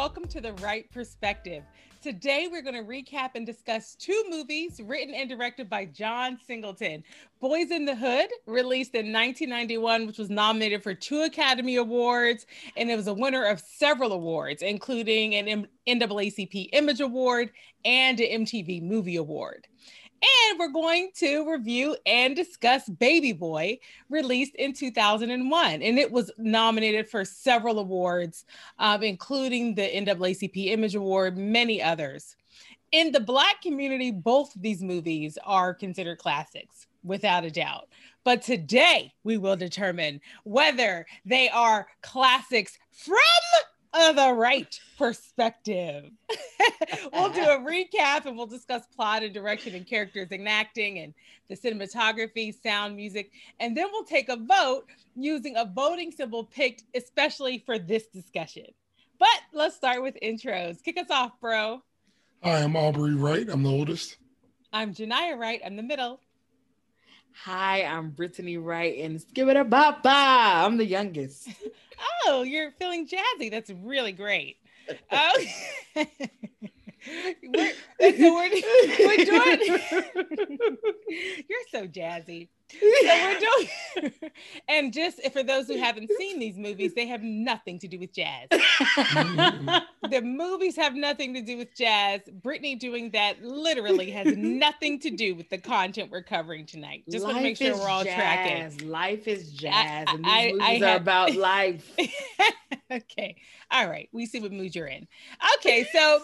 welcome to The Wright Perspective. Today, we're going to recap and discuss two movies written and directed by John Singleton. Boyz N The Hood, released in 1991, which was nominated for two Academy Awards, and it was a winner of several awards, including an NAACP Image Award and an MTV Movie Award. And we're going to review and discuss Baby Boy, released in 2001. And it was nominated for several awards, um, including the NAACP Image Award, many others. In the Black community, both these movies are considered classics, without a doubt. But today, we will determine whether they are classics from the right perspective. we'll do a recap and we'll discuss plot and direction and characters and acting and the cinematography, sound, music, and then we'll take a vote using a voting symbol picked especially for this discussion. But let's start with intros. Kick us off, bro. Hi, I'm Aubrey Wright. I'm the oldest. I'm Genia Wright. I'm the middle. Hi, I'm Brittany Wright, and give it a bop I'm the youngest. oh, you're feeling jazzy. That's really great. Oh. we're, we're, we're doing. you're so jazzy. So we're doing, and just for those who haven't seen these movies, they have nothing to do with jazz. the movies have nothing to do with jazz. Brittany doing that literally has nothing to do with the content we're covering tonight. Just want to make sure we're all jazz. tracking. Life is jazz, I, and these I, movies I are about life. okay, all right. We see what mood you're in. Okay, so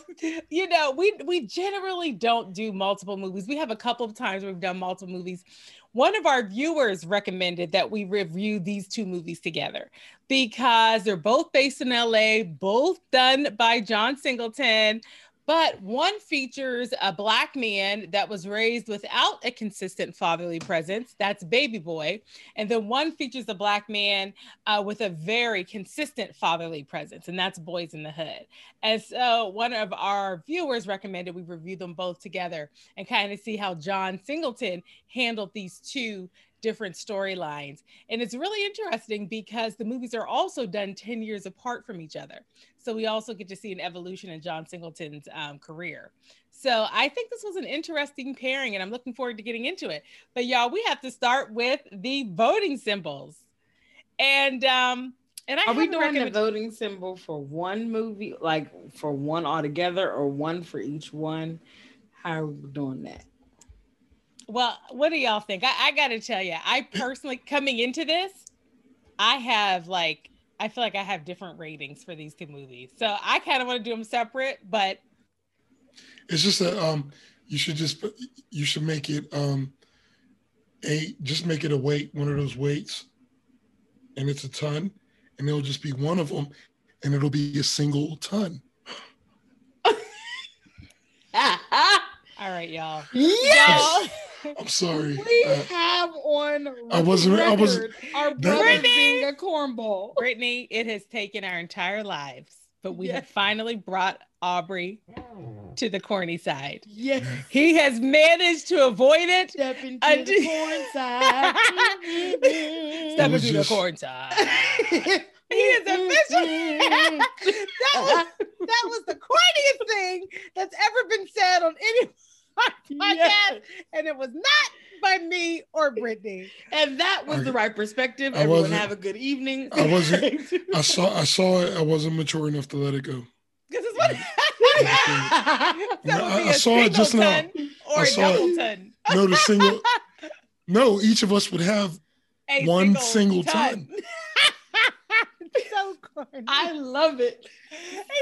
you know we we generally don't do multiple movies. We have a couple of times we've done multiple movies one of our viewers recommended that we review these two movies together because they're both based in LA, both done by John Singleton. But one features a black man that was raised without a consistent fatherly presence. That's Baby Boy. And then one features a black man uh, with a very consistent fatherly presence, and that's Boyz N The Hood. And so one of our viewers recommended we review them both together and kind of see how John Singleton handled these two different storylines. And it's really interesting because the movies are also done 10 years apart from each other. So we also get to see an evolution in John Singleton's um, career. So I think this was an interesting pairing and I'm looking forward to getting into it. But y'all, we have to start with the voting symbols. And um, and I are we doing the voting symbol for one movie, like for one altogether, or one for each one? How are we doing that? Well, what do y'all think? I, I got to tell you, I personally coming into this, I have like I feel like I have different ratings for these two movies. So I kind of want to do them separate, but it's just that um you should just you should make it um a just make it a weight, one of those weights, and it's a ton, and it'll just be one of them, and it'll be a single ton. All right, y'all. Yes! Y'all. I'm sorry. We uh, have on I wasn't I was our brother being a cornball. Brittany, it has taken our entire lives, but we yes. have finally brought Aubrey to the corny side. Yes. He has managed to avoid it. Step into until... the corn side. Step into just... the corn side. he is officially that was that was the corniest thing that's ever been said on any podcast, yes. and it was not by me or Brittany. And that was the right perspective. I Everyone have a good evening. I wasn't. I saw. I saw it. I wasn't mature enough to let it go. This is what. I, I saw it just now. Or I saw it. No, the single. No, each of us would have a one single, single ton. ton. so corny. I love it.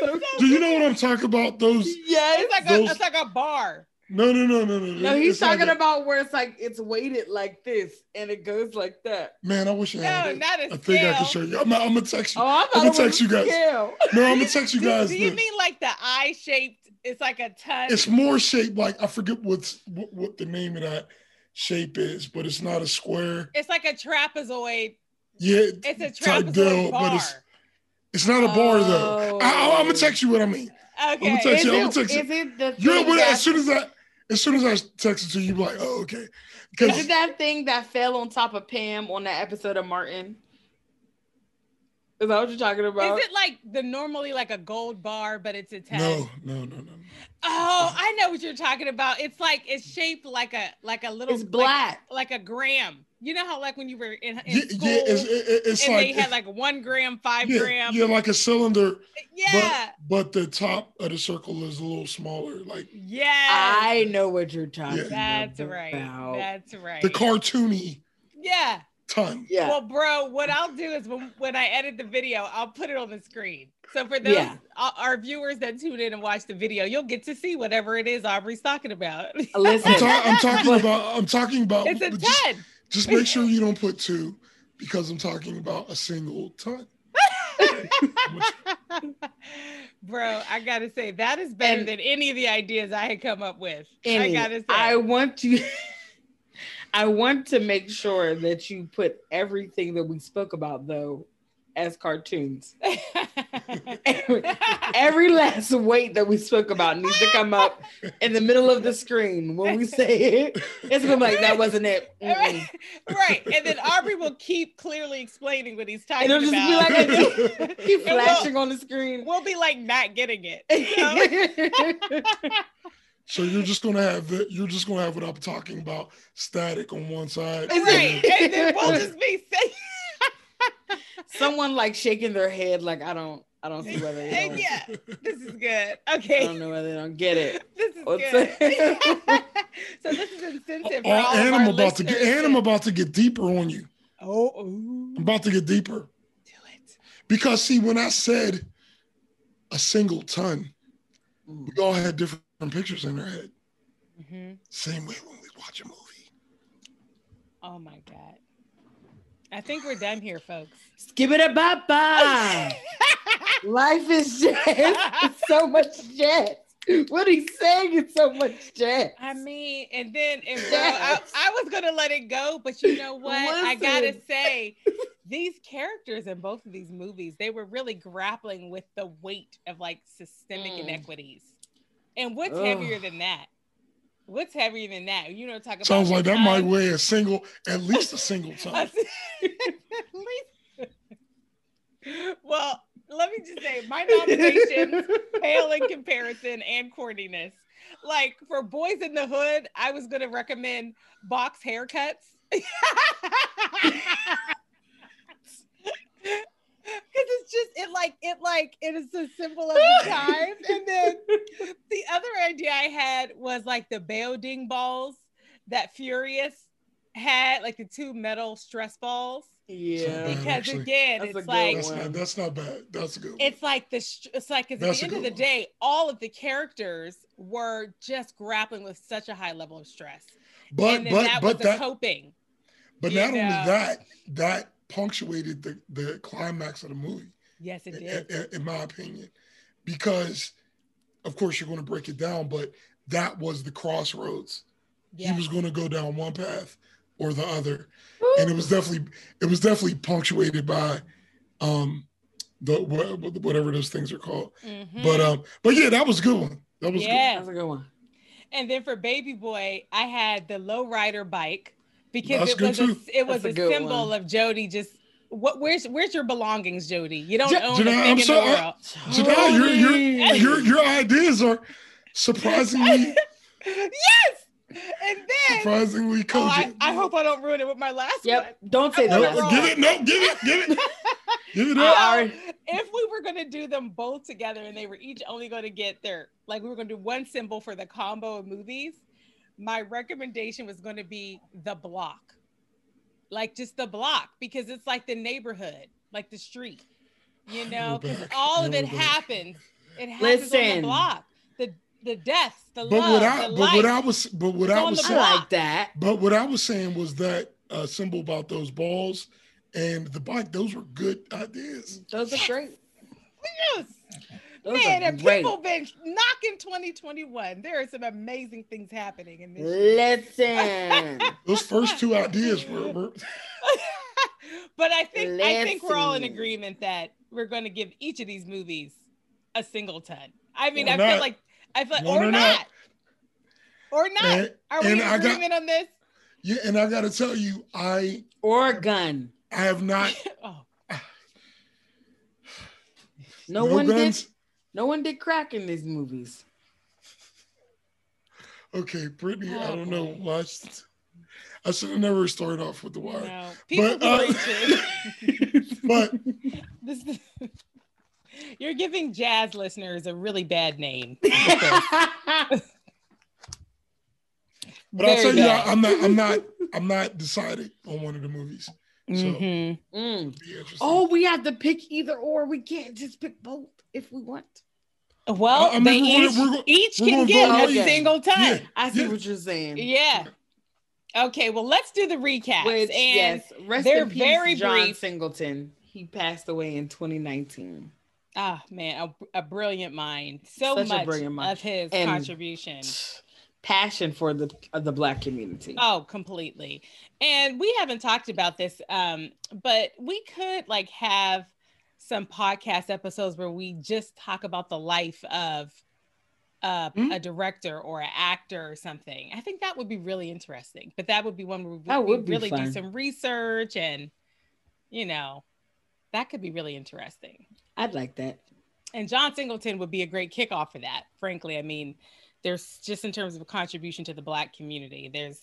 So Do you know what I'm talking about? Those. Yeah, it's like those, a, it's like a bar. No, no, no, no, no. No, he's it's talking like about where it's like it's weighted like this and it goes like that. Man, I wish I had no, not a I think I can show you. I'm, I'm gonna text you. Oh, I'm, I'm gonna text you guys. Scale. No, I'm gonna text you guys. do, do you mean like the eye shaped? It's like a ton. It's more shaped like I forget what's what, what the name of that shape is, but it's not a square. It's like a trapezoid. Yeah, it's a trapezoid deal, bar. but it's it's not a bar though. I, am gonna oh. text you what I mean. Okay. I'm gonna text is you. It, I'm gonna text is it the you know, as soon as I as soon as I texted to you, you like, oh, okay. Is it that thing that fell on top of Pam on that episode of Martin? Is that what you're talking about? Is it like the normally like a gold bar, but it's a 10? No, no, no, no. no. Oh, I know what you're talking about. It's like it's shaped like a like a little It's like- black. like, a gram. You know how like when you were in, in Yeah, school yeah, it's, it- it's and like they had like one gram, five yeah, gram. yeah, like a cylinder, Yeah. but the top of the circle is a little smaller. Like Yes. I know what you're talking Yeah. That's right. about. That's right. the cartoony yeah. ton. Yeah. Well, bro, what I'll do is when, when I edit the video, I'll put it on the screen. So for those Yeah. uh, our viewers that tune in and watch the video, you'll get to see whatever it is Aubrey's talking about. Listen, I'm, ta- I'm talking about. I'm talking about. it's a just, 10. Just make sure you don't put two, because I'm talking about a single ton. Bro, I gotta say that is better And- than any of the ideas I had come up with. I gotta say. I want to I want to make sure that you put everything that we spoke about though as cartoons. Every, every last weight that we spoke about needs to come up in the middle of the screen when we say it. It's gonna be like that wasn't it. Mm-mm. right, and then Aubrey will keep clearly explaining what he's talking It'll just be about. like keep And we'll- flashing on the screen. we'll be like not getting it. you know? So you're just gonna have the, you're just gonna have what I'm talking about static on one side. Is right, and then we'll just be saying. Someone like shaking their head like I don't I don't see whether they And don't, yeah, this is good. Okay. I don't know whether they don't get it. this is What's good. so this is incentive for Oh, all and of I'm our about to get listeners and I'm about to get deeper on you. Oh, ooh, I'm about to get deeper do it. because see, when I said a single ton, Mm. we all had different pictures in our head. Mhm. Same way when we watch a movie. Oh my god. I think we're done here, folks. Skip it a bye bye. Life is jazz. It's so much jazz. What he's saying is so much jazz. I mean, and then and bro, I, I was gonna let it go, but you know what? I gotta say, these characters in both of these movies, they were really grappling with the weight of like systemic Mm. inequities. And what's Ugh. heavier than that? What's heavier than that? You know, talk about Sounds like that time. might weigh a single, at least a single least- well, let me just say, my nominations pale in comparison and corniness. Like for Boyz N The Hood, I was gonna recommend box haircuts. Because it's just it like it like it is a symbol of the times. And then the other idea I had was like the Baoding balls that Furious had, like the two metal stress balls. Yeah. Yeah, Because actually. again, it's like That's one. not, that's not bad. That's a good one. it's like the str- it's like 'cause at That's the end of the one. day all of the characters were just grappling with such a high level of stress but and but that but was that coping but you not only that, that punctuated the, the climax of the movie. yes it did in- in my opinion, because of course you're going to break it down, but that was the crossroads. yeah He was going to go down one path or the other, and it was definitely it was definitely punctuated by um the whatever those things are called. Mhm. But um, but yeah, that was a good one. That was yeah That's a good one. and then for baby boy i had the low rider bike because it was a, it was That's a a, symbol one. of jody just what where's where's your belongings jody you don't Jo- own Janai, a I'm thing in so- the world good. So now your your your your ideas are surprisingly yes and then surprisingly oh, I. I hope i don't ruin it with my last one Yep. Don't say that. No, wrong. give it, no, give it, give it, give it up. already- if we were going to do them both together and they were each only going to get their like we were going to do one symbol for the combo of movies my recommendation was going to be the block like just the block because it's like the neighborhood like the street you know because all of it happens it happens on the block the the deaths the But love what I the but what. I was but what It's I was saying, like that. but what I was saying was that uh, symbol about those balls and the bike. Those were good ideas. Those are great. Yes. Those man are and great. people been knocking 2021 there are some amazing things happening in this Listen. Those first two ideas were, were but I think I think we're all in agreement that we're going to give each of these movies a single ton. I mean, Or I feel like I feel or, or not. not. or not. and, Are we in I got- agreement on this? yeah, and I got to tell you, I or gun. I have not oh, No, No one guns? did. No one did crack in these movies. Okay, Brittany, I Oh, don't know boy. why. I should- I should have never started off with the You wire. know, people But, who uh, But this, is, you're giving jazz listeners a really bad name. but I'll tell you, bad. I, I'm not I'm not I'm not deciding on one of the movies. So Mhm. Mm. Oh, we have to pick either or. We can't just pick both if we want. Well, I mean, they we're gonna- each, we're gonna- each can gonna get a on single time. Yeah. I see Yeah. what you're saying. Yeah. Okay, well, let's do the recaps. Which, and yes, rest they're in peace, very John brief. Singleton. He passed away in 2019. ah, man, a, a brilliant mind. So Such much mind. of his And- contribution. Passion for the of the black community. Oh, completely. And we haven't talked about this, um, but we could like have some podcast episodes where we just talk about the life of uh, Mhm. a director or an actor or something. I think that would be really interesting. But that would be one where we, That would really do some research and, you know, that could be really interesting. I'd like that. And John Singleton would be a great kickoff for that. Frankly, I mean, there's just in terms of a contribution to the Black community, there's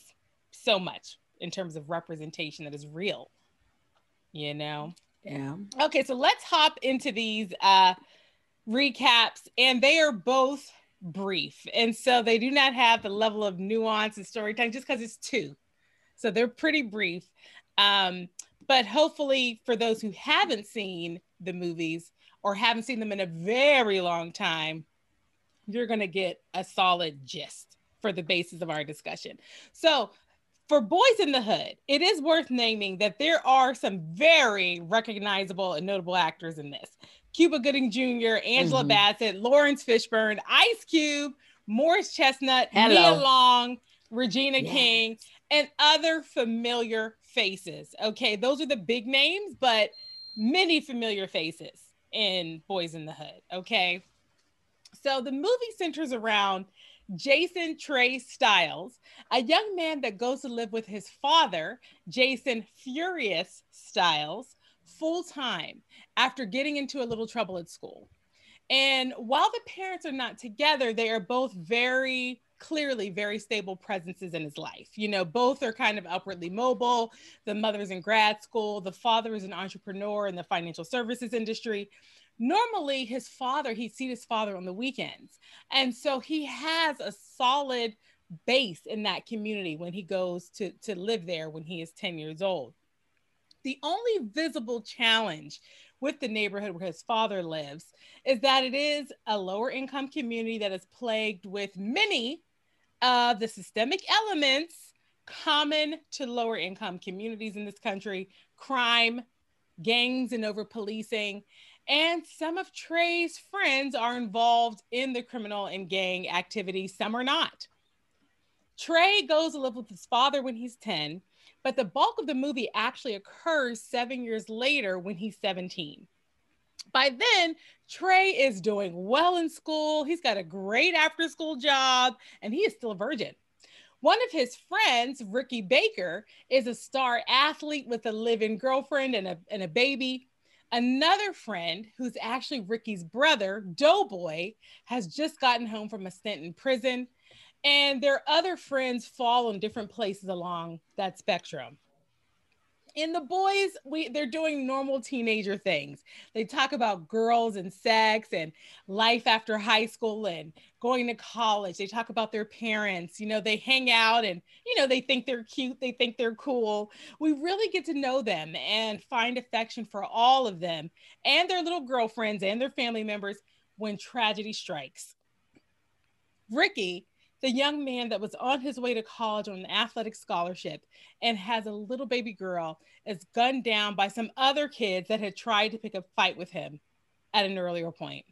so much in terms of representation that is real. You know. Yeah. Okay, so let's hop into these uh, recaps, and they are both brief, and so they do not have the level of nuance and storytelling just because it's two. So they're pretty brief. Um, but hopefully, for those who haven't seen the movies or haven't seen them in a very long time, you're going to get a solid gist for the basis of our discussion. So, for Boyz N The Hood, it is worth naming that there are some very recognizable and notable actors in this. Cuba Gooding Jr., Angela Mhm. Bassett, Laurence Fishburne, Ice Cube, Morris Chestnut, Hello. Nia Long, Regina Yes. King, and other familiar faces. Okay, those are the big names, but many familiar faces in Boyz N The Hood. Okay, so the movie centers around Jason Trey Styles, a young man that goes to live with his father, Jason Furious Styles, full time after getting into a little trouble at school. And while the parents are not together, they are both very clearly very stable presences in his life. You know, both are kind of upwardly mobile. The mother's in grad school, the father is an entrepreneur in the financial services industry. Normally, his father, he'd see his father on the weekends. And so he has a solid base in that community when he goes to, to live there when he is 10 years old. The only visible challenge with the neighborhood where his father lives is that it is a lower income community that is plagued with many of the systemic elements common to lower income communities in this country crime, gangs, and over policing. And some of Trey's friends are involved in the criminal and gang activity, some are not. Trey goes to live with his father when he's 10, but the bulk of the movie actually occurs seven years later when he's 17. By then, Trey is doing well in school. He's got a great after school job, and he is still a virgin. One of his friends, Ricky Baker, is a star athlete with a live-in girlfriend and a, and a baby. Another friend, who's actually Ricky's brother, Doughboy, has just gotten home from a stint in prison. And their other friends fall in different places along that spectrum. In the boys, we they're doing normal teenager things. They talk about girls and sex and life after high school and going to college. They talk about their parents. You know, they hang out and you know they think they're cute. They think they're cool. We really get to know them and find affection for all of them and their little girlfriends and their family members when tragedy strikes. Ricky the young man that was on his way to college on an athletic scholarship and has a little baby girl is gunned down by some other kids that had tried to pick a fight with him at an earlier point.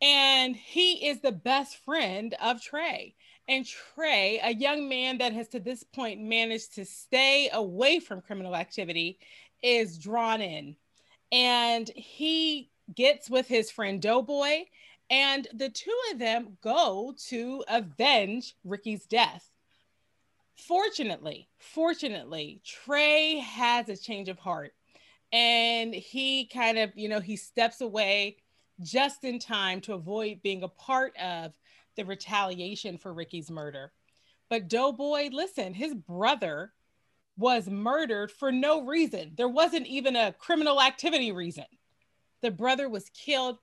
And he is the best friend of Trey. And Trey, a young man that has to this point managed to stay away from criminal activity, is drawn in. And he gets with his friend Doughboy and the two of them go to avenge Ricky's death. Fortunately, fortunately, Trey has a change of heart and he kind of, you know, he steps away just in time to avoid being a part of the retaliation for Ricky's murder. But Doughboy, listen, his brother was murdered for no reason. There wasn't even a criminal activity reason. The brother was killed,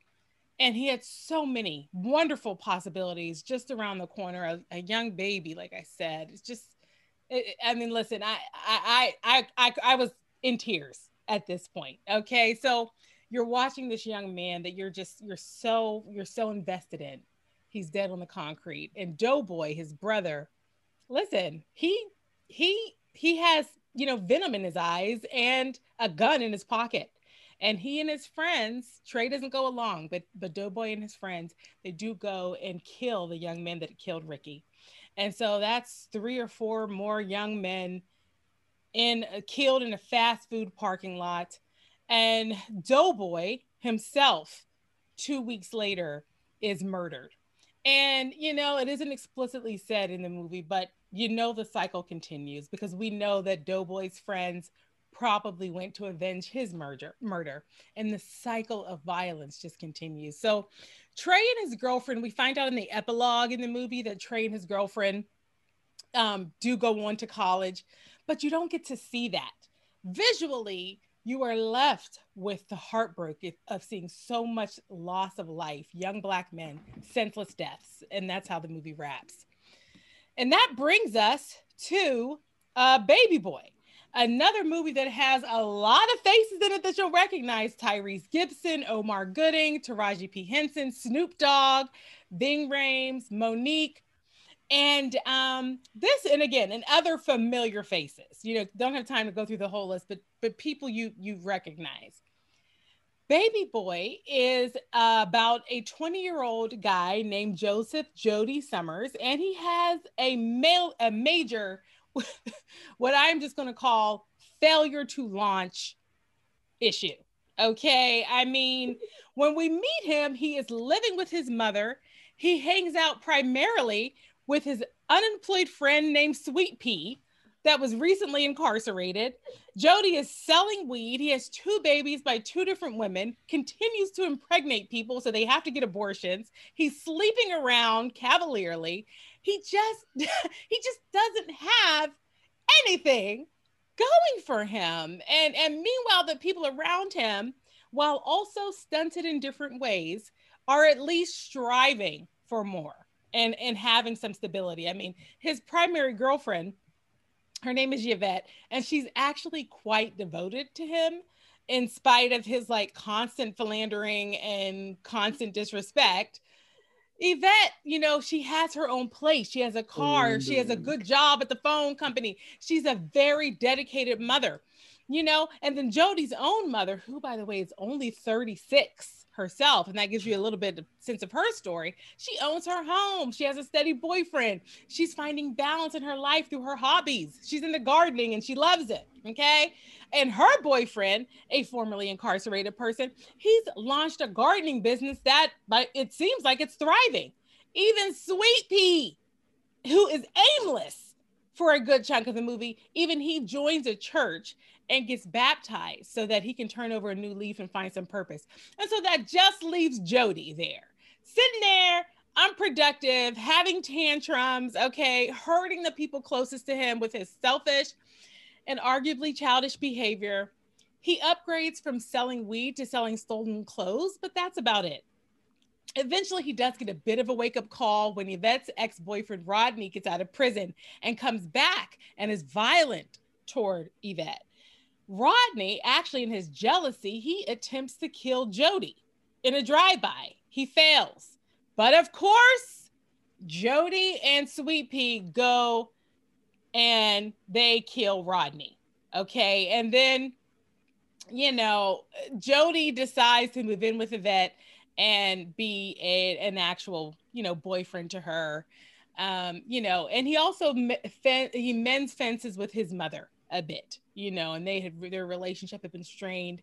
and he had so many wonderful possibilities just around the corner. A, a young baby, like I said, it's just. It, I mean, listen, I, I, I, I, I was in tears at this point. Okay, so you're watching this young man that you're just you're so you're so invested in. He's dead on the concrete, and Doughboy, his brother, listen, he he he has you know venom in his eyes and a gun in his pocket and he and his friends trey doesn't go along but but doughboy and his friends they do go and kill the young men that killed ricky. And so that's three or four more young men in killed in a fast food parking lot. And doughboy himself two weeks later is murdered. And you know it isn't explicitly said in the movie but you know the cycle continues because we know that Doughboy's friends probably went to avenge his murder murder and the cycle of violence just continues. So trey and his girlfriend we find out in the epilogue in the movie that trey and his girlfriend um, do go on to college but you don't get to see that. Visually you are left with the heartbreak of seeing so much loss of life young black men senseless deaths and that's how the movie wraps. And that brings us to uh, Baby Boy, another movie that has a lot of faces in it that you'll recognize Tyrese Gibson, Omar Gooding, Taraji P. Henson, Snoop Dogg, Ving Rhames, Mo'Nique. And um, this, and again, and other familiar faces. You know, don't have time to go through the whole list, but but people you you recognize. Baby Boy is about a 20 year old guy named Joseph Jody Summers, and he has a male, a major, what I'm just going to call failure to launch issue. Okay. I mean, when we meet him, he is living with his mother. He hangs out primarily with his unemployed friend named Sweet Pea that was recently incarcerated. Jody is selling weed. He has two babies by two different women, continues to impregnate people, so they have to get abortions. He's sleeping around cavalierly. He just he just doesn't have anything going for him. And and meanwhile, the people around him, while also stunted in different ways, are at least striving for more and and having some stability. I mean, his primary girlfriend her name is Yvette, and she's actually quite devoted to him in spite of his like constant philandering and constant disrespect. Yvette, you know, she has her own place. She has a car. She has a mm-hmm. good job at the phone company. She's a very dedicated mother, you know. And then Jody's own mother, who, by the way, is only 36, herself and that gives you a little bit of sense of her story. She owns her home. She has a steady boyfriend. She's finding balance in her life through her hobbies. She's into gardening and she loves it okay? And her boyfriend a formerly incarcerated person he's launched a gardening business that but it seems like it's thriving. Even sweet pea who is aimless for a good chunk of the movie even he joins a church and gets baptized so that he can turn over a new leaf and find some purpose. And so that just leaves Jody there, sitting there, unproductive, having tantrums, okay, hurting the people closest to him with his selfish and arguably childish behavior. He upgrades from selling weed to selling stolen clothes, but that's about it. Eventually, he does get a bit of a wake up call when Yvette's ex boyfriend Rodney gets out of prison and comes back and is violent toward Yvette. Rodney, actually, in his jealousy, he attempts to kill Jody in a drive-by. He fails. But of course, Jody and Sweet Pea go and they kill Rodney. Okay. And then, you know, Jody decides to move in with Yvette and be a, an actual, you know, boyfriend to her. Um, you know, and he also he mends fences with his mother a bit, you know, and they had their relationship had been strained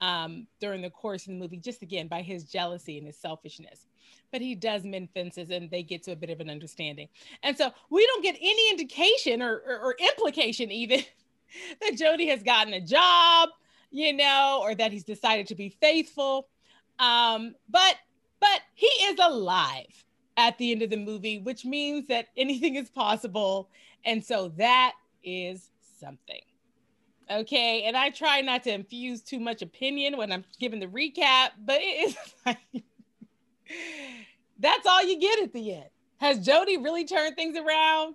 um, during the course of the movie, just again by his jealousy and his selfishness. But he does mend fences and they get to a bit of an understanding. And so we don't get any indication or, or, or implication even that Jody has gotten a job, you know, or that he's decided to be faithful. Um, but but he is alive at the end of the movie, which means that anything is possible. And so that is something. Okay. And I try not to infuse too much opinion when I'm giving the recap, but it is like that's all you get at the end. Has Jody really turned things around?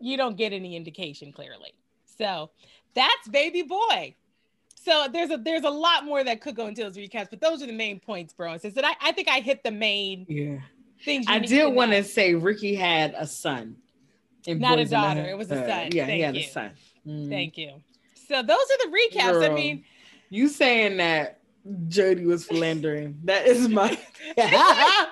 You don't get any indication clearly. So that's baby boy. So there's a there's a lot more that could go into those recaps, but those are the main points, bro. And since I, I think I hit the main Yeah. things. you I need did want to say Ricky had a son. in Not a Boys in the daughter, it was a Uh, son. Yeah, Thank he had you. a son. Mhm. Thank you. So those are the recaps. I mean, You saying that Jody was philandering? That is my oh,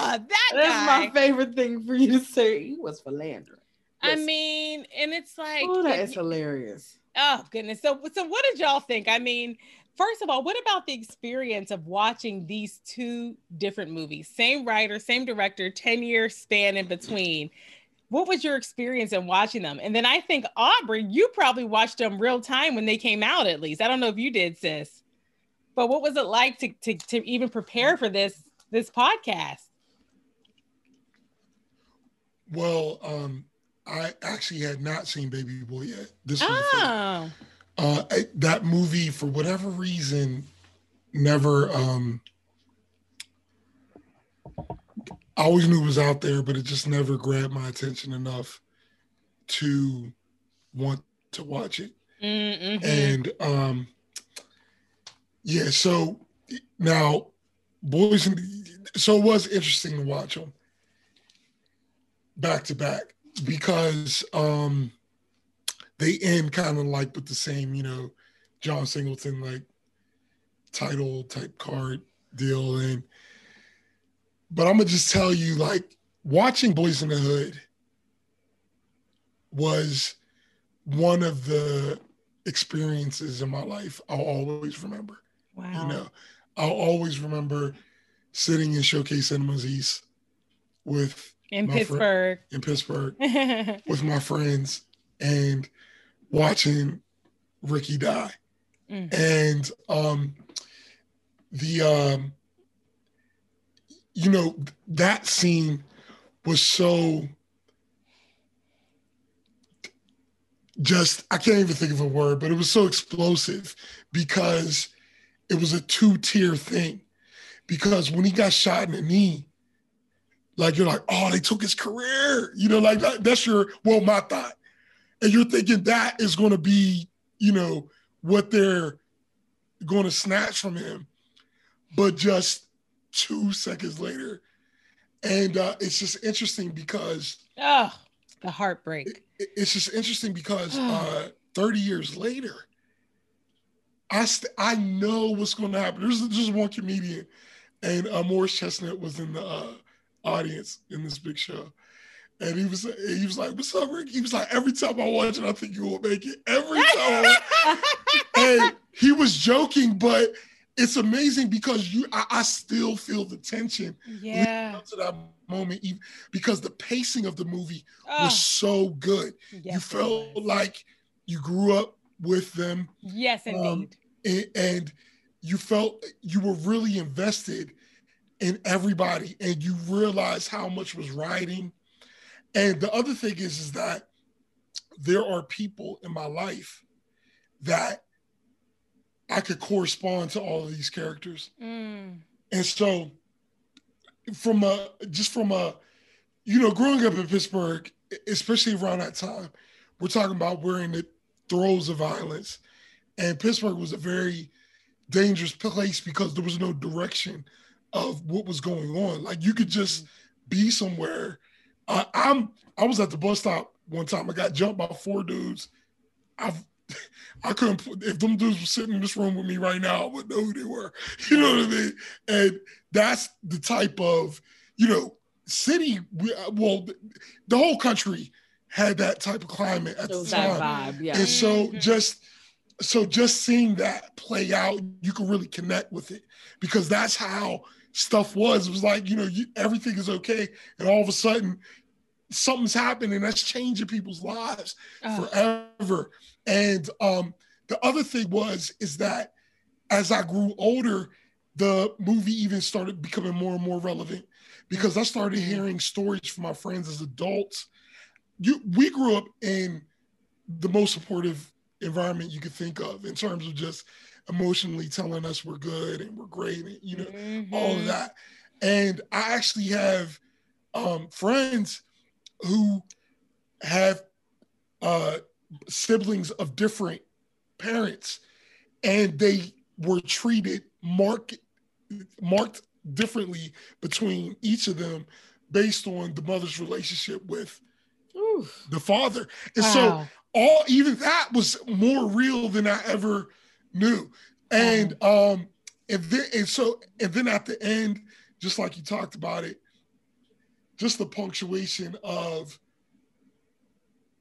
that that's my favorite thing for you to say. He was philandering. I mean, and it's like, oh, that is hilarious. oh goodness. So, so what did y'all think? I mean, first of all, what about the experience of watching these two different movies? Same writer, same director, 10 year span in between. What was your experience in watching them? And then I think Aubrey, you probably watched them real time when they came out, at least. I don't know if you did, sis. But what was it like to, to, to even prepare for this this podcast? Well, um, I actually had not seen Baby Boy yet. This was Oh, uh, I- that movie for whatever reason never. Um, I always knew it was out there, but it just never grabbed my attention enough to want to watch it. Mm-hmm. And um, yeah, so now boys, and so it was interesting to watch them back to back because um, they end kind of like with the same, you know, John Singleton like title type card deal. And but I'm gonna just tell you, like watching Boyz N The Hood was one of the experiences in my life I'll always remember. wow. You know, I'll always remember sitting in Showcase Cinemas East with in Pittsburgh. in Pittsburgh with my friends and watching Ricky die. Mm. And um the um you know that scene was so just I can't even think of a word, but it was so explosive because it was a two-tier thing. Because when he got shot in the knee, like you're like, oh, they took his career. You know, like that, that's your well, my thought. And you're thinking that is going to be, you know, what they're going to snatch from him. But just two seconds later. And uh, it's just interesting because oh, the heartbreak. it- it's just interesting because uh, 30 years later, I st- I know what's going to happen. There's just one comedian, and uh, Morris Chestnut was in the uh, audience in this big show, and he was he was like, "What's up, Rick?" He was like, "Every time I watch it, I think you will make it. Every time." And he was joking, but it's amazing because you I, I still feel the tension yeah. up to that moment, even because the pacing of the movie Oh, was so good. yes, you felt like you grew up with them yes, um, indeed. and, and you felt you were really invested in everybody and you realized how much was riding. And the other thing is, is that there are people in my life that I could correspond to all of these characters. Mm. And so from a just from a you know, growing up in Pittsburgh, especially around that time, we're talking about we're in the throes of violence. And Pittsburgh was a very dangerous place because there was no direction of what was going on. Like you could just be somewhere. Uh, I'm I was at the bus stop one time. I got jumped by four dudes. I've I couldn't put, if them dudes were sitting in this room with me right now, I wouldn't know who they were. You know what I mean? And that's the type of, you know, city. we- uh, Well, the whole country had that type of climate at It was the that time. vibe. Yeah. And so Mhm. just so just seeing that play out, you can really connect with it because that's how stuff was. It was like, you know, you, everything is okay. And all of a sudden something's happening that's changing people's lives Oh, forever. And um, the other thing was is that as I grew older, the movie even started becoming more and more relevant because I started Mm-hmm. hearing stories from my friends as adults. You, we grew up in the most supportive environment you could think of in terms of just emotionally telling us we're good and we're great and you know all of Mhm. that. And I actually have um, friends who have uh, siblings of different parents, and they were treated marked marked differently between each of them based on the mother's relationship with the father. And so all even that was more real than I ever knew. And um and then and so and then at the end, just like you talked about it, just the punctuation of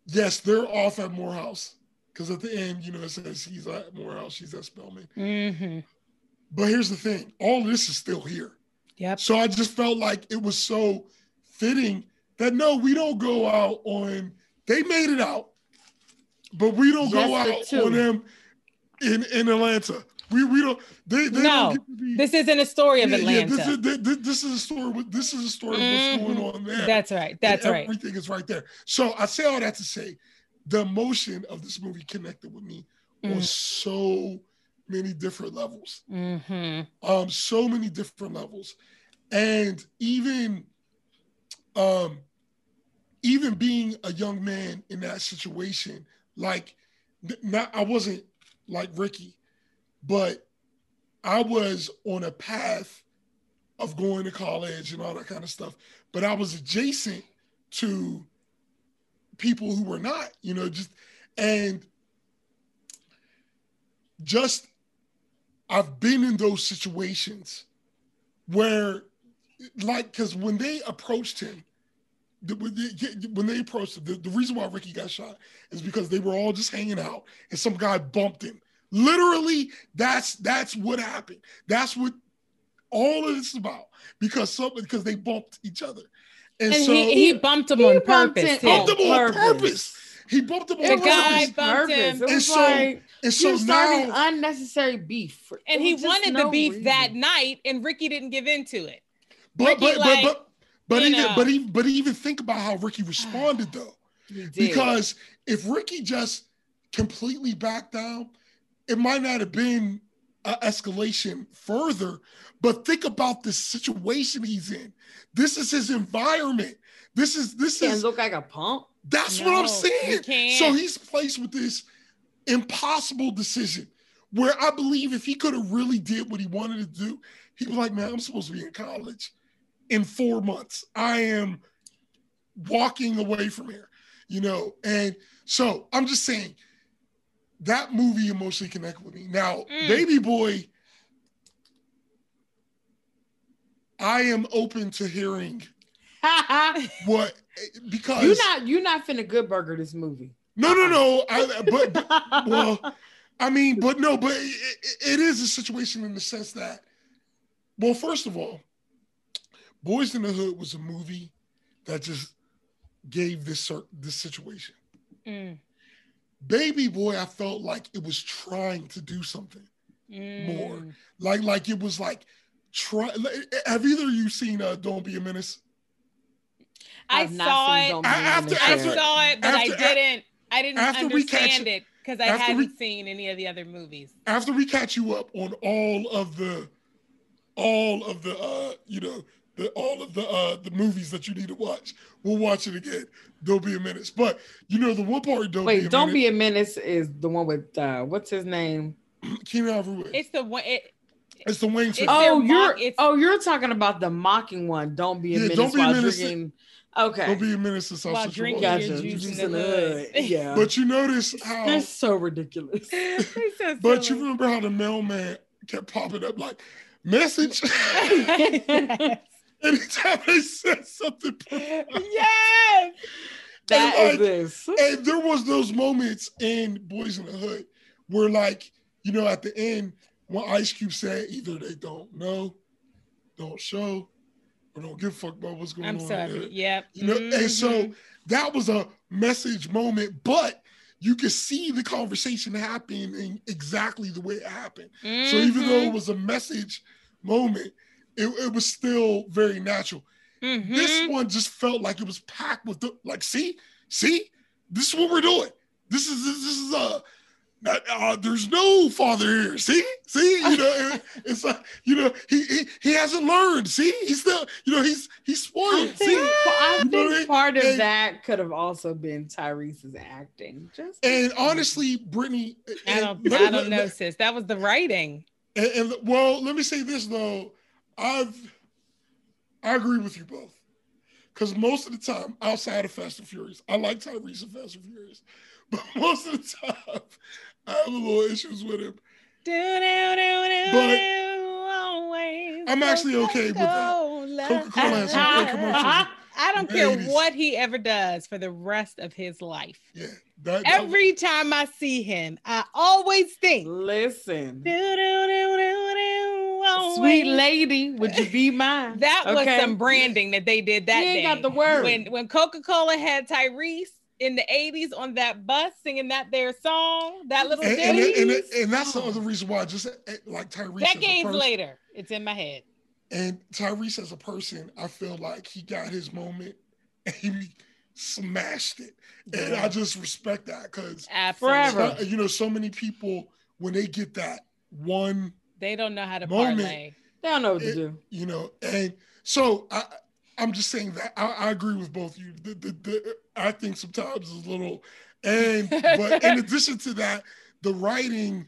yes, they're off at Morehouse. Because at the end, you know, it says he's at Morehouse, she's at Spelman. Mhm. But here's the thing, all this is still here. Yep. So I just felt like it was so fitting that no, we don't go out on. They made it out, but we don't go out on them in in Atlanta. We we don't. They, they No, don't get to be. This isn't a story of yeah, yeah, this is this, this is a story. with- This is a story of what's going Mhm. on there. That's right. That's right. Everything is right there. So I say all that to say, the emotion of this movie connected with me on Mm. so many different levels Mm-hmm. um so many different levels and even um even being a young man in that situation like not i wasn't like ricky but i was on a path of going to college and all that kind of stuff but i was adjacent to people who were not you know just and just I've been in those situations where, like, because when they approached him, when they, approached him, the, the reason why Ricky got shot is because they were all just hanging out and some guy bumped him. Literally, that's that's what happened. That's what all of this is about because some because they bumped each other, and, And so he, he bumped him he on bumped purpose. it too. on bumped him on purpose. purpose. He bumped him The on guy purpose, bumped him. And so- like and so you're now unnecessary beef. and he was just wanted no the beef reason. that night, and Ricky didn't give in to it. But Ricky, but, like, but but but even know. but even but even think about how Ricky responded ah, though. He did. Because if Ricky just completely backed down, it might not have been an escalation further. But think about the situation he's in. This is his environment. This is this can't is look like a pump. that's what I'm you saying. can't. So he's placed with this impossible decision where I believe if he could have really did what he wanted to do, he was like, man, I'm supposed to be in college in four months. I am walking away from here, you know? And so I'm just saying that movie emotionally connected with me. Now, Mm. Baby Boy, I am open to hearing what because you're not you're not finna good burger this movie. no, no, no. I, but, but well, I mean, but no, but it, it- it is a situation in the sense that, well, first of all, Boyz N The Hood was a movie that just gave this cer- this situation. Mm, Baby Boy, I felt like it was trying to do something more, mm. like like it was like try. Have either of you seen uh, Don't Be a Menace? I saw it. Don't After- I saw it, but after- I didn't. I didn't after understand it- it because I after we- hadn't seen any of the other movies. after we catch you up on all of the all of the uh you know the all of the uh the movies that you need to watch we'll watch it again don't be a menace but you know the one part don't be Wait, a don't menace, be a menace is the one with uh what's his name? Keanu Alvarez. It's, It's the one. It, the Wayne it's twins. their Oh, you're it's- oh you're talking about the mocking one. Don't be a Yeah, menace Don't Be a Menace. drinking. Okay, don't be a menace in South While Central drinking Washington. your gotcha. juice Juice in in the the hood. hood. Yeah, but you notice how that's so ridiculous. So but you remember how the mailman kept popping up like message anytime they said something yes. That And, is like, this. and there was those moments in Boyz N The Hood where, like, you know, at the end, when Ice Cube said either they don't know, don't show, or don't give a fuck about what's going on. I'm sorry. there. Yep. You know, and so Mhm. that was a message moment, but you could see the conversation happening exactly the way it happened. So even though it Mhm. was a message moment, it, it was still very natural. Mhm. This one just felt like it was packed with the like, see, see, this is what we're doing. This is this, this is uh, not, uh there's no father here. See, see, you know, it- it's like you know, he, he he hasn't learned. See, he's still, you know, he's he's I spoiled. think, See, I You know what I mean? think part of And- that could have also been Tyrese's acting. Just and honestly, Brittany, I don't, let- I don't know, let- sis. That was the writing. And, and well, let me say this though, I've I agree with you both. Because most of the time, outside of Fast and Furious, I like Tyrese and Fast and Furious, but most of the time, I have a little issues with him. Do, do, do, do, But do, always I'm actually okay with that. Coca-Cola. Coca-Cola has some great uh-huh. commercials. Uh-huh. I don't care 80s. what he ever does for the rest of his life. Yeah, that, that- Every time I see him, I always think, listen, do, do, do, do, do, always. sweet lady, would you be mine? That was Okay? some branding that they did that You ain't day. got the word. When when Coca Cola had Tyrese in the '80s on that bus singing that their song, that little and, and, ditty. and, and that's the other reason why I just eh, like Tyrese. Decades person- later, it's in my head. And Tyrese as a person, I feel like he got his moment and he smashed it. And I just respect that because Forever. you know, so many people when they get that one, They don't know how to Moment. parlay. They don't know what to do. you know, and so I I'm just saying that I, I agree with both of you. The, the, the acting sometimes is a little and but in addition to that, the writing,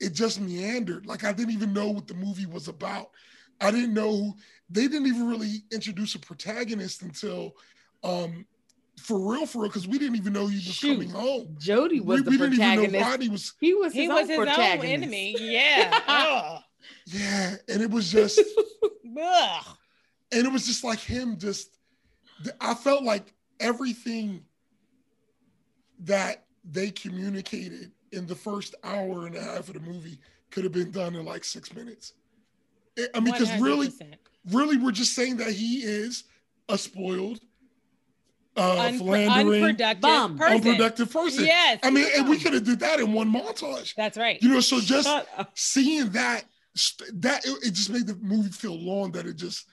it just meandered. Like I didn't even know what the movie was about. I didn't know who they didn't even really introduce a protagonist until um for real, for real, because we didn't even know he was Shoot. coming home. Jody was we, the we didn't even know protagonist. Rodney was He was his He own was his own enemy. Yeah. Ugh. Ah. yeah, and it was just and it was just like him just i felt like everything that they communicated in the first hour and a half of the movie could have been done in like six minutes I- i mean because really really we're just saying that he is a spoiled uh Unpro- philandering unproductive Bum. person. unproductive person Yes. i mean and we could have did that in one montage That's right. you know so just seeing that that it, it just made the movie feel long that it just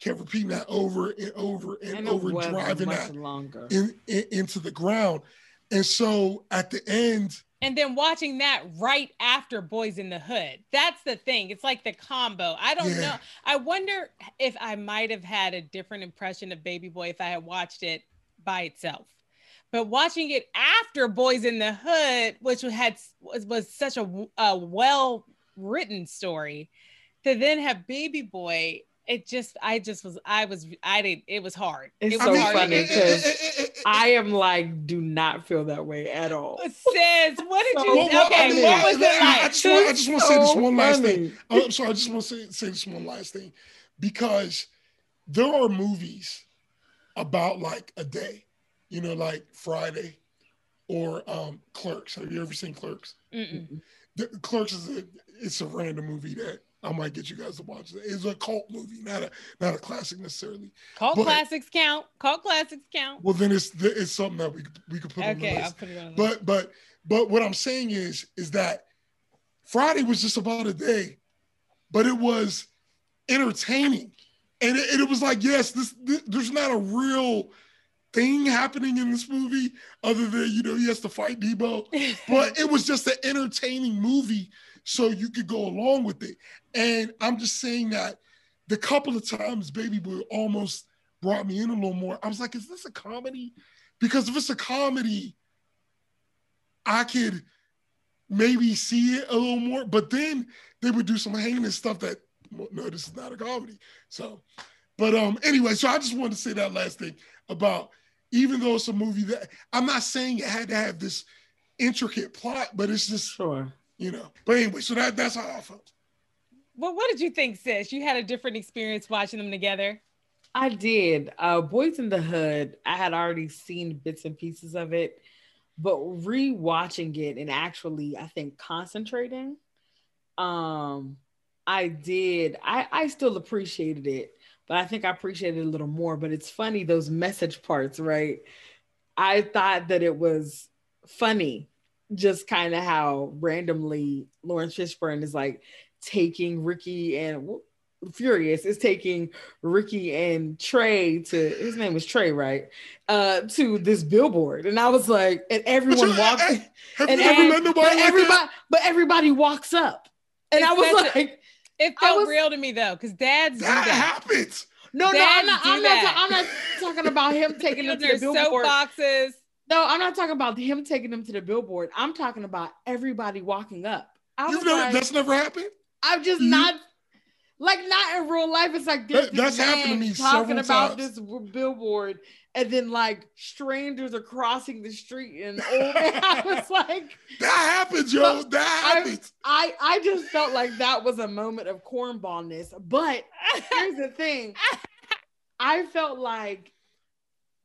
kept repeating that over and over and, And over wasn't driving that longer. in, in into the ground and so at the end And then watching that right after Boyz N The Hood. That's the thing. It's like the combo. I don't Yeah. know. I wonder if I might have had a different impression of Baby Boy if I had watched it by itself. But watching it after Boyz N The Hood, which had was, was such a, a well written story, to then have Baby Boy, it just I just was I was I did it was hard. It's it so hard. funny because I am like, do not feel that way at all. Says, what did So you? well, well, okay, I mean, what was it I- I just want, I just want to say this So one last thing. Oh, I'm sorry. I just want to say, say this one last thing because there are movies about like a day, you know, like Friday or um, Clerks. Have you ever seen Clerks? Mm-mm. The, Clerks is a it's a random movie that I might get you guys to watch. It's a cult movie, not a not a classic necessarily. Cult But- classics count. Cult classics count. Well, then it's it's something that we could- we could put on the Okay, list. I'll put it on. the But but but what I'm saying is is that Friday was just about a day, but it was entertaining, and it, and it was like yes, this, this there's not a real thing happening in this movie other than you know he has to fight Debo, but it was just an entertaining movie, so you could go along with it. And I'm just saying that the couple of times Baby Boy almost brought me in a little more. I was like, is this a comedy? Because if it's a comedy, I could maybe see it a little more. But then they would do some heinous stuff that no, this is not a comedy. So, but um, anyway, so I just wanted to say that last thing about even though it's a movie that I'm not saying it had to have this intricate plot, but it's just Sure. you know. But anyway, so that that's how I felt. well, what did you think, sis? You had a different experience watching them together. I did. Uh Boyz N The Hood, I had already seen bits and pieces of it, but rewatching it and actually I think concentrating, um, I did. I, I still appreciated it, but I think I appreciated it a little more. But it's funny, those message parts, right? I thought that it was funny, just kind of how randomly Laurence Fishburne is like taking Ricky and Furious is taking Ricky and Trey to his name was Trey, right? Uh, to this billboard, and I was like, and everyone walked, and, and but everybody, but everybody walks up, and I was like, it felt was, real to me though, because Dad's that, that happens. No, Dads no, I'm not. I'm not, I'm not, talking about him taking them to the billboard. boxes. No, I'm not talking about him taking them to the billboard. I'm talking about everybody walking up. You've never, like, that's never happened. I'm just mm-hmm. not like not in real life. It's like this, that, that's happened to me talking about times. this billboard, and then like strangers are crossing the street, and old man, I was like, that happens, yo. That happens. I, I I just felt like that was a moment of cornballness. But here's the thing, I felt like,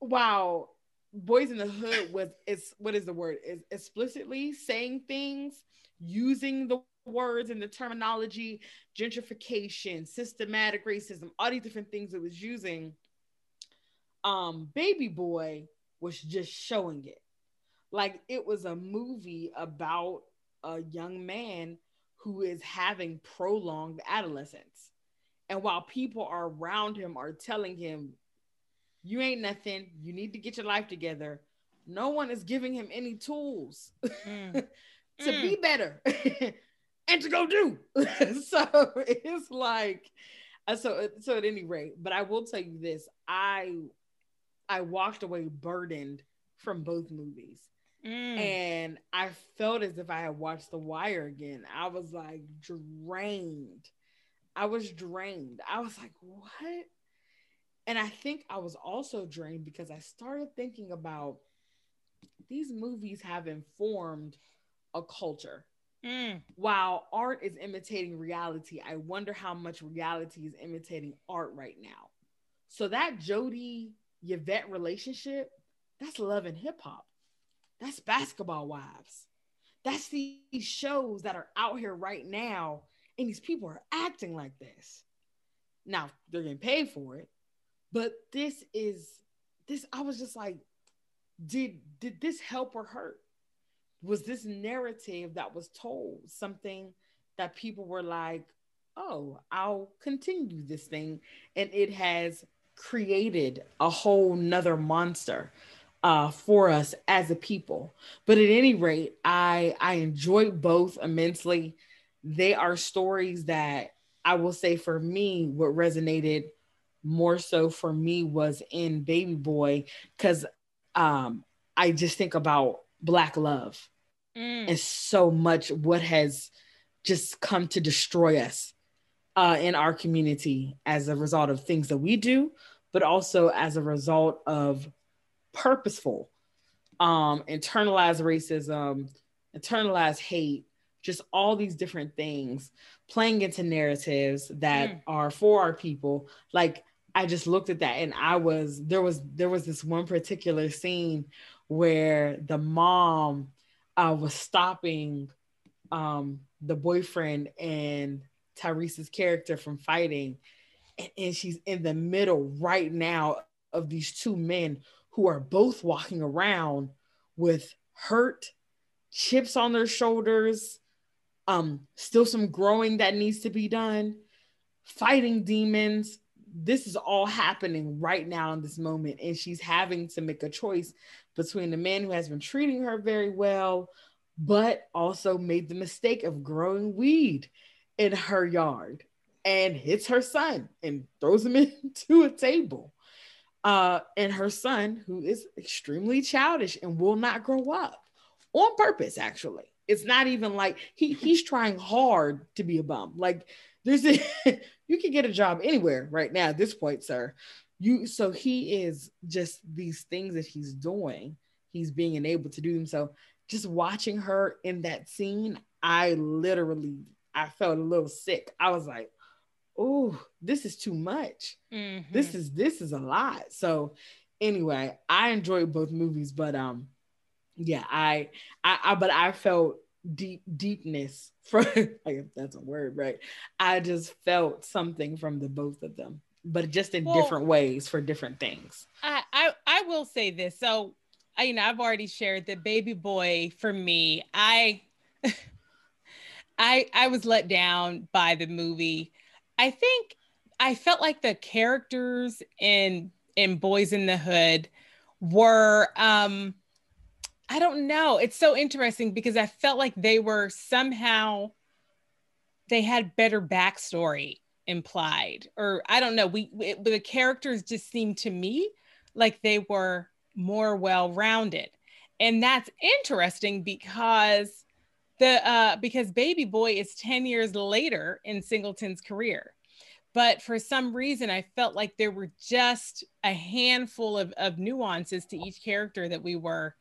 wow, Boyz N The Hood was it's what is the word is explicitly saying things using the words and the terminology, gentrification, systematic racism, all these different things it was using. Um, Baby Boy was just showing it. Like it was a movie about a young man who is having prolonged adolescence. And while people are around him are telling him, you ain't nothing, you need to get your life together, no one is giving him any tools mm. to mm. be better. and to go do. so it's like, uh, so so at any rate, but I will tell you this: I I walked away burdened from both movies. Mm. And I felt as if I had watched The Wire again. I was like drained. I was drained. I was like, what? And I think I was also drained because I started thinking about these movies have informed a culture. Mm. While art is imitating reality, I wonder how much reality is imitating art right now. So that Jody Yvette relationship, that's love and hip hop. That's basketball wives. That's these shows that are out here right now, and these people are acting like this. Now they're getting paid for it, but this is this. I was just like, did did this help or hurt? was this narrative that was told something that people were like, oh, I'll continue this thing. And it has created a whole nother monster uh, for us as a people. But at any rate, I I enjoy both immensely. They are stories that I will say for me, what resonated more so for me was in Baby Boy, because um, I just think about Black love mm. and so much what has just come to destroy us uh, in our community as a result of things that we do, but also as a result of purposeful, um, internalized racism, internalized hate, just all these different things playing into narratives that mm. are for our people. Like I just looked at that and I was there was there was this one particular scene where the mom uh, was stopping um, the boyfriend and Tyrese's character from fighting. And, and she's in the middle right now of these two men who are both walking around with hurt chips on their shoulders, um, still some growing that needs to be done, fighting demons. This is all happening right now in this moment, and she's having to make a choice between the man who has been treating her very well, but also made the mistake of growing weed in her yard and hits her son and throws him into a table. Uh, and her son, who is extremely childish and will not grow up on purpose, actually. It's not even like he he's trying hard to be a bum. Like there's a you can get a job anywhere right now at this point, sir you so he is just these things that he's doing he's being enabled to do them so just watching her in that scene i literally i felt a little sick i was like oh this is too much mm-hmm. this is this is a lot so anyway i enjoyed both movies but um yeah i i, I but i felt deep deepness from like that's a word right i just felt something from the both of them but just in well, different ways for different things. I, I I will say this. So I you know I've already shared that baby boy for me, I I I was let down by the movie. I think I felt like the characters in in Boyz N The Hood were um I don't know. It's so interesting because I felt like they were somehow they had better backstory implied or I don't know. We the characters just seemed to me like they were more well-rounded. And that's interesting because the uh because Baby Boy is 10 years later in Singleton's career. But for some reason i felt like there were just a handful of, of nuances to each character that we were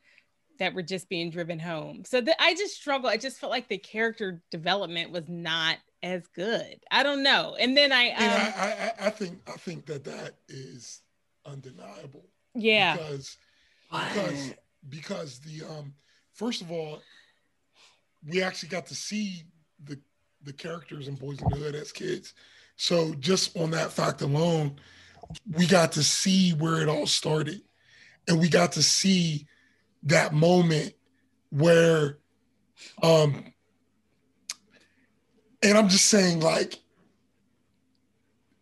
that were just being driven home. So that i just struggle. I just felt like the character development was not as good. I don't know. And then i um, I, I, I think i think that that is undeniable yeah. because because because the um first of all we actually got to see the the characters in Boyz N The Hood as kids so just on that fact alone, we got to see where it all started. And we got to see that moment where um and I'm just saying like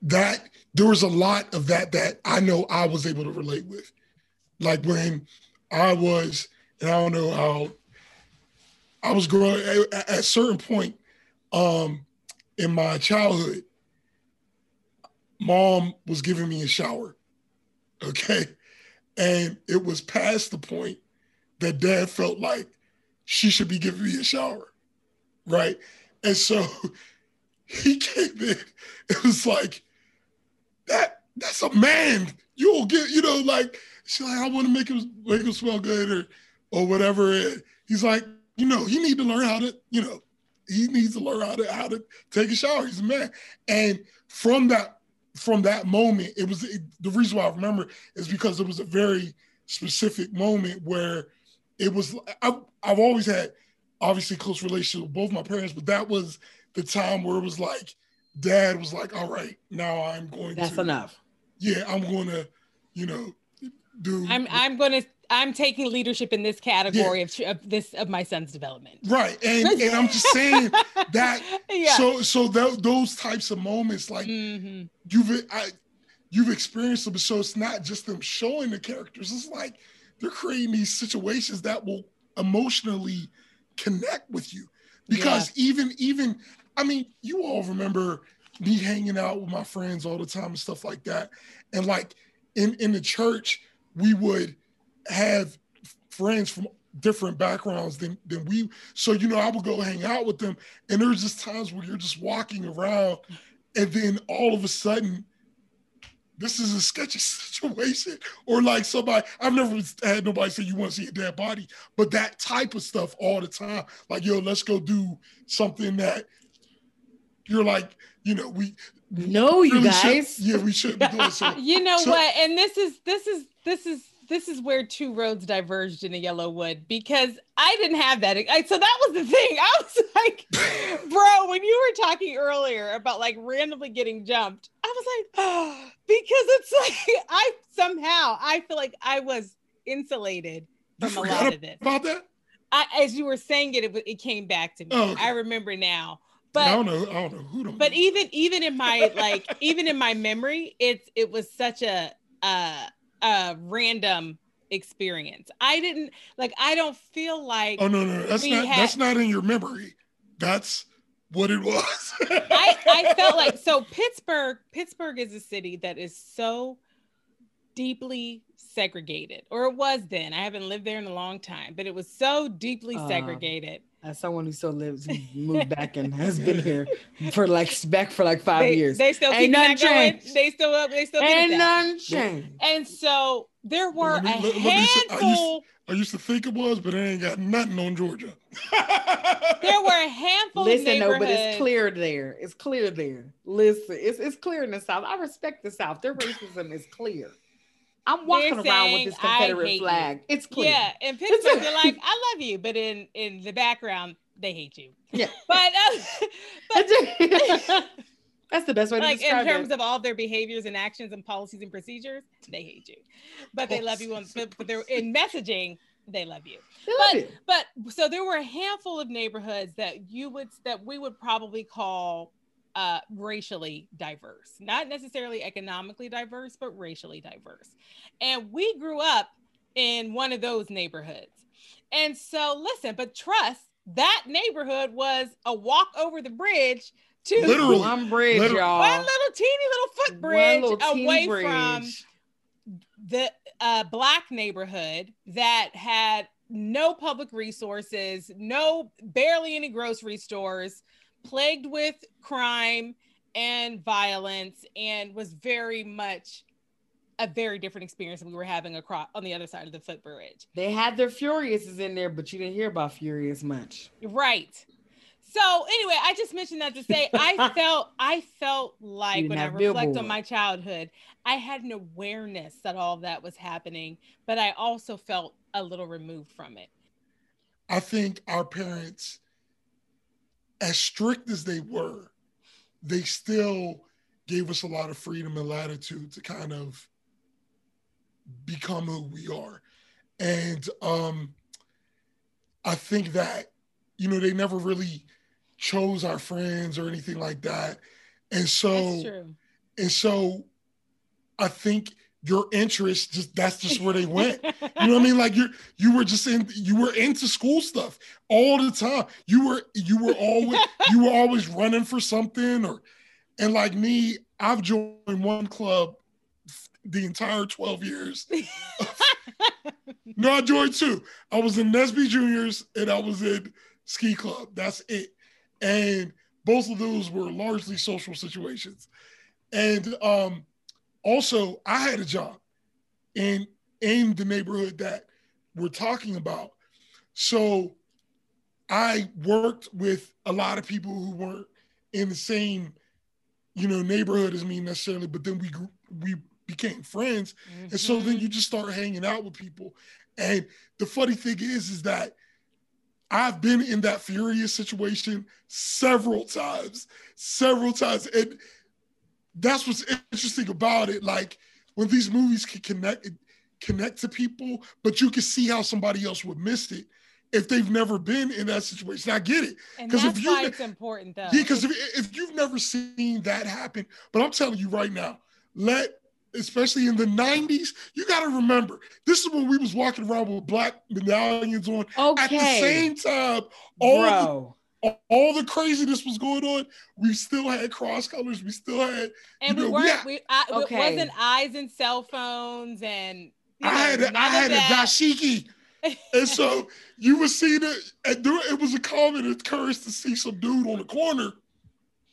that there was a lot of that that I know I was able to relate with. Like when I was, and I don't know how I was growing at, a certain point um in my childhood, mom was giving me a shower. Okay. And it was past the point that dad felt like she should be giving me a shower. Right. And so he came in. It was like, that that's a man. You'll get, you know, like, she's like, I want to make him make him smell good or or whatever. And he's like, you know, he need to learn how to, you know, he needs to learn how to how to take a shower. He's a man. And from that from that moment, it was it, the reason why I remember is because it was a very specific moment where it was. I've, I've always had obviously close relationship with both my parents, but that was the time where it was like, dad was like, all right, now I'm going That's to. enough. Yeah, I'm going to, you know, do. I'm I'm going to I'm taking leadership in this category yeah. of, of, this of my son's development. Right, and and I'm just saying that. Yeah. So so th- those types of moments, like mm-hmm. you've I, you've experienced them, so it's not just them showing the characters. It's like they're creating these situations that will emotionally connect with you, because yeah. even even I mean, you all remember me hanging out with my friends all the time and stuff like that, and like in in the church we would have friends from different backgrounds than than we so you know i would go hang out with them and there's just times where you're just walking around and then all of a sudden this is a sketchy situation or like somebody i've never had nobody say you want to see a dead body but that type of stuff all the time. Like yo let's go do something that you're like you know we no you guys. yeah we shouldn't be doing so. You know so, what? And this is this is this is this is where two roads diverged in a yellow wood because I didn't have that. I, so that was the thing. I was like, bro, when you were talking earlier about like randomly getting jumped, I was like, oh, because it's like I somehow I feel like I was insulated from a lot of this. About that? I, as you were saying it, it, it came back to me. Oh, okay. I remember now. But I don't know. I don't know who. Don't but know. even even in my like even in my memory, it's it was such a uh a random experience. I didn't like I don't feel like Oh no no that's not had, that's not in your memory. That's what it was. I, I felt like so Pittsburgh Pittsburgh is a city that is so deeply segregated or it was then. I haven't lived there in a long time, but it was so deeply uh, segregated as someone who still lives, moved back and has been here for like back for like five they, years. They still ain't nothing changed. They still up. They still ain't nothing changed. And so there were me, a handful. Say, I, used, I used to think it was, but it ain't got nothing on Georgia. there were a handful. Listen, no, but it's clear there. It's clear there. Listen, it's it's clear in the South. I respect the South. Their racism is clear. I'm walking They're around with this Confederate flag. You. It's clear. Yeah, in Pittsburgh, they're like, "I love you," but in in the background, they hate you. Yeah, but, uh, but that's the best way to like describe in terms it. of all their behaviors and actions and policies and procedures, they hate you, but they love you. On, but, but they're in messaging. they love you. They love but it. but so there were a handful of neighborhoods that you would that we would probably call uh racially diverse not necessarily economically diverse but racially diverse and we grew up in one of those neighborhoods and so listen but trust that neighborhood was a walk over the bridge to Literally. one bridge, Literally. y'all. one little teeny little footbridge little away bridge. from the uh, black neighborhood that had no public resources, no barely any grocery stores, plagued with crime and violence, and was very much a very different experience than we were having across on the other side of the footbridge. They had their Furiouses in there, but you didn't hear about Furious much. Right. So anyway, I just mentioned that to say I felt I felt like when I have reflect on my childhood, I had an awareness that all that was happening, but I also felt a little removed from it. I think our parents, as strict as they were, they still gave us a lot of freedom and latitude to kind of become who we are. And um, I think that, you know, they never really chose our friends or anything like that. And so and so I think your interest just that's just where they went. You know what I mean? Like you you were just in you were into school stuff all the time. You were you were always you were always running for something or and like me, I've joined one club the entire 12 years. No, I joined two. I was in NSBE Juniors and I was in Ski Club. That's it. And both of those were largely social situations. And um, also, I had a job in in the neighborhood that we're talking about. So I worked with a lot of people who weren't in the same, you know, neighborhood as me necessarily, but then we grew, we became friends. And so then Mhm. you just start hanging out with people. And the funny thing is, is that I've been in that furious situation several times, several times. And that's what's interesting about it. Like when these movies can connect connect to people, but you can see how somebody else would miss it if they've never been in that situation. I get it. and 'cause if you it's important though. Yeah, because if, if you've never seen that happen, but I'm telling you right now, let especially in the 90s, you got to remember this is when we was walking around with black medallions on Okay. at the same time. All Bro. The, all the craziness was going on. We still had cross colors. We still had. and you we know, weren't yeah. we I, it Okay. wasn't eyes and cell phones and I know, had a, none I had a that. dashiki, and so you would see that. And there, it was a common occurrence to see some dude on the corner,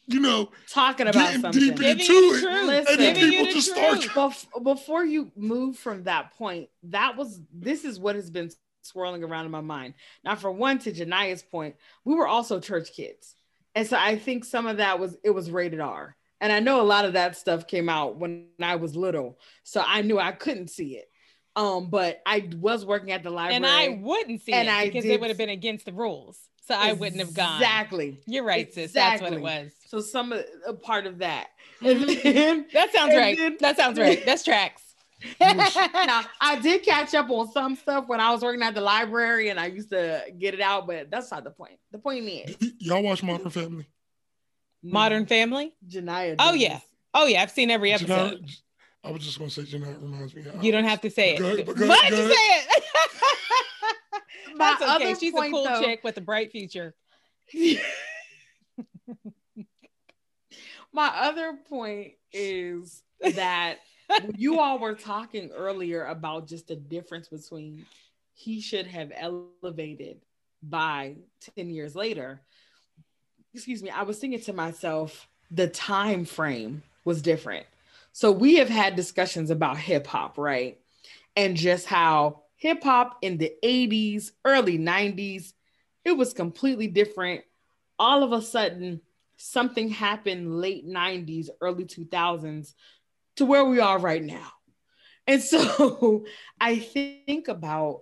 you know, Talking about getting something. deep Giving into you the it. truth. Listen. And then Giving you people the just start. Bef- before you move from that point, that was this is what has been swirling around in my mind. Now, for one, to Genia's point, we were also church kids, and so I think some of that was it was rated R, and I know a lot of that stuff came out when I was little, so I knew I couldn't see it. Um, but I was working at the library, and I wouldn't see And it I because did- it would have been against the rules. So I wouldn't have gone. exactly. You're right, sis. That's what it was. So some a part of that, then That sounds right. then- that sounds right. That's tracks. now I did catch up on some stuff when I was working at the library and I used to get it out, but that's not the point. The point is Y- Y'all watch Modern Family? Modern Family. Janaya. Oh, does. yeah. Oh yeah, I've seen every episode. Janelle- I was just gonna say Janelle reminds me. You don't have to say it. Go Why did you say ahead. it? My That's okay. other She's a point, cool though- chick with a bright future. My other point is that when you all were talking earlier about just the difference between he should have elevated by 10 years later. Excuse me, I was thinking to myself, the time frame was different. So we have had discussions about hip hop, right? And just how hip hop in the 80s, early 90s, it was completely different. All of a sudden, something happened late 90s, early 2000s to where we are right now. And so I think about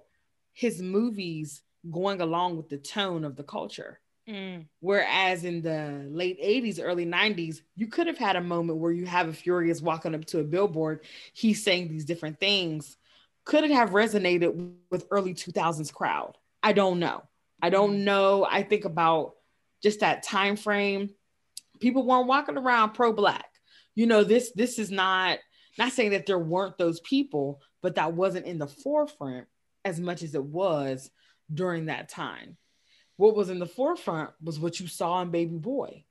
his movies going along with the tone of the culture. Mm. Whereas in the late 80s, early 90s, you could have had a moment where you have a Furious walking up to a billboard. He's saying these different things, could it have resonated with early 2000s crowd? I don't know. I don't mm-hmm. know. I think about just that time frame. People weren't walking around pro-black. You know, this this is not not saying that there weren't those people, but that wasn't in the forefront as much as it was during that time. What was in the forefront was what you saw in Baby Boy.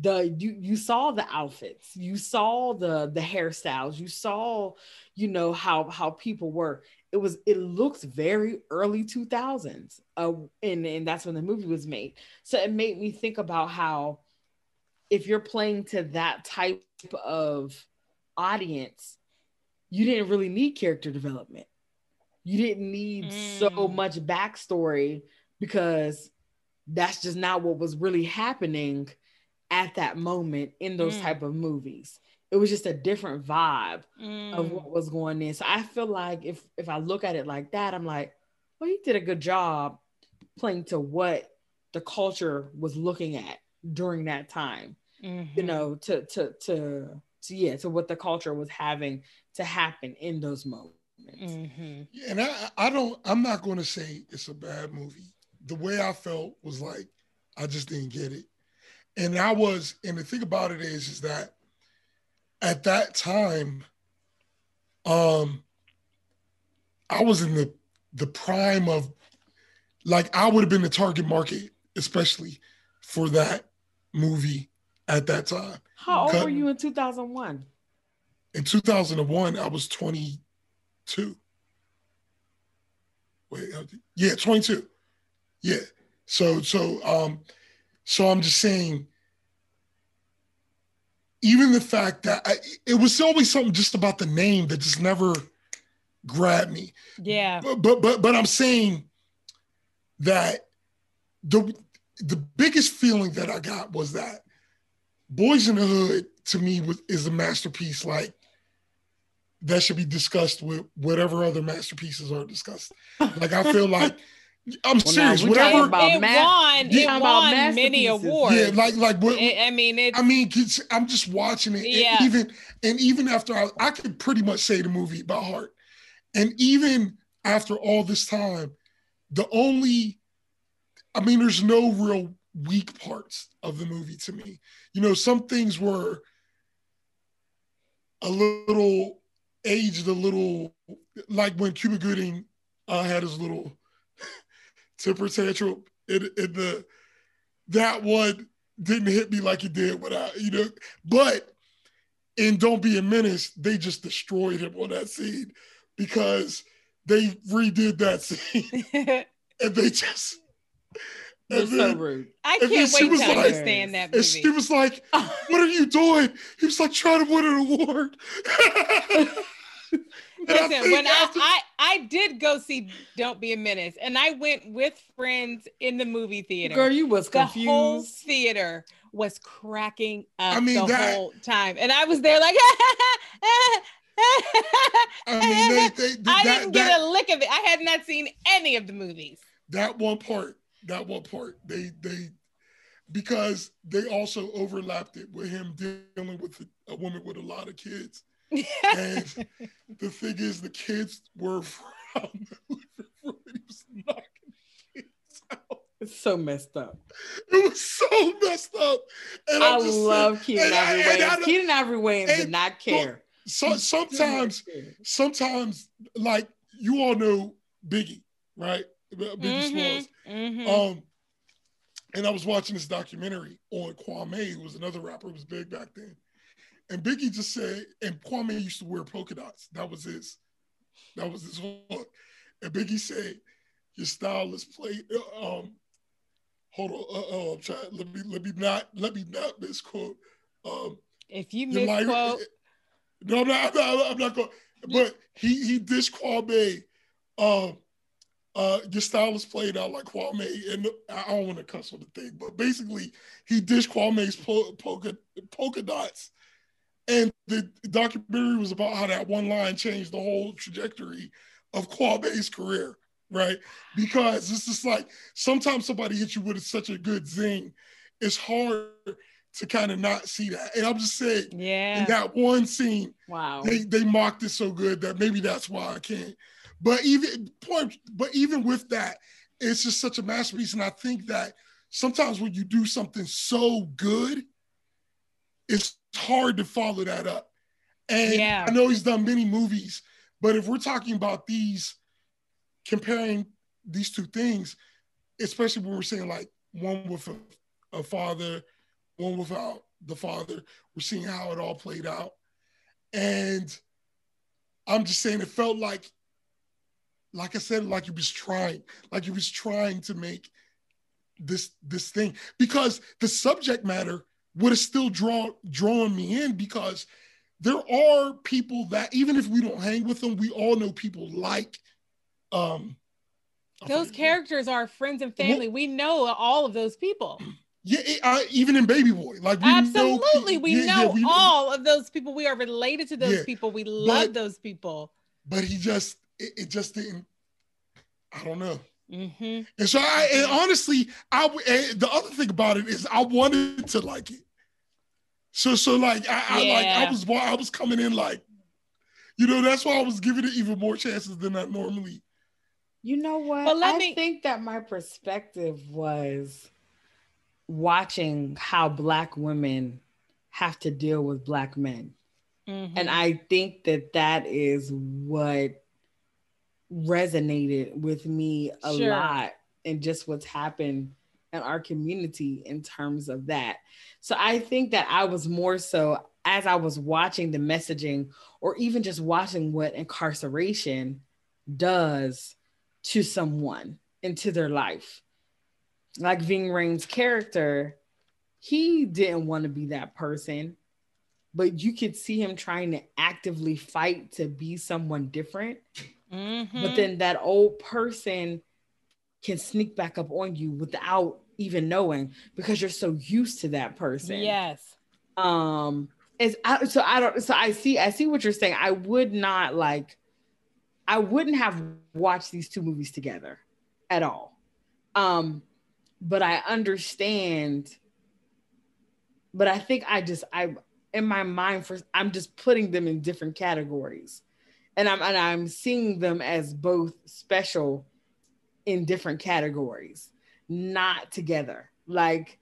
The you you saw the outfits you saw the the hairstyles you saw you know how how people were. It was it looks very early 2000s uh and and that's when the movie was made. So it made me think about how if you're playing to that type of audience you didn't really need character development you didn't need mm. so much backstory because that's just not what was really happening at that moment in those mm. type of movies. It was just a different vibe mm. of what was going in. So I feel like if if I look at it like that, I'm like, well, he did a good job playing to what the culture was looking at during that time. Mm-hmm. You know, to to to to yeah, to what the culture was having to happen in those moments. Mm-hmm. Yeah, and I I don't I'm not going to say it's a bad movie. The way I felt was like I just didn't get it and I was, and the thing about it is, is that at that time, um, I was in the the prime of like I would have been the target market, especially for that movie at that time. How old were you in 2001? In 2001, I was 22. Wait, yeah, 22. Yeah. So so um so I'm just saying, even the fact that I, it was always something just about the name that just never grabbed me. Yeah. But but but, but I'm saying that the the biggest feeling that I got was that Boyz N The Hood to me was is a masterpiece like that should be discussed with whatever other masterpieces are discussed. Like I feel like I'm well, serious. Whatever it won, it won many awards. Yeah, like like what, it, I mean, it, I mean, I'm just watching it. Yeah. And even and even after I, I could pretty much say the movie by heart, and even after all this time, the only, I mean, there's no real weak parts of the movie to me. You know, some things were a little aged, a little like when Cuba Gooding uh, had his little temper tantrum in, in the that one didn't hit me like it did when I, you know, but in Don't Be a Menace, they just destroyed him on that scene because they redid that scene and they just and then, so rude. I can't wait to like, understand that movie. And she was like, "What are you doing?" He was like, "Trying to win an award." Listen, when after- I, I I did go see Don't Be a Menace, and I went with friends in the movie theater. Girl, you was confused. The whole theater was cracking up I mean, the that, whole time, and I was there like. I mean, they, they, they, I didn't get that, a lick of it. I had not seen any of the movies. That one part, that one part, they they because they also overlapped it with him dealing with a woman with a lot of kids and the thing is, the kids were from the living room. He was knocking kids out. It's so messed up. It was so messed up. And I love Keenen Ivory Wayans. Keenen Ivory Wayans did not care. So, sometimes, sometimes, like you all know Biggie, right? Biggie mm-hmm, Smalls. Mm-hmm. Um, and I was watching this documentary on Kwame, who was another rapper who was big back then. And Biggie just said, and Kwame used to wear polka dots. That was his, that was his look. And Biggie said, your style is played. Uh, um, hold on, uh, uh, I'm trying. Let me let me not let me not misquote. Um, if you misquote, no, I'm not. I'm not, I'm not going. But he he dissed Kwame. Um, uh, your style is played out like Kwame, and I don't want to cuss on the thing, but basically he dished Kwame's polka polka dots and the documentary was about how that one line changed the whole trajectory of Kwame's career, right? Because it's just like sometimes somebody hits you with such a good zing, it's hard to kind of not see that. And I'm just saying, yeah, in that one scene, wow, they they mocked it so good that maybe that's why I can't. But even point, but even with that, it's just such a masterpiece. And I think that sometimes when you do something so good, it's hard to follow that up. And yeah. I know he's done many movies, but if we're talking about these, comparing these two things, especially when we're saying like one with a, a father, one without the father, we're seeing how it all played out. And I'm just saying it felt like, like I said, like he was trying, like he was trying to make this this thing because the subject matter would have still draw drawn me in because there are people that even if we don't hang with them, we all know people like um those characters are friends and family. Well, we know all of those people. Yeah, uh, even in Baby Boy, like we absolutely, know, we yeah, know yeah, we, all of those people. We are related to those yeah, people. We love but, those people. But he just, it, it just didn't. I don't know. Mm-hmm. And so I, and honestly, I the other thing about it is I wanted to like it. So so like I, yeah. I like I was I was coming in like, you know, that's why I was giving it even more chances than I normally. You know what? But let I me... think that my perspective was watching how black women have to deal with black men. Mm-hmm. And I think that that is what resonated with me a sure. lot and just what's happened in our community in terms of that. So I think that I was more so as I was watching the messaging or even just watching what incarceration does to someone into their life. Like Ving Rhames' character, he didn't want to be that person, but you could see him trying to actively fight to be someone different. Mm-hmm. But then that old person can sneak back up on you without even knowing because you're so used to that person. Yes. Um is I, so I don't so I see I see what you're saying. I would not like I wouldn't have watched these two movies together at all. Um but I understand but I think I just I in my mind for I'm just putting them in different categories. And I'm and I'm seeing them as both special in different categories not together. Like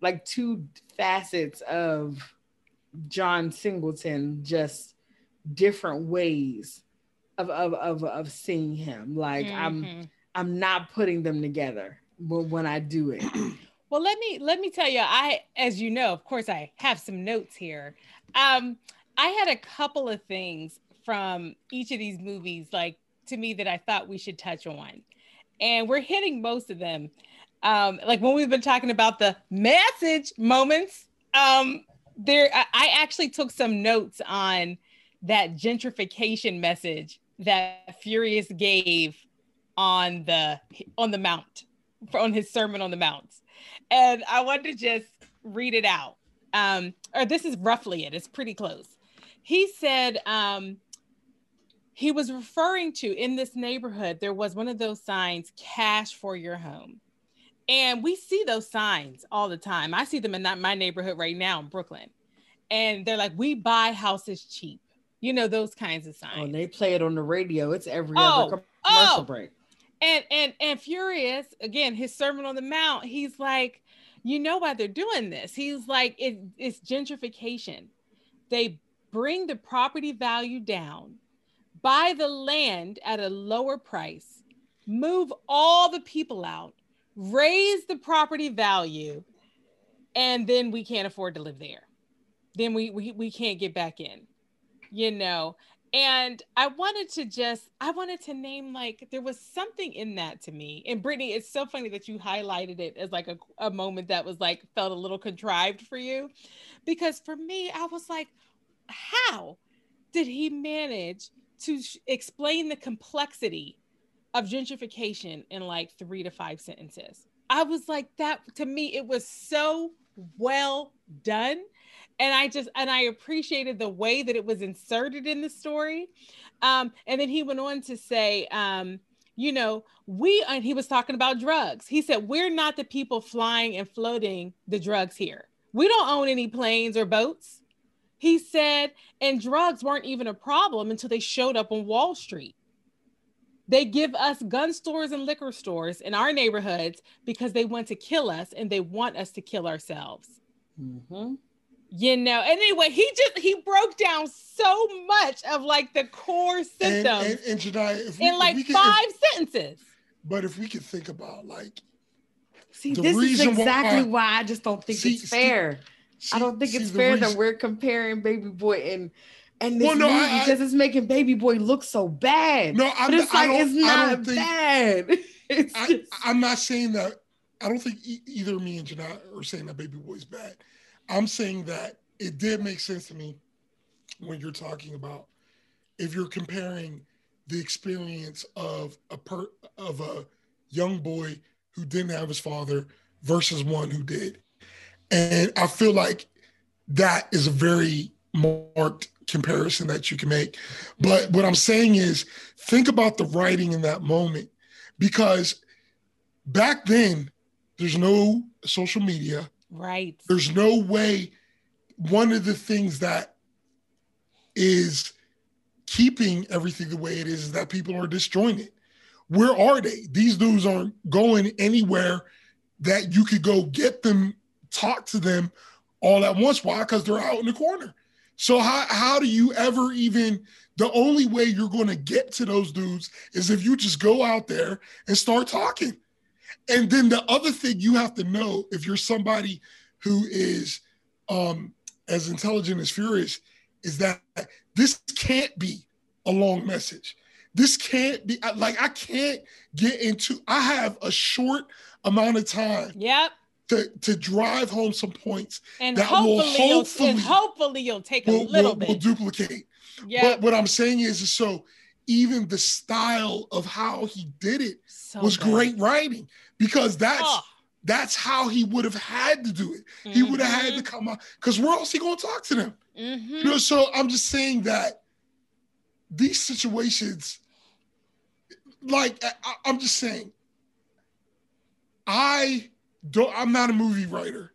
like two facets of john singleton just different ways of of of, of seeing him. Like mm-hmm. i'm i'm not putting them together when, when i do it. Well let me let me tell you i as you know of course i have some notes here. Um i had a couple of things from each of these movies like to me that i thought we should touch on. And we're hitting most of them. Um, like when we've been talking about the message moments, um, there I, actually took some notes on that gentrification message that Furious gave on the on the mount on his sermon on the mount. And i wanted to just read it out. Um or this is roughly it. It's pretty close. He said um he was referring to in this neighborhood, there was one of those signs, cash for your home. And we see those signs all the time. I see them in that, my neighborhood right now in Brooklyn. And they're like, we buy houses cheap. You know, those kinds of oh, signs. Oh, they play it on the radio. It's every oh, other commercial oh. break. And and and Furious, again, his Sermon on the Mount, he's like, you know why they're doing this. He's like, it, it's gentrification. They bring the property value down buy the land at a lower price, move all the people out, raise the property value, and then we can't afford to live there. Then we we, we can't get back in, you know. And I wanted to just, I wanted to name like there was something in that to me. And Brittany, it's so funny that you highlighted it as like a, a moment that was like felt a little contrived for you. Because for me, I was like, how did he manage to sh- explain the complexity of gentrification in like three to five sentences. I was like, that to me, it was so well done. And I just, and I appreciated the way that it was inserted in the story. Um, and then he went on to say, um, you know, we, and he was talking about drugs. He said, we're not the people flying and floating the drugs here. We don't own any planes or boats. He said, and drugs weren't even a problem until they showed up on Wall Street. They give us gun stores and liquor stores in our neighborhoods because they want to kill us and they want us to kill ourselves. Mm-hmm. You know, and anyway, he just he broke down so much of like the core symptoms and, and, and Jedi, we, in like five if, sentences. But if we could think about like, see, this is exactly why, why, I just don't think see, it's fair. I don't think it's fair reason, that we're comparing Baby Boy and and this well, no, movie because it's making Baby Boy look so bad. No, I'm, but it's like it's not think, bad. It's I, just... I'm not saying that. I don't think e- either me and Genia are saying that Baby Boy is bad. I'm saying that it did make sense to me when you're talking about if you're comparing the experience of a per of a young boy who didn't have his father versus one who did. And I feel like that is a very marked comparison that you can make. But what I'm saying is think about the writing in that moment because back then there's no social media. Right. There's no way one of the things that is keeping everything the way it is is that people are disjointed. Where are they? These dudes aren't going anywhere that you could go get them, talk to them all at once. Why? Because they're out in the corner. So how how do you ever even the only way you're going to get to those dudes is if you just go out there and start talking. And then the other thing you have to know if you're somebody who is um, as intelligent as Furious is that this can't be a long message. This can't be like I can't get into. I have a short amount of time. Yep to, to drive home some points and that hopefully will hopefully, you'll, hopefully you'll take a will, little will, bit. Will duplicate. Yeah. But what I'm saying is, so even the style of how he did it so was good. great writing because that's oh. that's how he would have had to do it. Mm-hmm. He would have had to mm-hmm. come out because where else he gonna talk to them? Mm-hmm. You know, so I'm just saying that these situations, like I, I'm just saying, I don't I'm not a movie writer.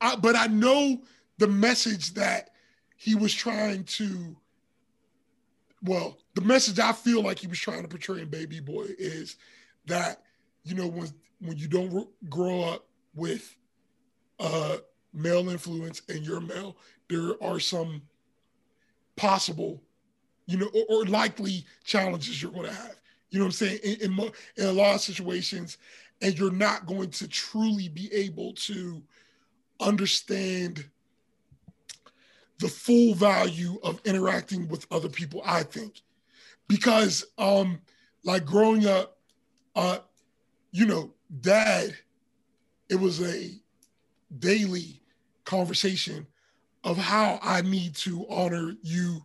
I, but I know the message that he was trying to well, the message I feel like he was trying to portray in Baby Boy is that you know when when you don't grow up with uh male influence and you're male, there are some possible, you know, or, or likely challenges you're going to have. You know what I'm saying? In, in, in a lot of situations, and you're not going to truly be able to understand the full value of interacting with other people i think. Because um like growing up uh you know dad it was a daily conversation of how i need to honor you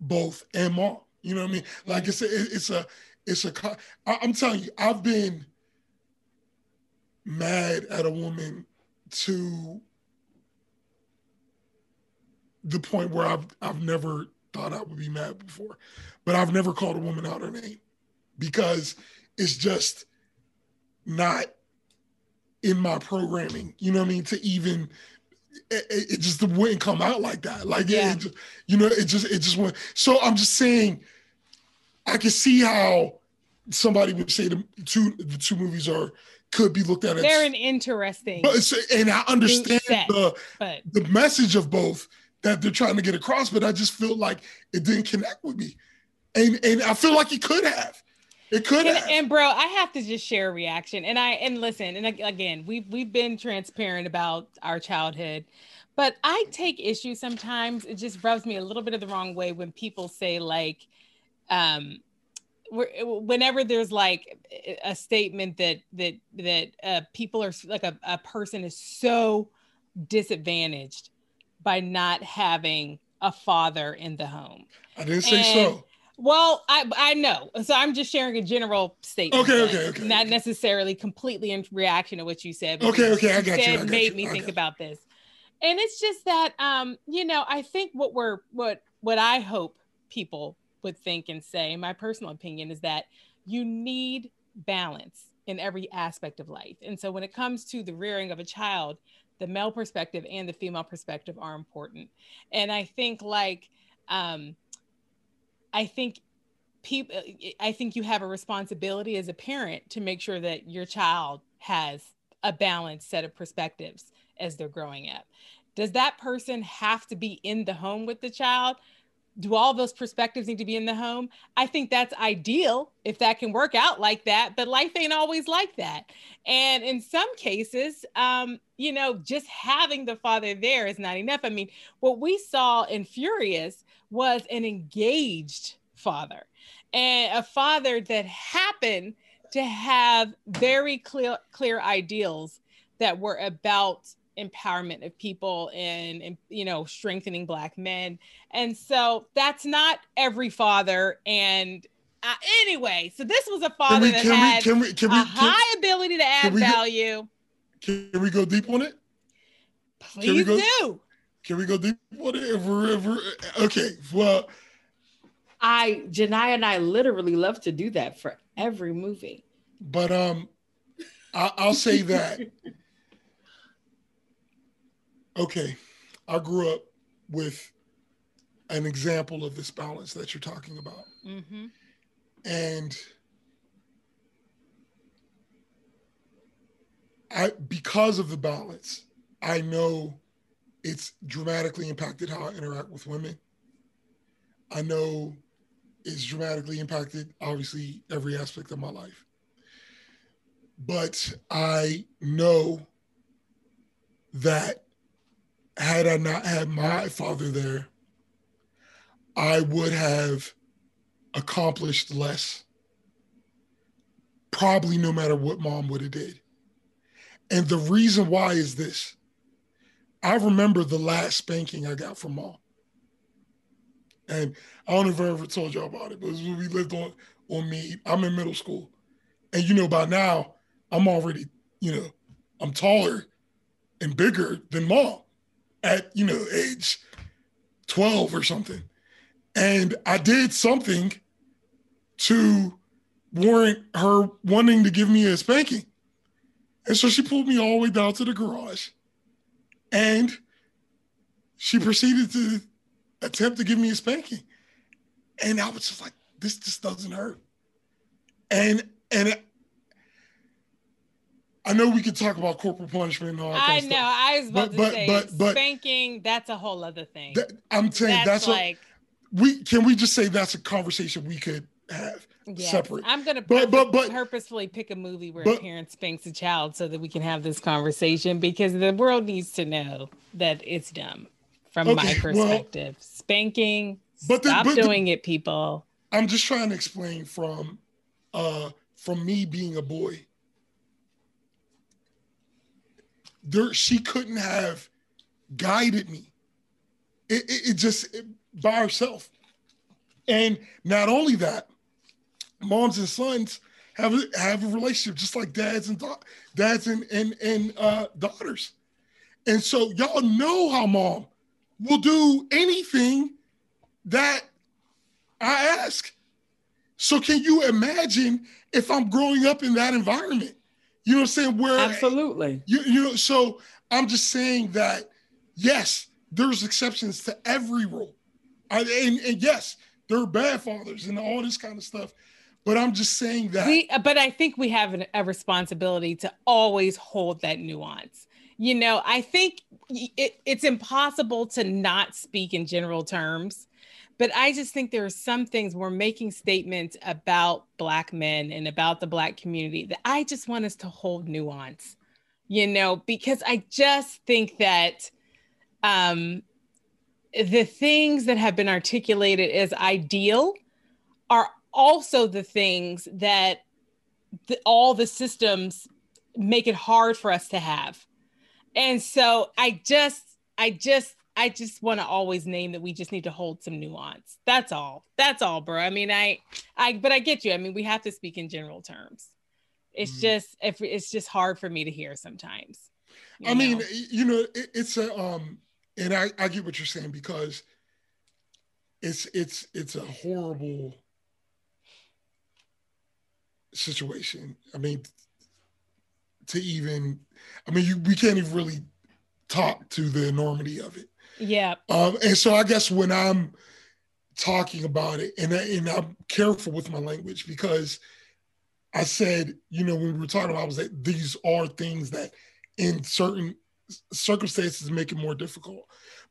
both and mom. You know what i mean? Like it's a it's a it's a i'm telling you i've been mad at a woman to the point where I've I've never thought I would be mad before, but I've never called a woman out her name because it's just not in my programming. You know what I mean? To even it, it just wouldn't come out like that. Like yeah. it, just, you know, it just it just went. So I'm just saying, I can see how somebody would say the two the two movies are could be looked at as they're an interesting and I understand set, the but. the message of both that they're trying to get across, but I just feel like it didn't connect with me. And and I feel like it could have. It could and, have. And bro, I have to just share a reaction. And I and listen, and again, we've we've been transparent about our childhood, but I take issue sometimes. It just rubs me a little bit of the wrong way when people say like, um, whenever there's like a statement that that that uh, people are like a, a person is so disadvantaged by not having a father in the home. I didn't say and, so. Well, I I know. So I'm just sharing a general statement. Okay, okay, okay. Not necessarily completely in reaction to what you said. Okay, okay, I got you. I got made you. me think about this. And it's just that um, you know, I think what we're what what I hope people would think and say, my personal opinion is that you need balance in every aspect of life. And so when it comes to the rearing of a child, the male perspective and the female perspective are important. And I think like um I think people I think you have a responsibility as a parent to make sure that your child has a balanced set of perspectives as they're growing up. Does that person have to be in the home with the child? Do all those perspectives need to be in the home? I think that's ideal if that can work out like that, but life ain't always like that. And in some cases, um, you know, just having the father there is not enough. I mean, what we saw in Furious was an engaged father and a father that happened to have very clear clear ideals that were about empowerment of people and, and, you know strengthening black men. And so that's not every father. And uh, anyway so this was a father we, that had we, can we, can we, a high ability to add value. Can we go deep on it? Please go, do. Can we go deep on it ever, ever? okay well. I Genia and i literally love to do that for every movie. But um I, i'll say that okay, I grew up with an example of this balance that you're talking about. Mm-hmm. And I, because of the balance, I know it's dramatically impacted how I interact with women. I know it's dramatically impacted, obviously, every aspect of my life. But I know that had I not had my father there, I would have accomplished less. Probably no matter what mom would have did. And the reason why is this. I remember the last spanking I got from mom. And I don't know if I ever told y'all about it, but it we lived on on me. I'm in middle school. And you know, by now, I'm already, you know, I'm taller and bigger than mom at, you know, age 12 or something. And I did something to warrant her wanting to give me a spanking. And so she pulled me all the way down to the garage and she proceeded to attempt to give me a spanking. And I was just like, this just doesn't hurt. And and I know we could talk about corporal punishment and all that. I know. I was about but, to but, say but, but, spanking. That's a whole other thing. That, I'm saying that's, that's like what, we can we just say that's a conversation we could have yes, separate. I'm gonna but, but, but, purposefully pick a movie where but, a parent spanks a child so that we can have this conversation because the world needs to know that it's dumb from okay, my perspective. Well, Spanking. But the, stop doing the, it, people. I'm just trying to explain from uh from me being a boy there she couldn't have guided me. It, it, it just it, by herself. And not only that, moms and sons have a, have a relationship just like dads and da- dads and and, and uh, daughters. And so y'all know how mom will do anything that I ask. So can you imagine if I'm growing up in that environment? You know what I'm saying? Where absolutely. You, you know, so I'm just saying that yes, there's exceptions to every rule. I, and, and yes, there are bad fathers and all this kind of stuff. But I'm just saying that. We, but I think we have an, a responsibility to always hold that nuance. You know, I think it, it's impossible to not speak in general terms but I just think there are some things we're making statements about Black men and about the Black community that I just want us to hold nuance, you know, because I just think that um, the things that have been articulated as ideal are also the things that the, all the systems make it hard for us to have. And so I just, I just I just want to always name that we just need to hold some nuance. That's all. That's all, bro. I mean, I, I, but I get you. I mean, we have to speak in general terms. It's mm. just, if it's just hard for me to hear sometimes. I know? mean, you know, it, it's a, um, and I, I get what you're saying because it's, it's, it's a horrible situation. I mean, to even, I mean, you, we can't even really talk to the enormity of it. Yeah. Um, and so I guess when I'm talking about it, and, I, and I'm careful with my language because I said, you know, when we were talking about, I was like, these are things that in certain circumstances make it more difficult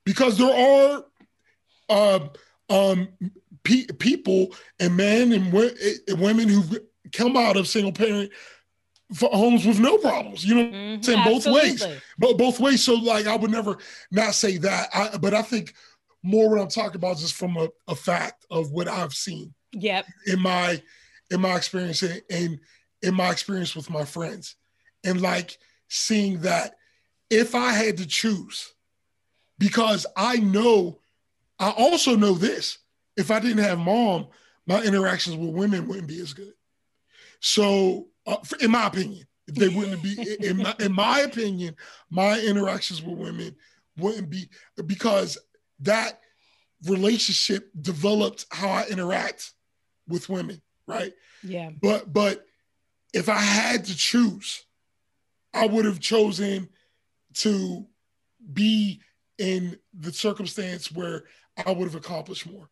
because there are uh, um, pe- people and men and women who come out of single parent homes with no problems. You know, mm-hmm. saying both ways, but both ways. So like, I would never not say that. I, but I think more what I'm talking about is just from a, a fact of what I've seen. Yep. In my in my experience and in my experience with my friends, and like seeing that if I had to choose, because I know, I also know this: if I didn't have mom, my interactions with women wouldn't be as good. So, uh, in my opinion, they wouldn't be. in, my, in my opinion, my interactions with women wouldn't be because that relationship developed how I interact with women, right? Yeah. But but if I had to choose, I would have chosen to be in the circumstance where I would have accomplished more.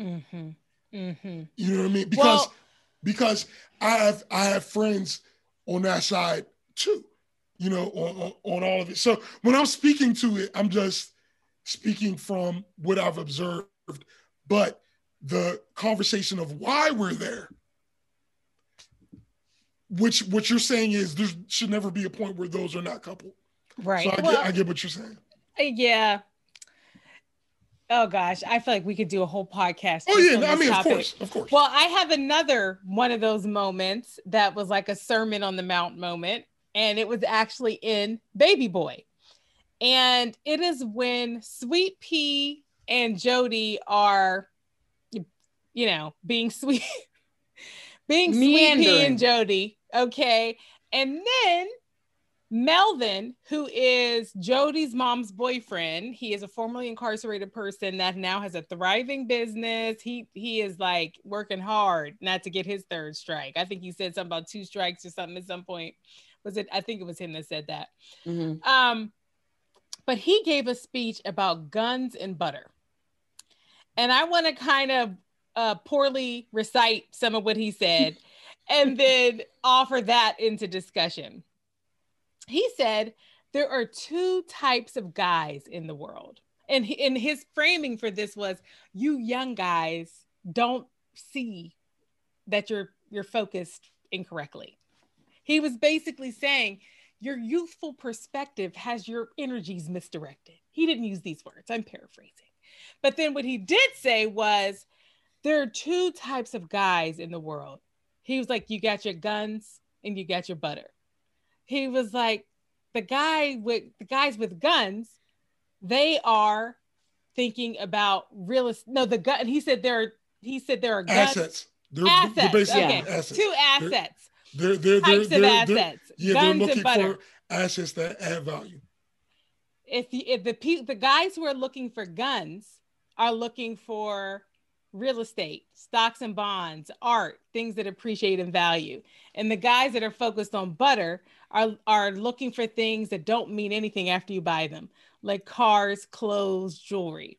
Mm-hmm. Mm-hmm. You know what I mean? Because well, because I have I have friends on that side too. You know, on, on, on all of it. So when I'm speaking to it, I'm just speaking from what I've observed. But the conversation of why we're there, which what you're saying is there should never be a point where those are not coupled. Right. So I, well, get, I get what you're saying. Yeah. Oh gosh, I feel like we could do a whole podcast. Oh yeah, I mean, topic. of course, of course. Well, I have another one of those moments that was like a Sermon on the Mount moment, and it was actually in Baby Boy, and it is when Sweet Pea and Jody are, you know, being sweet, being Meandering. Sweet Pea and Jody, okay, and then Melvin, who is Jody's mom's boyfriend, he is a formerly incarcerated person that now has a thriving business. He he is like working hard not to get his third strike. I think he said something about two strikes or something at some point. Was it? I think it was him that said that. Mm-hmm. Um, but he gave a speech about guns and butter, and I want to kind of uh, poorly recite some of what he said, and then offer that into discussion he said there are two types of guys in the world. And, he, and his framing for this was you young guys don't see that you're you're focused incorrectly. He was basically saying your youthful perspective has your energies misdirected. He didn't use these words. I'm paraphrasing. But then what he did say was there are two types of guys in the world. He was like, you got your guns and you got your butter he was like, the guy with the guys with guns, they are thinking about real estate. No, the gun. He said there are. He said there are guns. assets. They're, assets. They're okay. Assets. Two assets. They're, they're, they're, types of assets. yeah, guns they're looking for assets that add value. If the if the the guys who are looking for guns are looking for real estate, stocks and bonds, art, things that appreciate in value. And the guys that are focused on butter are, are looking for things that don't mean anything after you buy them, like cars, clothes, jewelry.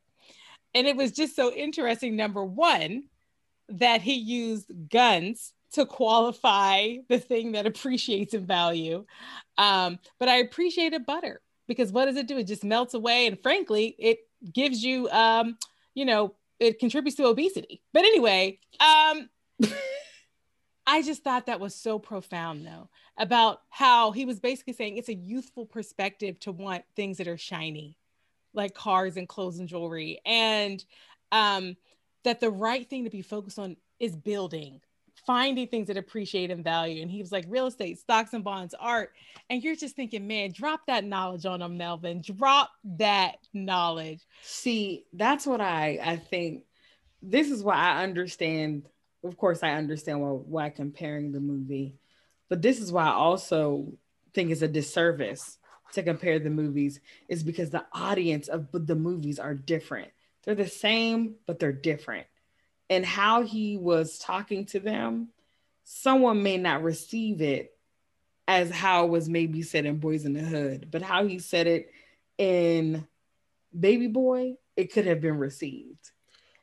And it was just so interesting, number one, that he used guns to qualify the thing that appreciates in value. Um, but I appreciated butter because what does it do? It just melts away. And frankly, it gives you, um, you know, it contributes to obesity. But anyway, um, I just thought that was so profound, though, about how he was basically saying it's a youthful perspective to want things that are shiny, like cars and clothes and jewelry, and um, that the right thing to be focused on is building, finding things that appreciate and value. And he was like, real estate, stocks and bonds, art. And you're just thinking, man, drop that knowledge on them, Melvin. Drop that knowledge. See, that's what I I think. This is why I understand of course, I understand why, why comparing the movie, but this is why I also think it's a disservice to compare the movies, is because the audience of the movies are different. They're the same, but they're different. And how he was talking to them, someone may not receive it as how it was maybe said in Boyz N The Hood, but how he said it in Baby Boy, it could have been received.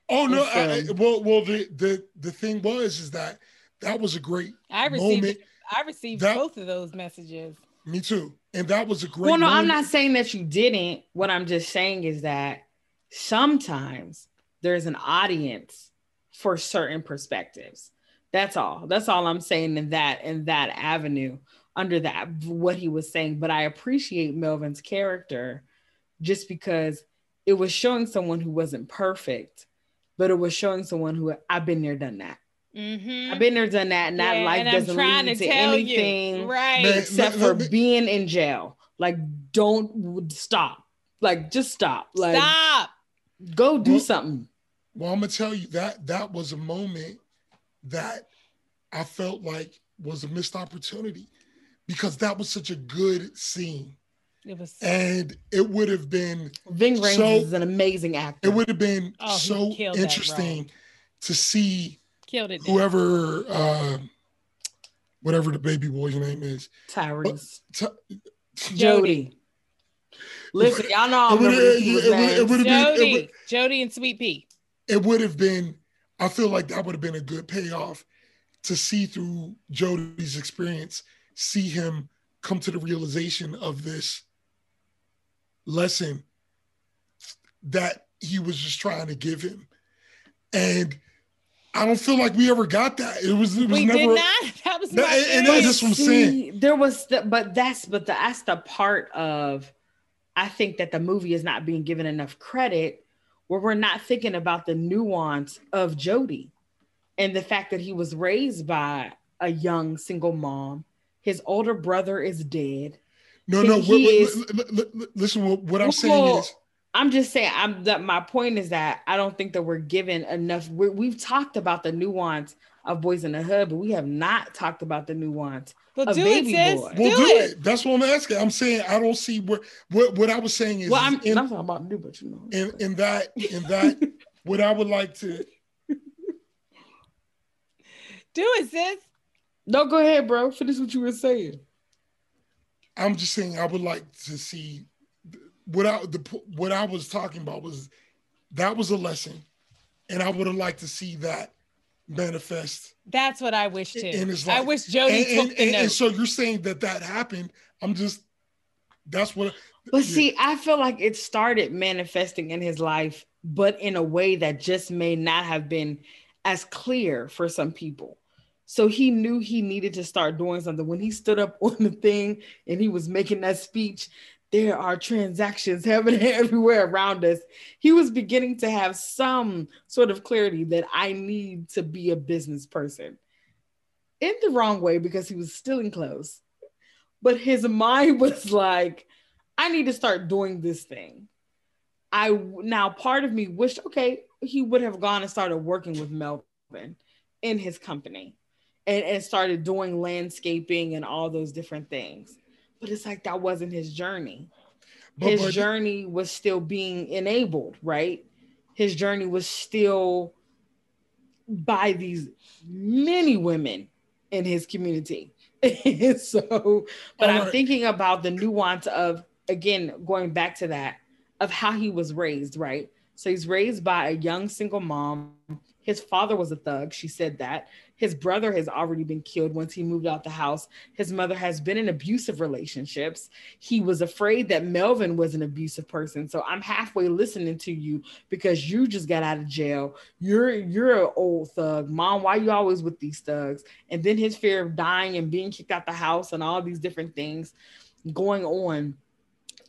Oh no! And I, so- I- well, well, the the the thing was is that that was a great I received moment. I received That- both of those messages. Me too, and that was a great. Well, no, I'm not saying that you didn't. What I'm just saying is that sometimes there's an audience for certain perspectives. That's all. That's all I'm saying in that in that avenue under that what he was saying. But I appreciate Melvin's character just because it was showing someone who wasn't perfect, but it was showing someone who I've been there, done that. Mm-hmm. I've been there, done that, and that Yeah, life and doesn't trying lead to to anything you, right? Man, except let- for let being in jail. Like, don't stop. Like, just stop. Like, Stop. go do Well- something. Well, I'm gonna tell you that that was a moment that I felt like was a missed opportunity because that was such a good scene, It was. and it would have been Ving Rhames So- is an amazing actor. it would have been Oh, so interesting to see killed it. whoever uh, whatever the baby boy's name is Tyrese. t- Jody. Listen, y'all know It would've- remember these people's it it would've been- Jody, would- Jody, and Sweet Pea. It would have been i feel like that would have been a good payoff to see through jody's experience see him come to the realization of this lesson that he was just trying to give him and i don't feel like we ever got that it was it was We never did not. That was my and- and that's what I'm saying. There was, the, but that's, but the, that's the part of, I think that the movie is not being given enough credit, where we're not thinking about the nuance of Jody, and the fact that he was raised by a young single mom. His older brother is dead. no no he wait, wait, is- li- li- listen what, what i'm saying is I'm just saying. I'm that my point is that I don't think that we're given enough. We're, we've talked about the nuance of Boyz N The Hood, but we have not talked about the nuance. Well, a do baby it, sis. boy. we'll do, do, it. it. that's what i'm asking i'm saying i don't see where what, what i was saying is Well, I'm, in- I'm talking about new, but you know. in in that in that what I would like to Do it, sis. No, go ahead, bro. Finish what you were saying. I'm just saying I would like to see what I the what I was talking about was that was a lesson, and I would have liked to see that manifest. That's what I wish too. And it's I wish Jody and, and, the and- note. and so you're saying that that happened. I'm just that's what. But yeah. see, I feel like it started manifesting in his life, but in a way that just may not have been as clear for some people. So he knew he needed to start doing something. When he stood up on the thing and he was making that speech, there are transactions happening everywhere around us. He was beginning to have some sort of clarity that I need to be a business person in the wrong way because he was still in clothes. But his mind was like, I need to start doing this thing. I now part of me wished, okay, he would have gone and started working with Melvin in his company and, and started doing landscaping and all those different things. But it's like that wasn't his journey. But- his but- journey was still being enabled, right? His journey was still by these many women in his community. so, but I'm thinking about the nuance of, again, going back to that, of how he was raised, right? So he's raised by a young single mom. His father was a thug. She said that. His brother has already been killed once he moved out the house. His mother has been in abusive relationships. He was afraid that Melvin was an abusive person. So I'm halfway listening to you because you just got out of jail. You're you're an old thug. Mom, why you always with these thugs? And then his fear of dying and being kicked out the house and all these different things going on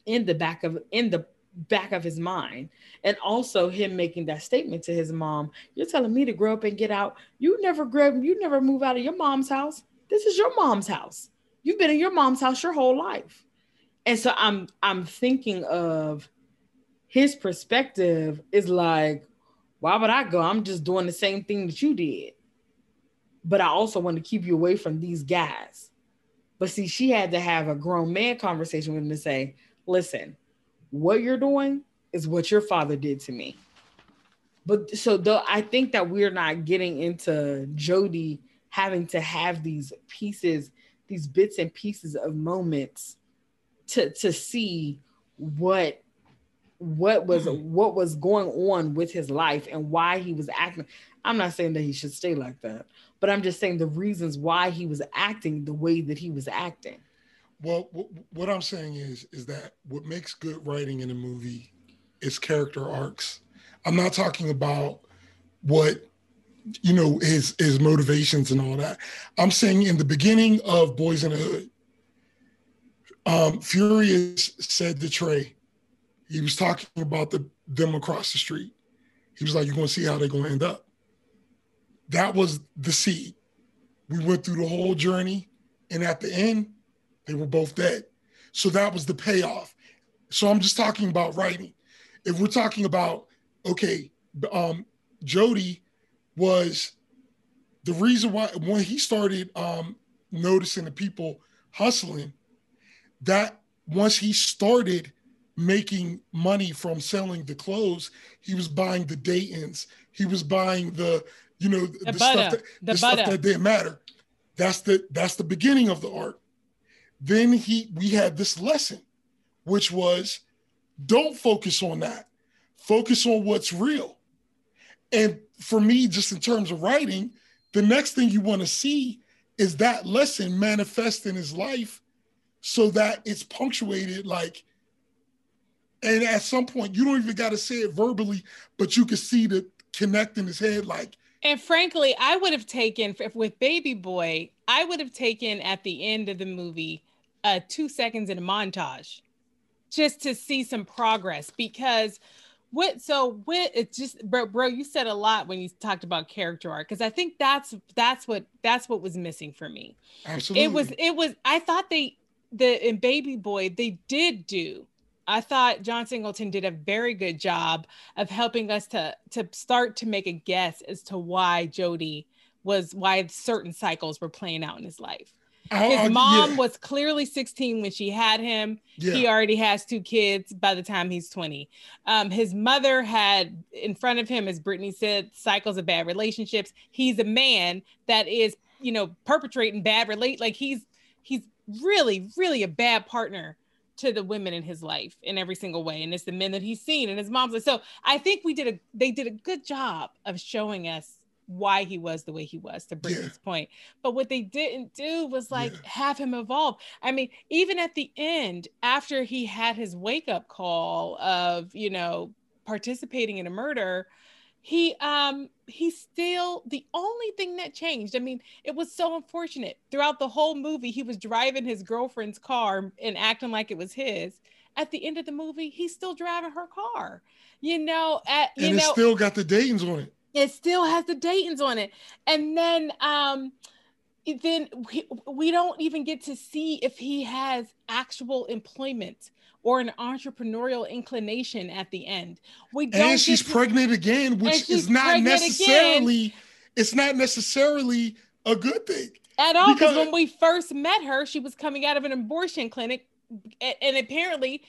in the back of in the back of his mind. And also him making that statement to his mom you're telling me to grow up and get out. You never grab you never move out of your mom's house. This is your mom's house. You've been in your mom's house your whole life. And so i'm i'm thinking of his perspective is like why would i go? I'm just doing the same thing that you did. But i also want to keep you away from these guys. But see she had to have a grown man conversation with him to say listen what you're doing is what your father did to me. But so though I think that we're not getting into Jody having to have these pieces, these bits and pieces of moments to to see what what was mm-hmm. what was going on with his life and why he was acting. I'm not saying that he should stay like that, but I'm just saying the reasons why he was acting the way that he was acting. Well, what I'm saying is, is that what makes good writing in a movie is character arcs. I'm not talking about what you know his his motivations and all that. I'm saying in the beginning of Boyz N The Hood, um, Furious said to Trey, he was talking about the them across the street. He was like, "You're to see how they're to end up." That was the seed. We went through the whole journey, and at the end, they were both dead. So that was the payoff. So I'm just talking about writing. If we're talking about, okay, um, Jody was the reason why when he started um, noticing the people hustling, that once he started making money from selling the clothes, he was buying the Daytons, he was buying the, you know, the, the stuff that the, the stuff that didn't matter. That's the that's the beginning of the art. Then he we had this lesson, which was don't focus on that. Focus on what's real. And for me, just in terms of writing, the next thing you want to see is that lesson manifest in his life so that it's punctuated like and at some point you don't even got to say it verbally but you can see the connect in his head like and frankly i would have taken with baby boy i would have taken at the end of the movie uh, two seconds in a montage just to see some progress because what so what it's just bro, bro you said a lot when you talked about character arc because i think that's that's what that's what was missing for me Absolutely. it was it was i thought they the in baby boy they did do i thought john singleton did a very good job of helping us to to start to make a guess as to why jody was why certain cycles were playing out in his life his mom yeah. was clearly 16 when she had him. Yeah. He already has two kids by the time he's 20. Um, his mother had in front of him, as Brittany said, cycles of bad relationships. He's a man that is, you know, perpetrating bad relate. Like he's he's really, really a bad partner to the women in his life in every single way. And it's the men that he's seen and his mom's like, so I think we did a they did a good job of showing us why he was the way he was to bring yeah. this point. But what they didn't do was like yeah. have him evolve. I mean, even at the end, after he had his wake up call of, you know, participating in a murder, he um he still the only thing that changed i mean it was so unfortunate throughout the whole movie he was driving his girlfriend's car and acting like it was his at the end of the movie he's still driving her car you know at you and know, it still got the Dayton's on it it still has the Dayton's on it. And then um then we, we don't even get to see if he has actual employment or an entrepreneurial inclination at the end. We don't and she's to, pregnant again, which is not necessarily again. it's not necessarily a good thing at all. Because when we first met her, she was coming out of an abortion clinic, and, and apparently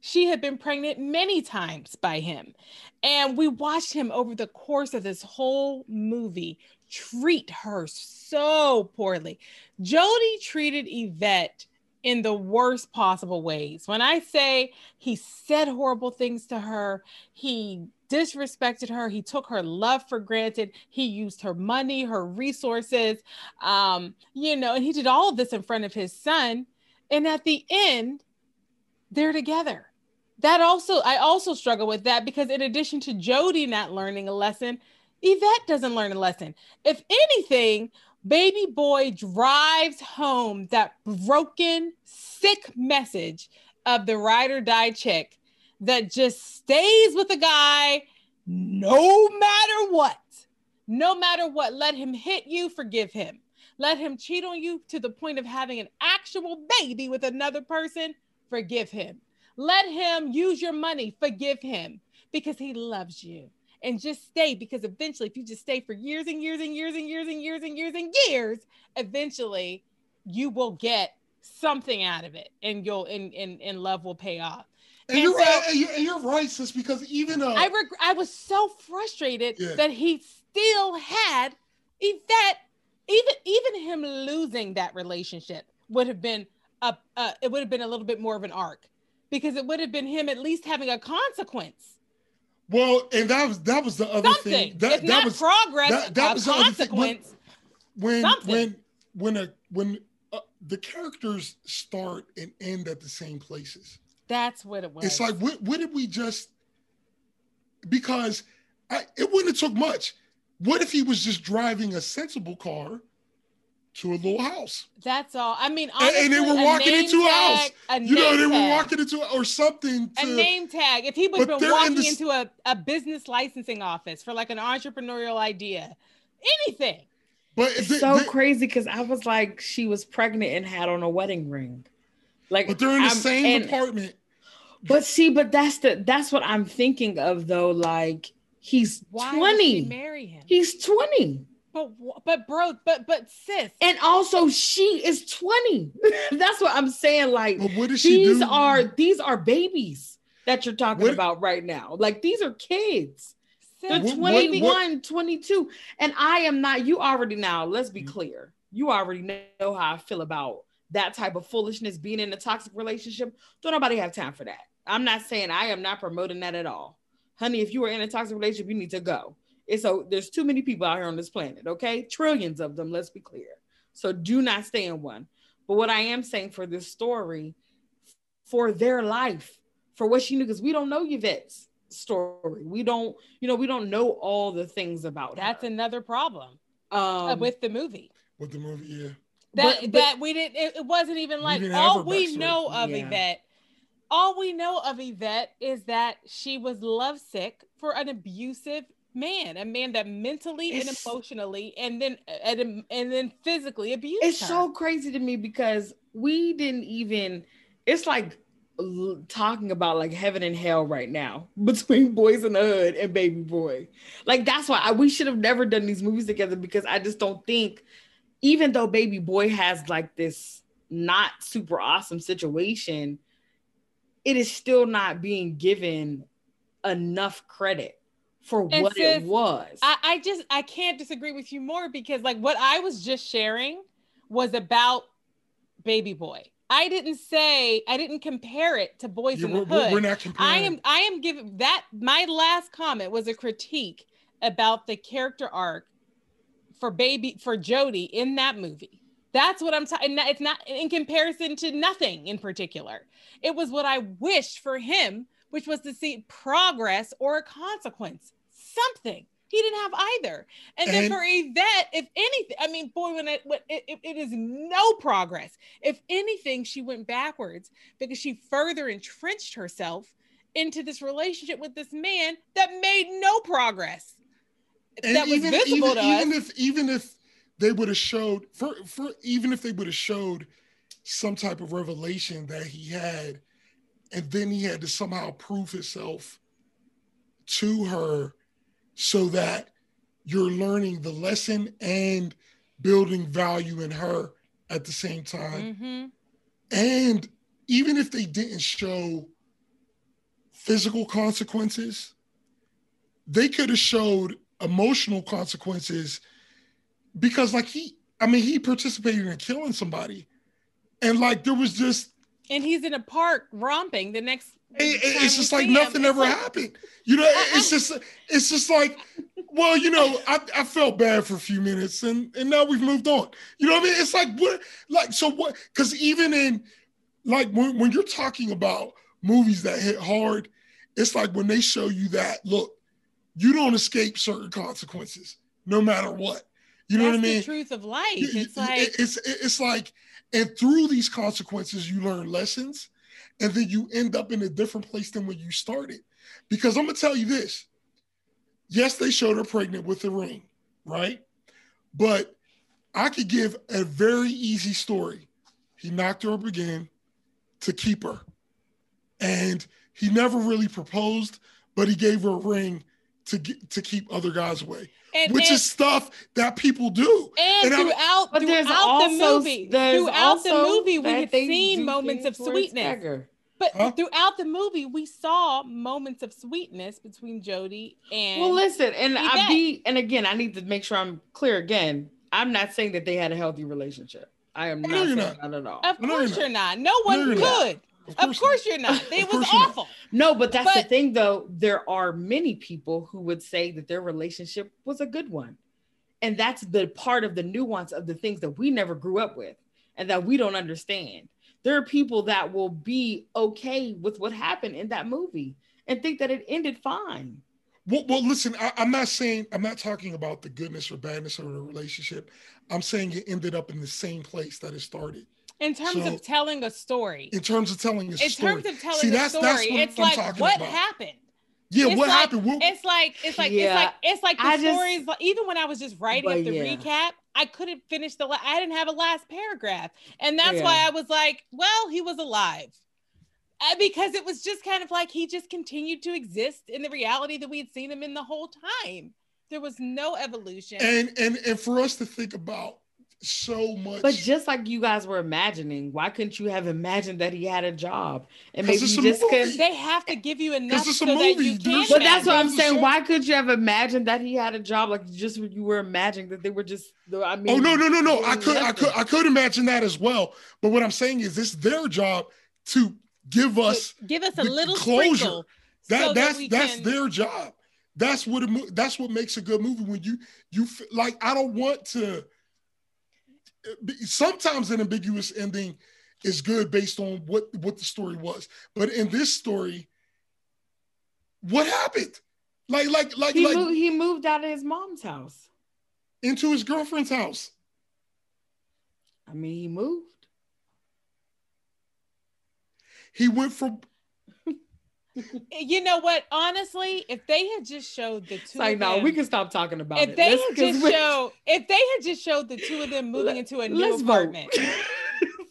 she had been pregnant many times by him. And we watched him over the course of this whole movie treat her so poorly. Jody treated Yvette in the worst possible ways. When I say he said horrible things to her, he disrespected her, he took her love for granted, he used her money, her resources, um, you know, and he did all of this in front of his son. And at the end, they're together that also I also struggle with that because in addition to Jody not learning a lesson, Yvette doesn't learn a lesson. If anything, baby boy drives home that broken, sick message of the ride or die chick that just stays with a guy no matter what. No matter what, let him hit you, forgive him. Let him cheat on you to the point of having an actual baby with another person, forgive him let him use your money. Forgive him because he loves you. And just stay because eventually, if you just stay for years and years and years and years and years and years and years, eventually you will get something out of it and you'll and, and, and love will pay off. And, and you're so, right. And you're, and you're, right, sis, because even uh, I reg- I was so frustrated yeah. that he still had Yvette. Even even him losing that relationship would have been a uh, it would have been a little bit more of an arc because it would have been him at least having a consequence. Well, and that was that was the other Something. thing. That, that not was progress, that- that a was the other thing. When- consequence. when something. when when a when uh, the characters start and end at the same places. That's what it was. It's like what what did we just because I, it wouldn't have took much. What if he was just driving a sensible car to a little house? That's all. I mean, And- and they were walking name into a house. A You know, name they were walking into or something a name tag. If he was But been they're in walking this- into a, a business licensing office for like an entrepreneurial idea, anything. but It's they- so they- crazy because I was like, she was pregnant and had on a wedding ring. Like, but they're in the I'm- same and- apartment. But see, but that's the that's what I'm thinking of though. Like he's Why 20. marry him? He's 20. But wh- but bro, but but sis, And also she is 20. that's what I'm saying. Like But what did she these do? are these are babies that you're talking What- about right now. Like these are kids. sis, They're What- what- 21, 22. And I am not, you already now, let's be Mhm. clear. You already know how I feel about that type of foolishness, being in a toxic relationship. Don't nobody have time for that. I'm not saying I am not promoting that at all. Honey, if you are in a toxic relationship, you need to go. It's so there's too many people out here on this planet, okay? Trillions of them, let's be clear. So do not stay in one. But what I am saying for this story, for their life, for what she knew, because we don't know Yvette's story. We don't, you know, we don't know all the things about that's her. another problem uh, um, with the movie. with the movie, yeah. That but- that we didn't. It, it wasn't even like didn't all we backstory. know of Yeah. Yvette. All we know of Yvette is that she was lovesick for an abusive man, a man that mentally and emotionally, and then uh, and, and then physically abused it's her. so crazy to me because we didn't even it's like talking about like heaven and hell right now between Boyz N The Hood and baby boy like that's why I, we should have never done these movies together because i just don't think even though baby boy has like this not super awesome situation it is still not being given enough credit for And what sis, it was I, I just I can't disagree with you more because like what I was just sharing was about baby boy. I didn't say I didn't compare it to boys Yeah, in the we're, we're- hood. we're not comparing. I am I am giving that my last comment was a critique about the character arc for baby for Jody in that movie. That's what I'm talking. It's not in comparison to nothing in particular. It was what I wished for him, which was to see progress or a consequence, something. He didn't have either. And, then And- for Yvette, if anything, I mean, boy, when it, when it, it- it is no progress. If anything, she went backwards because she further entrenched herself into this relationship with this man that made no progress. And that was even, visible even, to even us. if even if they would have showed for for even if they would have showed some type of revelation that he had, and then he had to somehow prove himself to her so that you're learning the lesson and building value in her at the same time. Mhm. And even if they didn't show physical consequences, they could have showed emotional consequences because, like, he, I mean, he participated in killing somebody. And, like, there was just, And he's in a park romping the next. It- it- it's just like see him. nothing ever happened. You know, uh-uh. it's just, it's just like, well, you know, I, I felt bad for a few minutes and, and now we've moved on. You know what I mean? It's like, what, like, so what, because even in, like, when, when you're talking about movies that hit hard, it's like when they show you that, look, you don't escape certain consequences no matter what. You know That's what I mean? the truth of life. It's like it- it's it's like, and through these consequences, you learn lessons, and then you end up in a different place than when you started. Because I'm gonna tell you this: yes, they showed her pregnant with the ring, right? But I could give a very easy story. He knocked her up again to keep her, and he never really proposed, but he gave her a ring to get, to keep other guys away, and, which and, is stuff that people do. and and I'm- throughout But there's throughout also the movie, throughout the movie, we had seen moments of things where it's sweetness. stagger. But Huh? throughout the movie, we saw moments of sweetness between Jody and Well, listen, and I be, and again, I need to make sure I'm clear again. I'm not saying that they had a healthy relationship. I am I not know saying at all. Of No, you're course not. you're not. No one you're not. could. Of course, you're not. It Of was course you're not. awful. No, but that's the thing though. There are many people who would say that their relationship was a good one. And that's the part of the nuance of the things that we never grew up with and that we don't understand. There are people that will be okay with what happened in that movie and think that it ended fine. Well, well listen, I, I'm not saying I'm not talking about the goodness or badness of the relationship. I'm saying it ended up in the same place that it started In terms So- of telling a story. in terms of telling a In story. terms of telling See, a that's- story, that's what it's I'm like talking what about. happened. yeah, it's what like- happened? What- It's like it's like it's like it's like the I just- stories. Like, even when I was just writing up the yeah. recap, I couldn't finish the. La- I didn't have a last paragraph, and that's Yeah. why I was like, "Well, he was alive," Uh, because it was just kind of like he just continued to exist in the reality that we had seen him in the whole time. There was no evolution. and and and for us to think about so much. But just like you guys were imagining, why couldn't you have imagined that he had a job? And maybe you just movie. couldn't they have to give you enough so a that movie. you can. There's- But that's what I'm saying. Why could you have imagined that he had a job? Like just you were imagining that they were just. I mean, oh no no no no! I could I could I could imagine that as well. But what I'm saying is, it's their job to give us give us a little closure. sprinkle. that. so that's we that's can- their job. That's what a that's what makes a good movie. When you you f- like, I don't want to. Sometimes an ambiguous ending is good based on what what the story was, but in this story, what happened? Like like like he like moved. He moved out of his mom's house. into his girlfriend's house. I mean, he moved. He went from Eh, you know what? Honestly, if they had just showed the two, like, of no, them, we can stop talking about if it. they Let's- had just we- showed, if they had just showed the two of them moving Let- into a new apartment,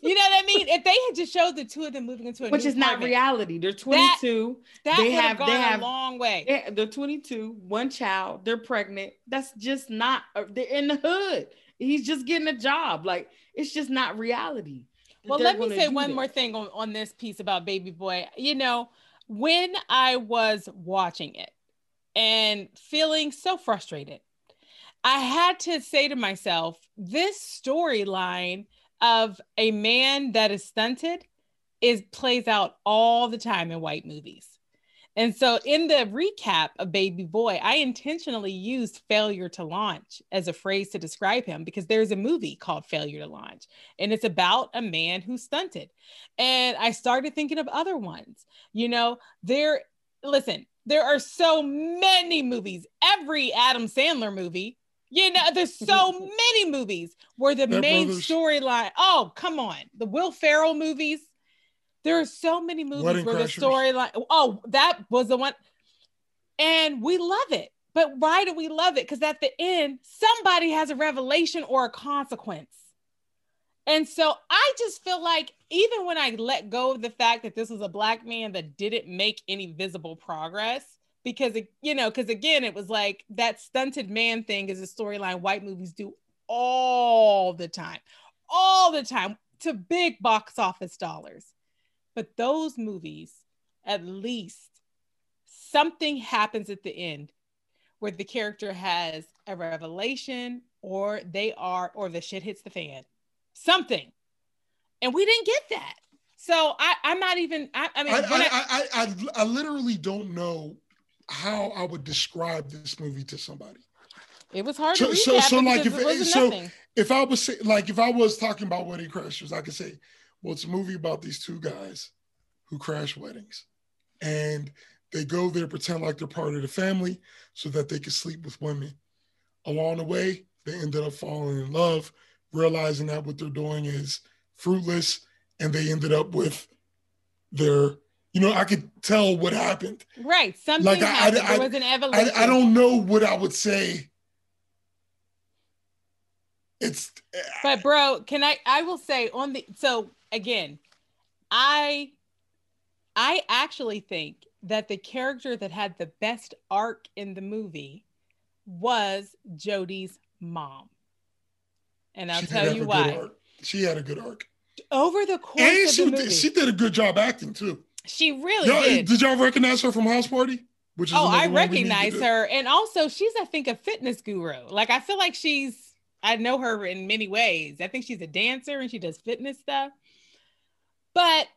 you know what I mean? If they had just showed the two of them moving into a new Which is not reality. They're 22. that they would have gone they have- a long way. They're, they're 22, one child, they're pregnant. That's just not, they're in the hood. He's just getting a job. Like, it's just not reality. Well, they're let me say one that. more thing on, on this piece about Baby Boy. You know, when I was watching it and feeling so frustrated, I had to say to myself, this storyline of a man that is stunted is plays out all the time in white movies. And so in the recap of Baby Boy, I intentionally used failure to launch as a phrase to describe him because there's a movie called Failure to Launch and it's about a man who's stunted. And I started thinking of other ones. You know, there, listen, there are so many movies, every Adam Sandler movie. You know, there's so many movies where the Step main storyline, oh, come on, the Will Ferrell movies. There are so many movies Wedding where the storyline, oh, that was the one. And we love it. But why do we love it? Because at the end, somebody has a revelation or a consequence. And so I just feel like even when I let go of the fact that this was a black man that didn't make any visible progress, because it, you know, because again, it was like that stunted man thing is a storyline white movies do all the time, all the time to big box office dollars. But those movies, at least something happens at the end where the character has a revelation or they are, or the shit hits the fan. Something. And we didn't get that. So i i'm not even i, I mean I, I, I- I, I, literally don't know how I would describe this movie to somebody. it was hard So- to so- recap so, like, if- so- nothing. If I was say, like, if I was talking about wedding crashers, I could say, well, it's a movie about these two guys who crash weddings, and they go there pretend like they're part of the family so that they can sleep with women. Along the way, they ended up falling in love, realizing that what they're doing is fruitless, and they ended up with their. You know, I could tell what happened. right something Like, I- I-. I- was an I, evolution I don't know what I would say. It's but bro can i i will say on the so again i i actually think that the character that had the best arc in the movie was Jody's mom and i'll she tell you why. She had a good arc, over the course and of she the did, movie she did a good job acting too. she really Y'all, did did y'all recognize her from House Party? Which Oh, I another one we need to recognize her. And also, she's, I think, a fitness guru. Like, I feel like she's, I know her in many ways. I think she's a dancer and she does fitness stuff. But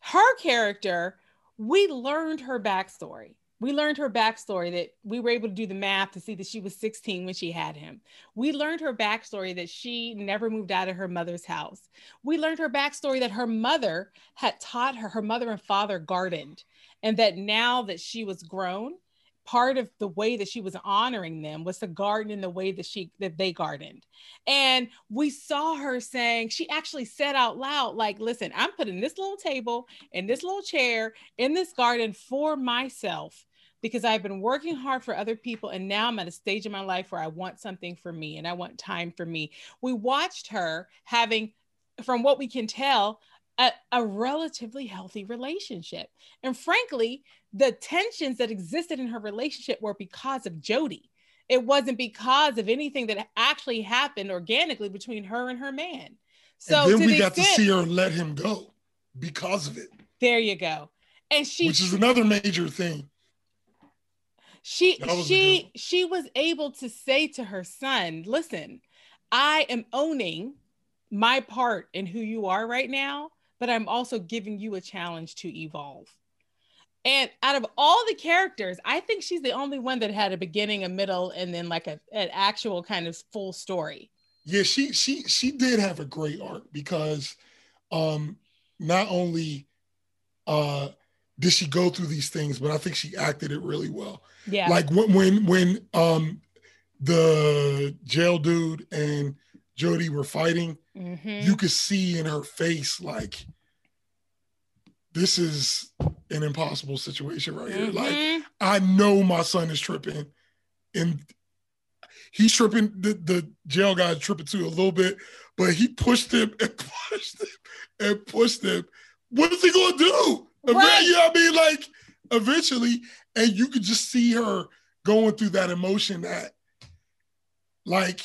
her character, we learned her backstory. We learned her backstory that we were able to do the math to see that she was 16 when she had him. We learned her backstory that she never moved out of her mother's house. We learned her backstory that her mother had taught her, her mother and father gardened, and that now that she was grown, part of the way that she was honoring them was to garden in the way that she that they gardened and we saw her saying she actually said out loud like listen i'm putting this little table and this little chair in this garden for myself because i've been working hard for other people and now i'm at a stage in my life where i want something for me and i want time for me we watched her having from what we can tell a, a, relatively healthy relationship. And frankly, the tensions that existed in her relationship were because of Jody. It wasn't because of anything that actually happened organically between her and her man. So and then we the got extent, to see her let him go because of it. There you go. And she Which is another major thing. She she she was able to say to her son, "Listen, I am owning my part in who you are right now but I'm also giving you a challenge to evolve. And out of all the characters, I think she's the only one that had a beginning, a middle, and then like a, an actual kind of full story. Yeah, she she she did have a great arc because um not only uh did she go through these things, but I think she acted it really well. Yeah. Like when when when um the jail dude and Jody were fighting, mm-hmm. you could see in her face like this is an impossible situation right here. Mm-hmm. Like I know my son is tripping, and he's tripping. The, the jail guy's tripping too a little bit, but he pushed him and pushed him and pushed him. What is he gonna do? Right. You know what I mean? Like eventually, and you could just see her going through that emotion that, like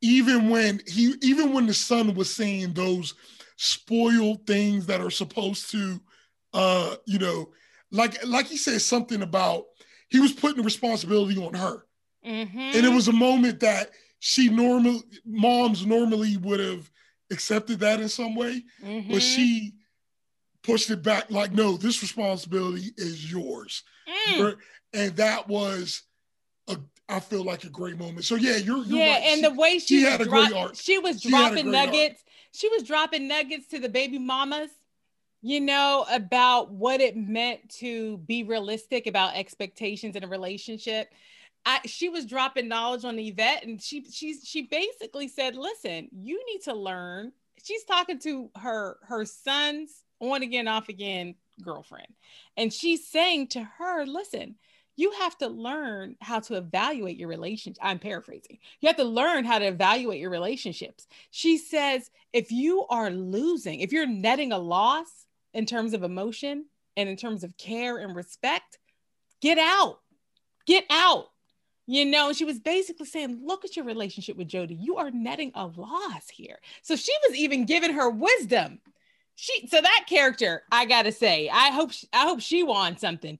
even when he even when the son was saying those spoiled things that are supposed to uh you know like like he said something about he was putting the responsibility on her mm-hmm. and it was a moment that she normal moms normally would have accepted that in some way mm-hmm. but she pushed it back like no this responsibility is yours mm. and that was a, I feel like a great moment. So yeah, you're, you're yeah, right. and she, the way she, she had a great art. She was she dropping nuggets. Art. She was dropping nuggets to the baby mamas, you know, about what it meant to be realistic about expectations in a relationship. I, she was dropping knowledge on Yvette, and she she she basically said, "Listen, you need to learn." She's talking to her her son's on again, off again girlfriend, and she's saying to her, "Listen." you have to learn how to evaluate your relationship. I'm paraphrasing. You have to learn how to evaluate your relationships. She says, if you are losing, if you're netting a loss in terms of emotion and in terms of care and respect, get out. Get out. You know, she was basically saying, look at your relationship with Jody. You are netting a loss here. So she was even giving her wisdom. She so that character, I gotta say, I hope she, I hope she won something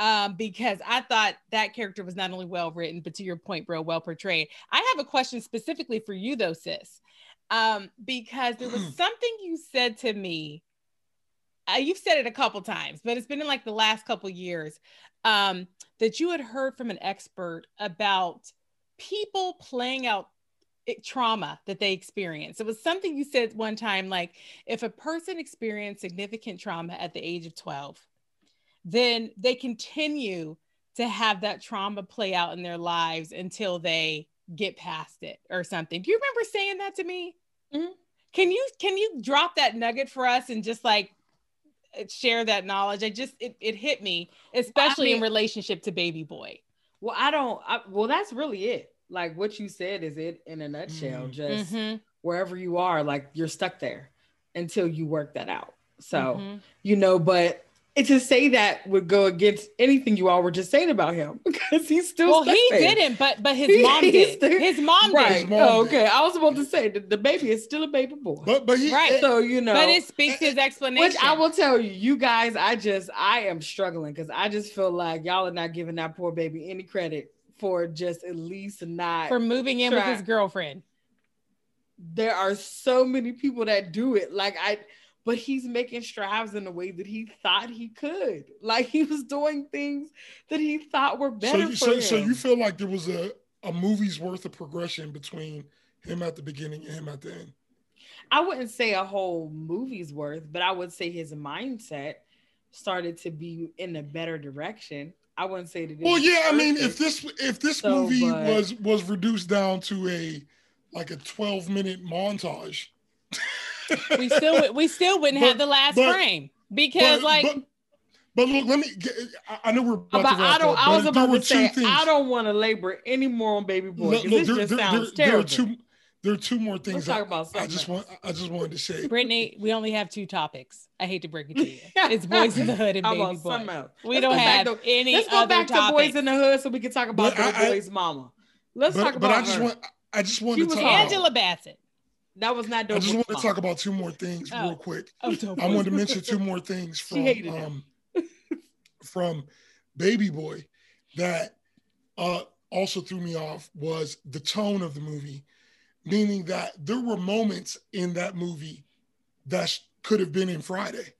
um, because I thought that character was not only well written, but to your point, bro, well portrayed. I have a question specifically for you, though, sis, um, because there was something you said to me. Uh, you've said it a couple times, but it's been in like the last couple years um, that you had heard from an expert about people playing out trauma that they experience. It was something you said one time like if a person experienced significant trauma at the age of 12, then they continue to have that trauma play out in their lives until they get past it or something. Do you remember saying that to me? Mm-hmm. Can you can you drop that nugget for us and just like share that knowledge? I just it, it hit me, especially I mean, in relationship to baby boy. Well, I don't. I, well, that's really it. Like what you said is it in a nutshell. Mm-hmm. Just mm-hmm. wherever you are, like you're stuck there until you work that out. So mm-hmm. you know, but and to say that would go against anything you all were just saying about him because he's still. Well, he there. didn't, but but his mom did. Still, his mom right. did. His mom oh, okay. I was about to say the, the, baby is still a baby boy. But but he right. So you know, but it speaks his explanation. Which I will tell you, you guys, I just I am struggling because I just feel like y'all are not giving that poor baby any credit for just at least not for moving in try. with his girlfriend. There are so many people that do it. Like I but he's making strides in a way that he thought he could. Like he was doing things that he thought were better so, for so, him. so you feel like there was a, a movie's worth of progression between him at the beginning and him at the end? I wouldn't say a whole movie's worth, but I would say his mindset started to be in a better direction. I wouldn't say that. Well, yeah, I mean, if this if this So, movie but- was was reduced down to a like a 12 minute montage. We still we still wouldn't But- have the last but- frame because but, like but, look, let me. Get, I, I know we're about but to I don't. up, I was about to say things. I don't want to labor any more on Baby Boy Look, because look, this there, just there- sounds there- there are two. There are two more things. talk I, about I just want. I just wanted to say. Brittany, we only have two topics. I hate to break it to you. It's Boyz N The Hood and Baby Boy. We Let's don't have to- any Let's go back topics. to Boyz N The Hood so we can talk about the boy's mama. Let's but, talk about. but I just her. want. I just wanted She to talk. Angela Bassett. That was not I just want to talk about two more things Oh. real quick. Oh. I wanted to mention two more things from um, from Baby Boy that uh, also threw me off was the tone of the movie, meaning that there were moments in that movie that could have been in Friday,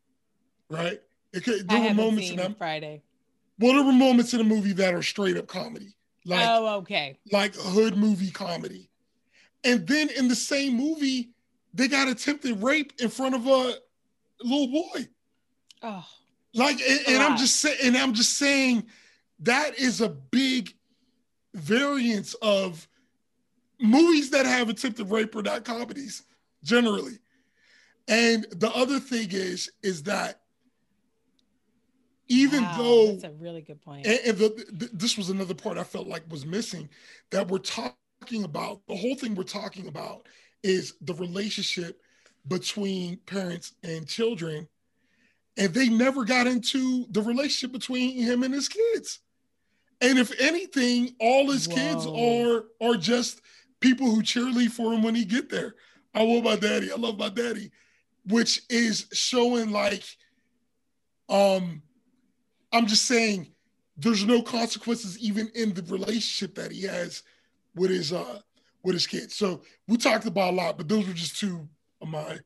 right? It could, I there were haven't moments in that. Friday. Well, there were moments in the movie that are straight up comedy, like oh, okay. like hood movie comedy, and then in the same movie they got attempted rape in front of a little boy. Oh, Like, and, and I'm just saying, and I'm just saying that is a big variance of movies that have attempted rape are not comedies generally. And the other thing is, is that even wow, though that's a really good and, and the, th- this was another part I felt like was missing that we're talking about. The whole thing we're talking about is the relationship between parents and children, and they never got into the relationship between him and his kids. And if anything, all his kids are are just people who cheerlead for him when he get there. I love my daddy. I love my daddy, which is showing like, um, I'm just saying there's no consequences even in the relationship that he has with his uh with his kids. So we talked about a lot, but those were just two of my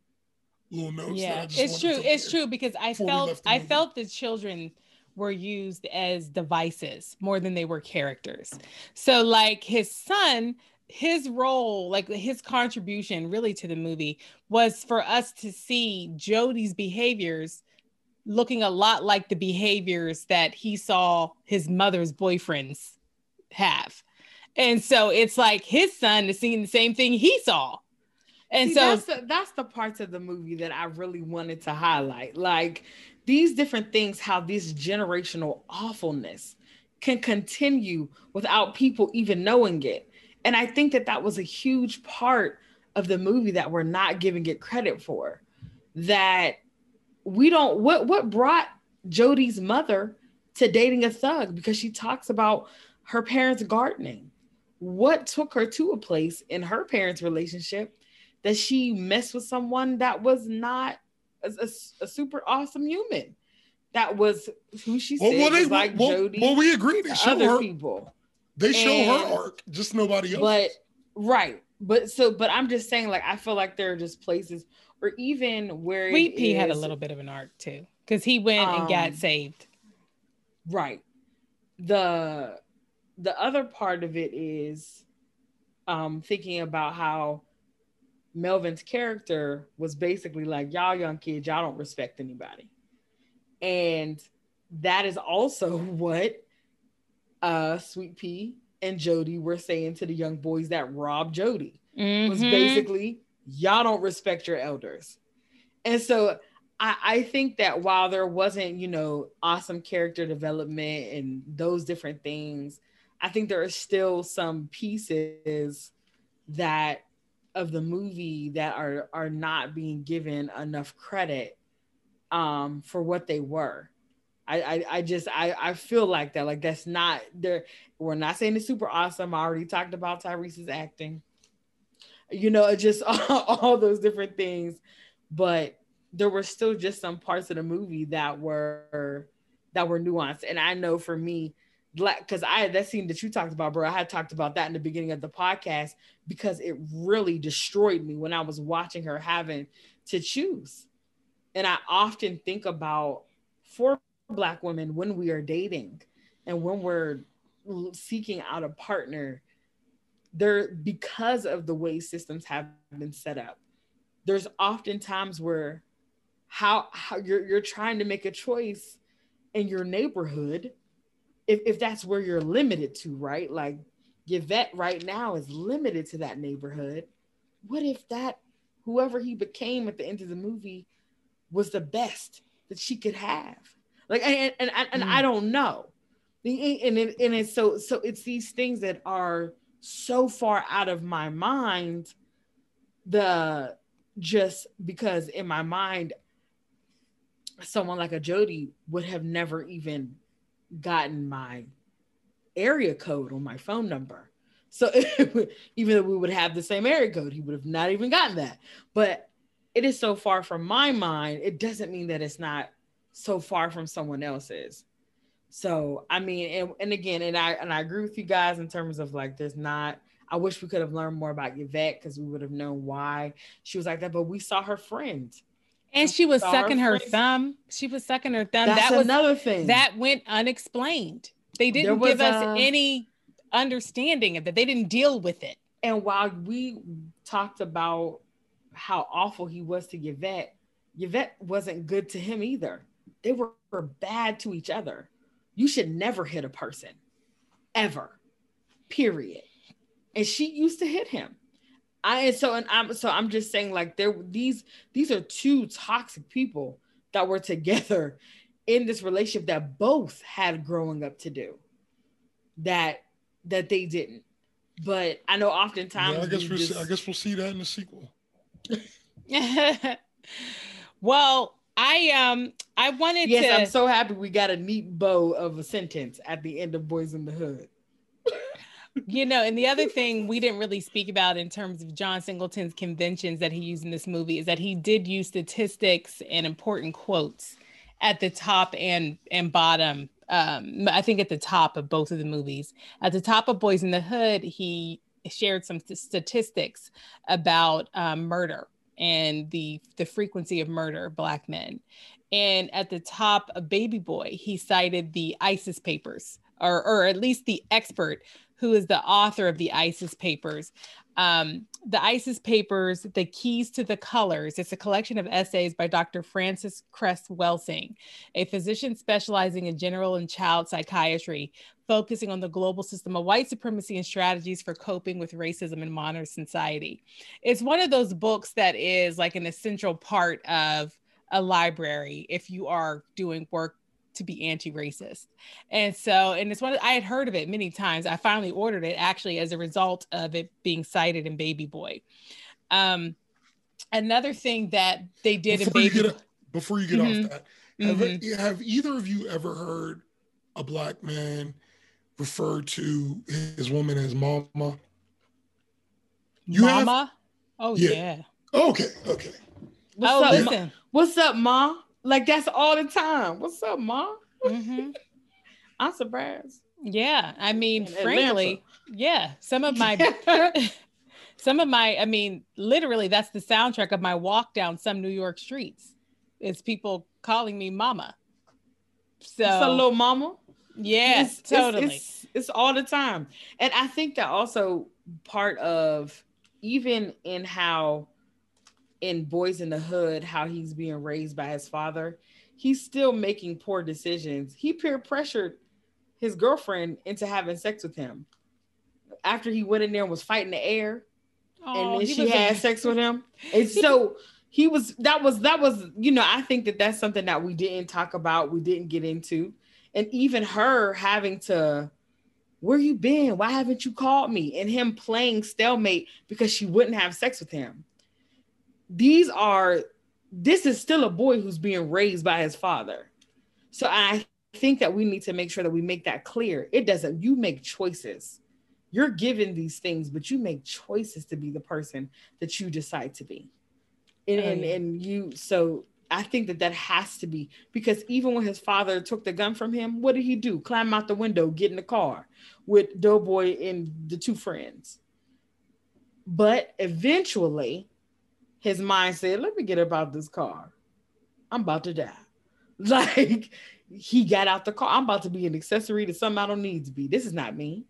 little notes. that I yeah, just it's true. It's true because I felt I movie. felt the children were used as devices more than they were characters. So like his son, his role, like his contribution really to the movie was for us to see Jody's behaviors looking a lot like the behaviors that he saw his mother's boyfriends have. And so it's like his son is seeing the same thing he saw. And See, so that's the, that's the parts of the movie that I really wanted to highlight. Like these different things, how this generational awfulness can continue without people even knowing it. And I think that that was a huge part of the movie that we're not giving it credit for. That we don't what what brought Jody's mother to dating a thug because she talks about her parents gardening. What took her to a place in her parents' relationship that she messed with someone that was not a, a- a super awesome human. That was who she said Well, well, they, was like well, Jody well, we agree. They show other her. people. They show her arc, just nobody else. But right, but so, but I'm just saying, like, I feel like there are just places, or even where it Sweet Pea had a little bit of an arc too, because he went and got Um, saved. right. The the other part of it is um thinking about how Melvin's character was basically like, y'all young kids, y'all don't respect anybody. And that is also what uh Sweet Pea and Jody were saying to the young boys that robbed Jody was Mhm. basically y'all don't respect your elders. And so I, I think that while there wasn't, you know, awesome character development and those different things, I think there are still some pieces that of the movie that are are not being given enough credit um for what they were. I, I, I just I, I feel like that. Like that's not there we're not saying it's super awesome. I already talked about tyrese's acting. You know just all, all those different things. But there were still just some parts of the movie that were that were nuanced. And i know for me because i that scene that you talked about bro i had talked about that in the beginning of the podcast because it really destroyed me when i was watching her having to choose. And I often think about for black women when we are dating and when we're seeking out a partner there because of the way systems have been set up there's often times where how, how you're, you're trying to make a choice in your neighborhood if, if that's where you're limited to right? Like Yvette right now is limited to that neighborhood. What if that whoever he became at the end of the movie was the best that she could have? Like and and, and, and mm. i don't know. And, it, and it's so so it's these things that are so far out of my mind the just because in my mind someone like a jody would have never even gotten my area code on my phone number so even though we would have the same area code he would have not even gotten that but it is so far from my mind it doesn't mean that it's not so far from someone else's so I mean, and, and again, and I and I agree with you guys in terms of like there's not I wish we could have learned more about Yvette because we would have known why she was like that. But we saw her friend. And she was sucking her, her thumb. She was sucking her thumb. That's that was another thing. That went unexplained. They didn't give us a, any understanding of that. They didn't deal with it. And while we talked about how awful he was to Yvette, Yvette wasn't good to him either. They were, were bad to each other you should never hit a person ever period and she used to hit him i and so and i'm so i'm just saying like there these these are two toxic people that were together in this relationship that both had growing up to do that that they didn't but i know oftentimes yeah, i guess we'll just... see, i guess we'll see that in the sequel well I um I wanted yes, to I'm so happy we got a neat bow of a sentence at the end of Boyz N The Hood. You know, and the other thing we didn't really speak about in terms of John Singleton's conventions that he used in this movie is that he did use statistics and important quotes at the top and and bottom. Um, I think at the top of both of the movies. At the top of Boyz N The Hood, he shared some statistics about um, murder and the the frequency of murder of black men and at the top of baby boy he cited the isis papers or or at least the expert who is the author of the isis papers um, the isis papers the keys to the colors it's a collection of essays by dr Frances Cress Welsing a physician specializing in general and child psychiatry focusing on the global system of white supremacy and strategies for coping with racism in modern society. It's one of those books that is like an essential part of a library if you are doing work to be anti-racist. And so, and it's one I had heard of it many times. I finally ordered it actually as a result of it being cited in Baby Boy. Um, another thing that they did before in Baby you get, before you get mm-hmm. off that, have, mm-hmm. have either of you ever heard a black man refer to his woman as mama? You mama? Have? Oh yeah. yeah. Okay, okay. What's oh, up, listen. Ma? What's up, ma? Like that's all the time. What's up, ma? Mm-hmm. I'm surprised. Yeah, I mean, frankly, yeah. Some of my, some of my, I mean, literally, that's the soundtrack of my walk down some New York streets. Is people calling me mama. So, it's a little mama. Yes, it's, totally. It's, it's, it's all the time. And I think that also part of even in how in Boyz N The Hood, how he's being raised by his father, he's still making poor decisions. He peer pressured his girlfriend into having sex with him after he went in there and was fighting the air. Oh, and then she had a- sex with him. And so he was that was that was you know I think that that's something that we didn't talk about, we didn't get into and even her having to where you been why haven't you called me and him playing stalemate because she wouldn't have sex with him these are this is still a boy who's being raised by his father. So i think that we need to make sure that we make that clear. It doesn't you make choices. You're given these things but you make choices to be the person that you decide to be. And, oh, and, and you so I think that that has to be because even when his father took the gun from him, what did he do? Climb out the window, get in the car with Doughboy and the two friends. But eventually, his mind said, "Let me get about this car. I'm about to die. Like he got out the car. I'm about to be an accessory to something I don't need to be. This is not me.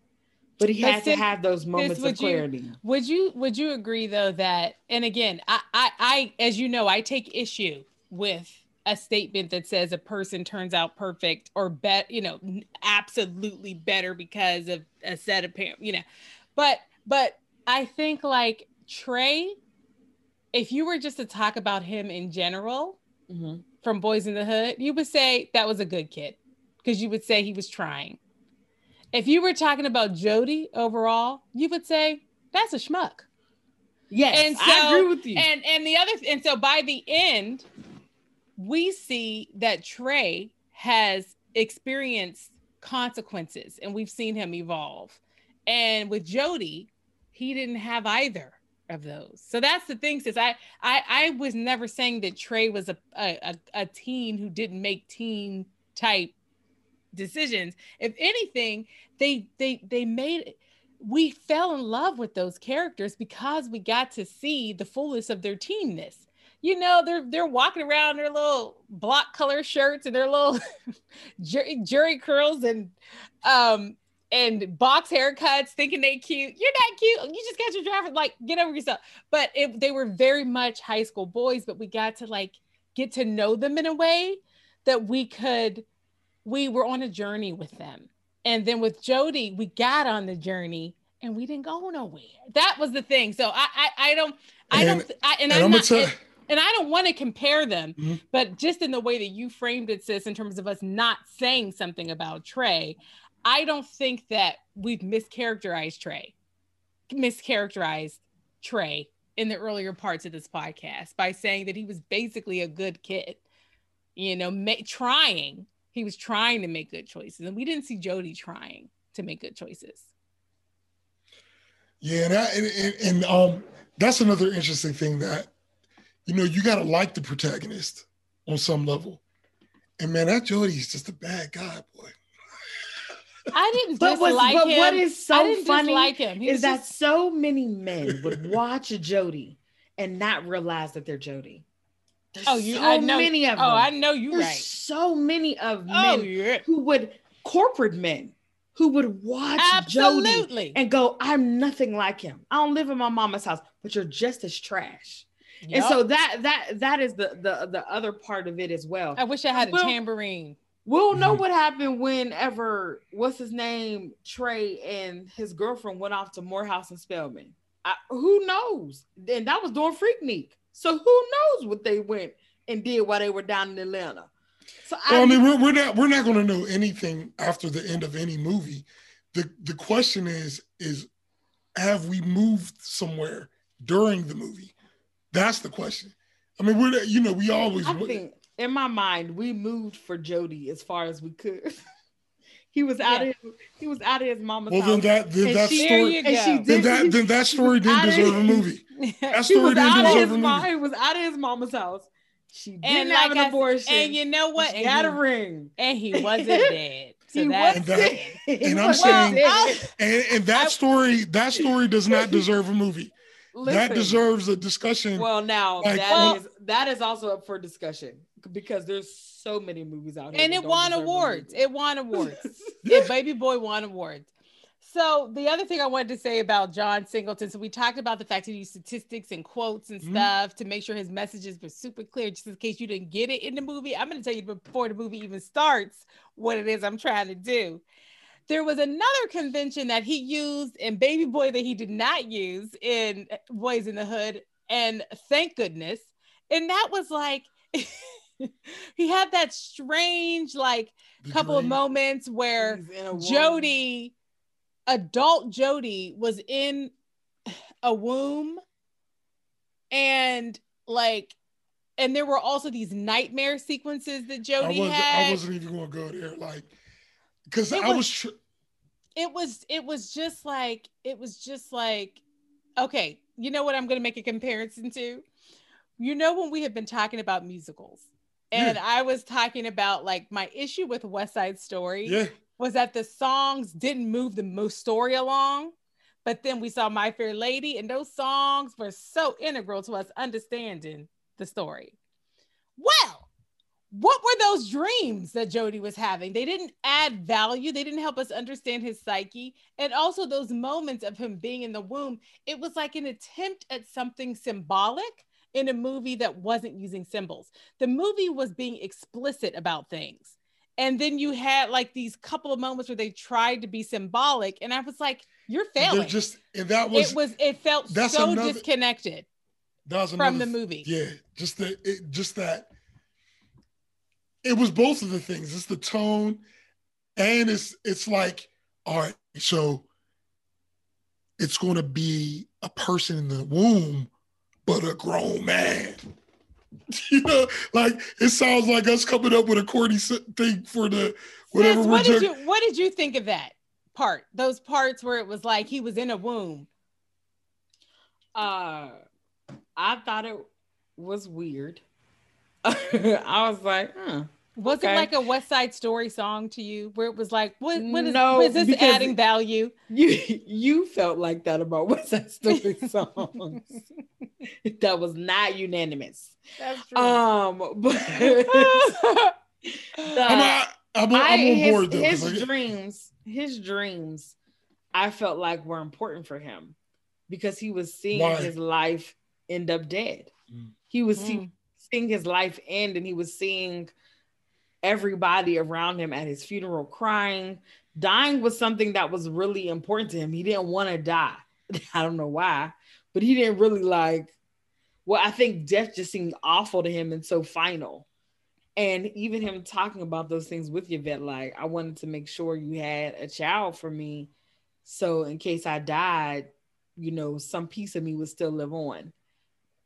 But he had to have those moments of clarity. You, would you would you agree though that and again, I, I I as you know, I take issue with a statement that says a person turns out perfect or bet, you know, absolutely better because of a set of parents, you know. But but I think like Trey, if you were just to talk about him in general mm-hmm. from Boyz N The Hood, you would say that was a good kid because you would say he was trying. If you were talking about Jody overall, you would say that's a schmuck. Yes, and so, I agree with you. And and the other and so by the end, we see that Trey has experienced consequences and we've seen him evolve. And with Jody, he didn't have either of those. So that's the thing, sis. I I I was never saying that Trey was a a, a teen who didn't make teen type decisions. If anything, they they they made we fell in love with those characters because we got to see the fullness of their teenness. You know, they're they're walking around their little block color shirts and their little Jheri curls and um and box haircuts, thinking they cute. You're not cute. You just got your driver. Like, get over yourself. But it, they were very much high school boys. But we got to like get to know them in a way that we could. We were on a journey with them, and then with Jody, we got on the journey and we didn't go nowhere. That was the thing. So I, I, I don't, I and, don't, I, and, and, I'm, I'm not. Tell- and I don't want to compare them, mm-hmm. but just in the way that you framed it, sis, in terms of us not saying something about Trey, I don't think that we've mischaracterized Trey, mischaracterized Trey in the earlier parts of this podcast by saying that he was basically a good kid, you know, ma- trying. He was trying to make good choices, and we didn't see Jody trying to make good choices. Yeah, and, and, and um, that's another interesting thing that you know you got to like the protagonist on some level, and man, that Jody is just a bad guy, boy. I didn't but dislike but him. what is so funny like him. is just... that so many men would watch Jody and not realize that they're Jody. There's oh, you, so I know, many of oh, them. Oh, I know you There's right. So many of oh, men oh, yeah. who would corporate men who would watch Absolutely. Jody and go, "I'm nothing like him. I don't live in my mama's house, but you're just as trash." Yep. And so that that that is the the the other part of it as well. I wish I had a tambourine. We'll know mm-hmm. what happened whenever what's his name Trey and his girlfriend went off to Morehouse and Spelman. I, who knows? And that was during Freaknik. So who knows what they went and did while they were down in Atlanta. So well, I, I mean, we're, we're not we're not going to know anything after the end of any movie. the The question is is have we moved somewhere during the movie? That's the question. I mean, we're you know we always. I think in my mind, we moved for Jody as far as we could. he was out yeah. of his, he was out of his mama's well, house. then that then that she, story then that then that story didn't deserve a movie. That story didn't deserve a movie. He was out of his mama's house. She didn't and have like an abortion. And you know what? She had a ring. And he wasn't dead. So he was and, that, and I'm saying, and, and that story, that story does not deserve a movie. Listen, that deserves a discussion. Well, now like, that well, is, that is also up for discussion because there's so many movies out here. And it won awards. It won awards. yeah, Baby Boy won awards. So the other thing I wanted to say about John Singleton, so we talked about the fact he used statistics and quotes and mm-hmm. stuff to make sure his messages were super clear, just in case you didn't get it in the movie. I'm going to tell you before the movie even starts what it is I'm trying to do. There was another convention that he used in Baby Boy that he did not use in Boyz N The Hood, and thank goodness. And that was like he had that strange like couple of moments where Jody, adult Jody, was in a womb and like and there were also these nightmare sequences that Jody I had. I wasn't even gonna go there, like because I was. was tr- it was. It was just like. It was just like. Okay, you know what? I'm gonna make a comparison to. You know when we have been talking about musicals, and yeah. I was talking about like my issue with West Side Story yeah. was that the songs didn't move the most story along. But then we saw My Fair Lady, and those songs were so integral to us understanding the story. Well, what were those dreams that Jody was having? They didn't add value. They didn't help us understand his psyche. And also those moments of him being in the womb, it was like an attempt at something symbolic in a movie that wasn't using symbols. The movie was being explicit about things. And then you had like these couple of moments where they tried to be symbolic. And I was like, you're failing. They're just and that was it was it felt so another, disconnected that was another, from the movie. Yeah, just the it, just that it was both of the things. It's the tone, and it's it's like, all right, so it's going to be a person in the womb, but a grown man. you know, like it sounds like us coming up with a corny thing for the whatever. Sis, what did you What did you think of that part? Those parts where it was like he was in a womb. Uh, I thought it was weird. I was like, huh. Was okay. it like a West Side Story song to you, where it was like, what, what is, no, is this adding value? You you felt like that about West Side Story songs. that was not unanimous. That's true. Um, but the, I'm, I'm, I'm, I, his, board though, his dreams, his dreams, I felt like were important for him because he was seeing Why? his life end up dead. Mm. He was mm. see, seeing his life end, and he was seeing everybody around him at his funeral crying. Dying was something that was really important to him. He didn't want to die. I don't know why, but he didn't really like. Well, I think death just seemed awful to him and so final. And even him talking about those things with Yvette, like, I wanted to make sure you had a child for me. So in case I died, you know, some piece of me would still live on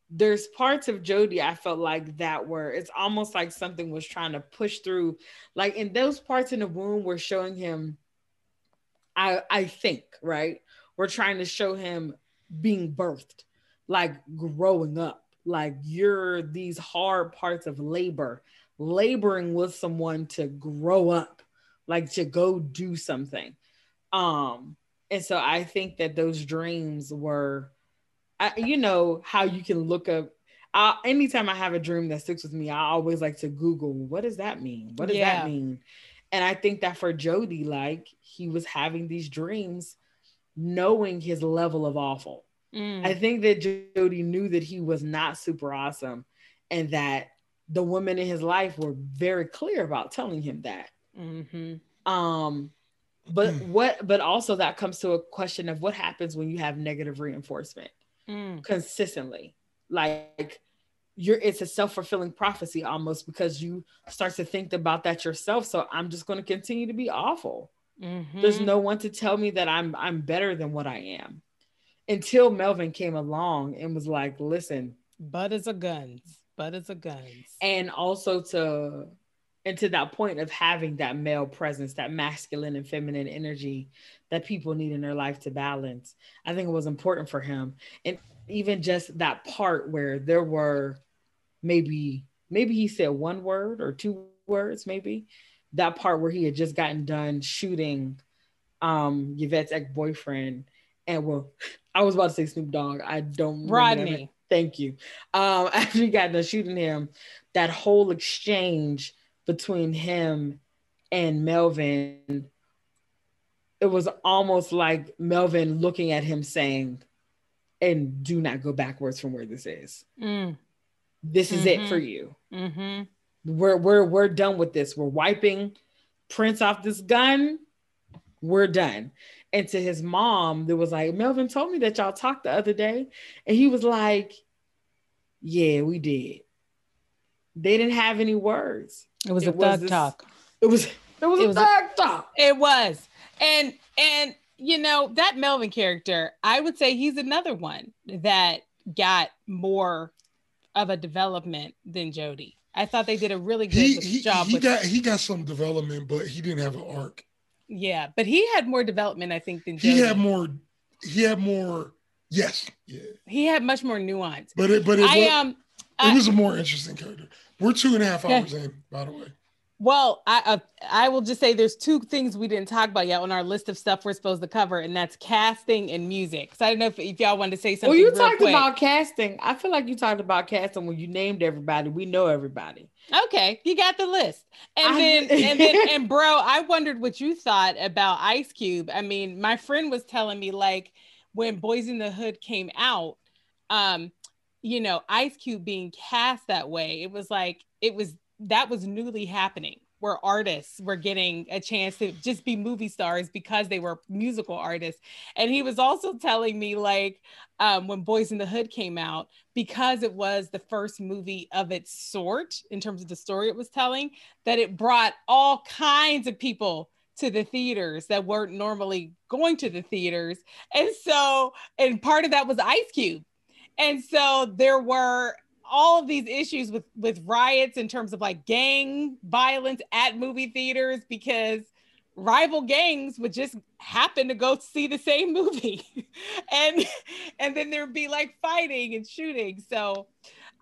there's parts of Jody I felt like that where it's almost like something was trying to push through. Like in those parts in the womb, we're showing him, I I think, right? We're trying to show him being birthed, like growing up. Like you're these hard parts of labor, laboring with someone to grow up, like to go do something. Um, and so I think that those dreams were I, you know how you can look up I, anytime I have a dream that sticks with me, I always like to Google what does that mean? What does yeah. that mean? And I think that for Jody, like he was having these dreams, knowing his level of awful. Mm. I think that Jody knew that he was not super awesome, and that the women in his life were very clear about telling him that. Mm-hmm. Um, but mm. what? But also that comes to a question of what happens when you have negative reinforcement mm. consistently. Like you're it's a self-fulfilling prophecy almost because you start to think about that yourself. So I'm just going to continue to be awful. Mm-hmm. There's no one to tell me that I'm I'm better than what I am. Until Melvin came along and was like, listen, but it's a guns. But it's a guns. And also to and to that point of having that male presence, that masculine and feminine energy that people need in their life to balance. I think it was important for him. And even just that part where there were maybe, maybe he said one word or two words, maybe that part where he had just gotten done shooting um Yvette's ex-boyfriend. And well, I was about to say Snoop Dogg. I don't Rodney. Thank you. Um, after he got done shooting him, that whole exchange between him and Melvin it was almost like Melvin looking at him saying, and do not go backwards from where this is. Mm. This is mm-hmm. it for you. Mm-hmm. We're we're we're done with this. We're wiping prints off this gun. We're done. And to his mom, there was like, Melvin told me that y'all talked the other day. And he was like, Yeah, we did. They didn't have any words. It was it a was thug this, talk. It was it was it a was thug a, talk. It was and and you know that Melvin character, I would say he's another one that got more of a development than Jody. I thought they did a really good he, he, job. He got he got some development, but he didn't have an arc. Yeah, but he had more development, I think, than Jody. he had more. He had more. Yes, yeah. He had much more nuance. But it, but it, I, um, it was a more interesting character. We're two and a half hours in, by the way. Well, I uh, I will just say there's two things we didn't talk about yet on our list of stuff we're supposed to cover, and that's casting and music. So I don't know if, if y'all wanted to say something. Well, you talked quick. about casting. I feel like you talked about casting when you named everybody. We know everybody. Okay, you got the list. And I- then and then and bro, I wondered what you thought about Ice Cube. I mean, my friend was telling me like when Boyz N The Hood came out, um, you know, Ice Cube being cast that way, it was like it was that was newly happening where artists were getting a chance to just be movie stars because they were musical artists. And he was also telling me like um, when Boyz N The Hood came out, because it was the first movie of its sort in terms of the story it was telling, that it brought all kinds of people to the theaters that weren't normally going to the theaters. And so, and part of that was Ice Cube. And so there were all of these issues with with riots in terms of like gang violence at movie theaters because rival gangs would just happen to go see the same movie. And and then there'd be like fighting and shooting. So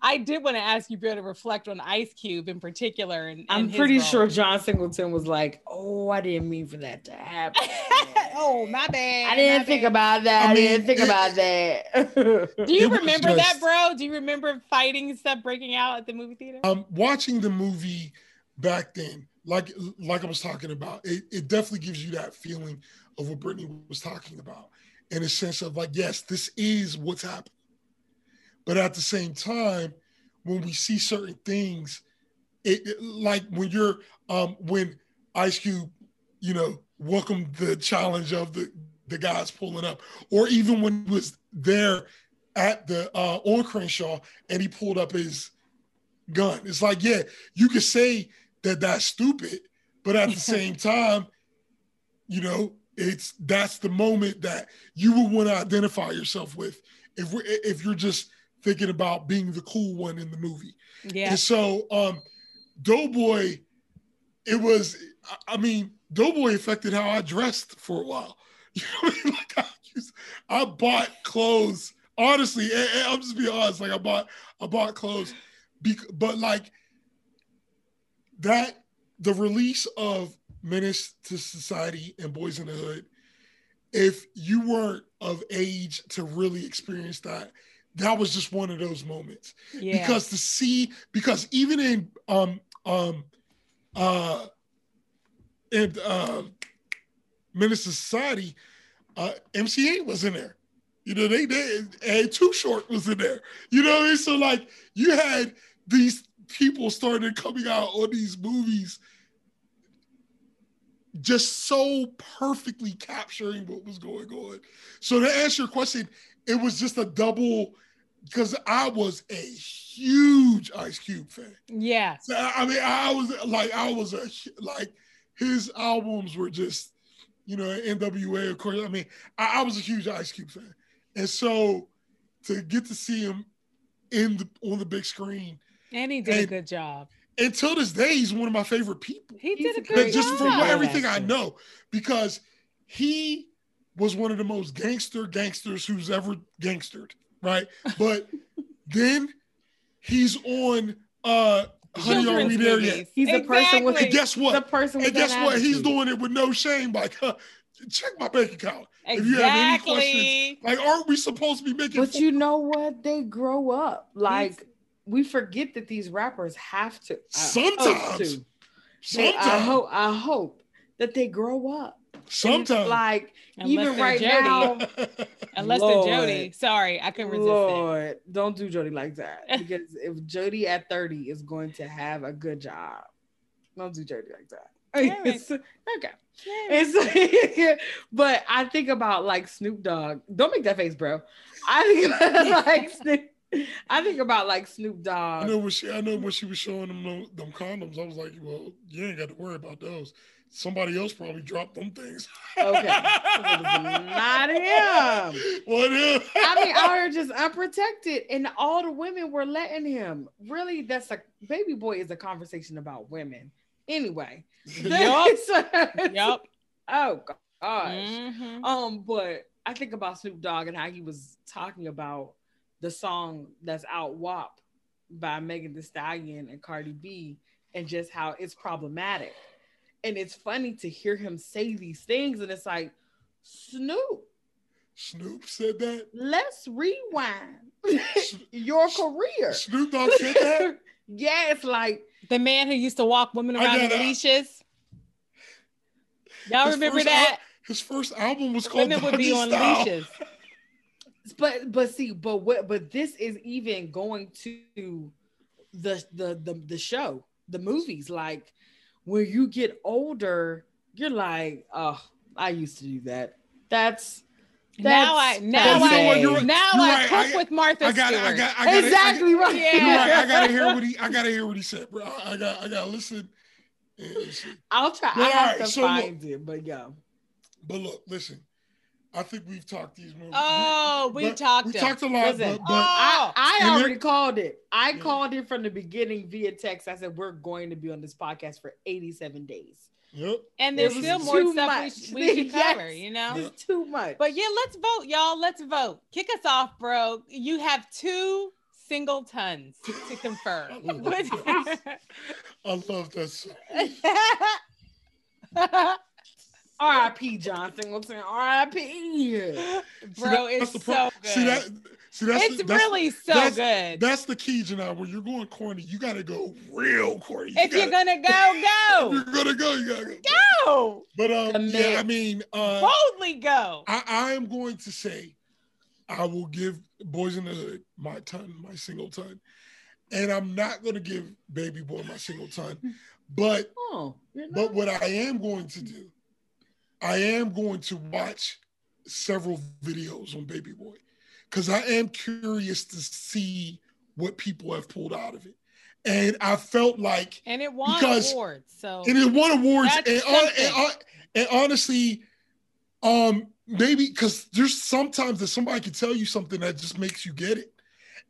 i did want to ask you Bill, to reflect on ice cube in particular and, I'm pretty role. sure John Singleton was like, "Oh, I didn't mean for that to happen. oh my bad I didn't my think bad. about that. I I, didn't think about that." do you It was remember that bro do you remember fighting stuff breaking out at the movie theater um watching the movie back then like like i was talking about it, it definitely gives you that feeling of what brittany was talking about in a sense of like yes this is what's happening but at the same time when we see certain things it, it- like when you're um when ice cube you know welcomed the challenge of the the guys pulling up or even when he was there at the uh on crenshaw and he pulled up his gun. It's like, yeah, you could say that that's stupid, but at the same time, you know, it's that's the moment that you would want to identify yourself with if we if you're just thinking about being the cool one in the movie. yeah And so, um, Doughboy, it was, I- mean, Doughboy affected how I dressed for a while. You know what I mean? Like I, used, I bought clothes. Honestly, I'm just being honest. Like I bought, I bought clothes, but like that, the release of Menace to Society and Boyz N The Hood. If you weren't of age to really experience that, that was just one of those moments yeah because to see because even in um um uh in uh Menace to Society, uh MC Eiht was in there. You know, they did and Too Short was in there. You know what I mean? So like you had these people started coming out on these movies just so perfectly capturing what was going on. So to answer your question, it was just a double because I was a huge Ice Cube fan. yeah So, I I mean, I was like, I was a like his albums were just, you know, NWA. Of course, I mean, I, I was a huge Ice Cube fan, and so to get to see him in the on the big screen, and he did a good job. until this day, he's one of my favorite people. he did a a good But just job. from everything I know, because he was one of the most gangster gangsters who's ever gangstered, right? But then he's on uh Honey Are Children's We There Yet? movies. He's the person with And Exactly. guess the what? person with And guess that what? He's doing it with no shame. Like, huh, check my bank account. If you have any exactly Like, aren't we supposed to be making? But you know what? They grow up. Like we forget that these rappers have to. uh, Sometimes. supposed to. They- sometimes, I hope. I hope that they grow up. And it's sometimes. like Unless even right Jody. now. unless Lord. they're jody sorry i couldn't resist it Lord, don't do Jody like that. Because if Jody at 30 is going to have a good job, don't do Jody like that. It's- okay. It's but I think about like Snoop Dogg. Don't make that face, bro. I think about like Snoop. I think about like Snoop I Dogg. know when she, I know when she was showing them them condoms, I was like, well, you ain't got to worry about those. Somebody else probably dropped them things. Okay. Not him. What him? I mean, out here just unprotected, and all the women were letting him. Really, that's a baby boy is a conversation about women. Anyway. Yup. Yup. yep Oh gosh. Mhm. Um, but I think about Snoop Dogg and how he was talking about the song that's out WAP by Megan Thee Stallion and Cardi B and just how it's problematic. And it's funny to hear him say these things, and it's like, Snoop, Snoop said that. let's rewind your career. Snoop Dogg said that. Yeah, it's like the man who used to walk women around in leashes. Y'all His remember that? al- his first album was called Women would be on Style. leashes. but but see, but what but this is even going to the the the, the show, the movies. Like when you get older, you're like, oh, I used to do that. That's Now I that's now You know I what, you're- now you're I right. cook I- with Martha I got, Stewart. I got, I got, exactly right. Yeah. Right. I gotta hear what he. I gotta hear what he said, bro. I got. I gotta listen. I'll try. Well, I have alright, to so look- find it, but yeah. But look, listen. I think we've talked these movies. Oh, we but talked We them. talked a lot, Listen, but, but Oh. I, I oh. And already called it. I Yeah. called it from the beginning via text. I said we're going to be on this podcast for 87 days. yep. and there's still more too stuff we, much. sh- we should Yes. cover, you know? Yeah. It's too much. But yeah, let's vote, y'all. Let's vote. Kick us off, bro. You have two single tons to confirm. I love that. I love that. song. R.I.P. John Singleton. R.I.P. bro, See, it's that's the so pro- good. See that? See that's it's the- that's, really so that's- good. That's the key, Janelle. When you're going corny, you gotta go real corny. You if you're gonna go, if go. you're gonna go, you gotta go. Go. But um, Commit. yeah, I mean, uh, Boldly go. I, I am going to say, I will give Boyz N The Hood my ton, my single ton, and I'm not going to give Baby Boy my single ton. But Oh, but what I am going to do, I am going to watch several videos on Baby Boy because I am curious to see what people have pulled out of it, and I felt like And it won Because- awards. So and it won awards and, and, and honestly um maybe because there's sometimes that somebody can tell you something that just makes you get it.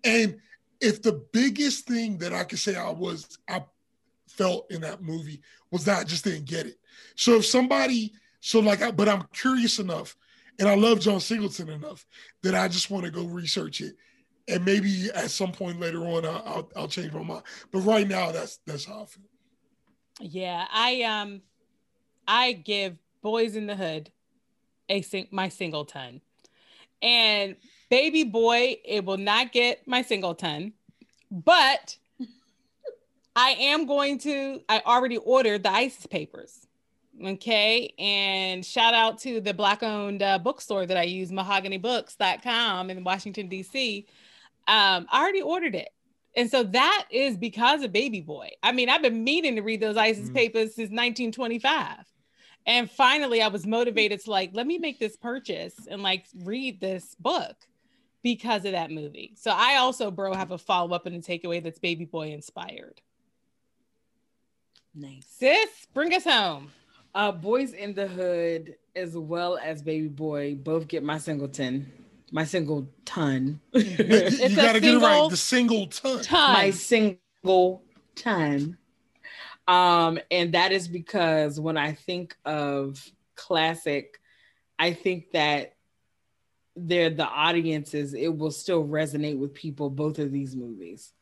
And if the biggest thing that i could say i was i felt in that movie was that i just didn't get it. So if somebody so like I, but i'm curious enough and i love john singleton enough that i just want to go research it and maybe at some point later on I'll, I'll, I'll change my mind but right now that's that's how i feel yeah, I um I give Boyz N The Hood a sing- my singleton. And baby boy, it will not get my singleton, but I am going to I already ordered the Isis Papers. Okay. And shout out to the black owned uh, bookstore that I use, mahoganybooks.com in Washington, D.C. Um, I already ordered it. And so that is because of Baby Boy. I mean, I've been meaning to read those Isis Mm. papers since 1925. And finally, I was motivated to like, let me make this purchase and like read this book because of that movie. So I also, bro, have a follow up and a takeaway that's Baby Boy inspired. nice. Sis, bring us home. Uh, Boyz N The Hood, as well as Baby Boy, both get my singleton, my single ton, you It's a got to get it right the single ton Ton. my single ton. Um, and that is because when I think of classic, I think that they're the audiences, it will still resonate with people, both of these movies.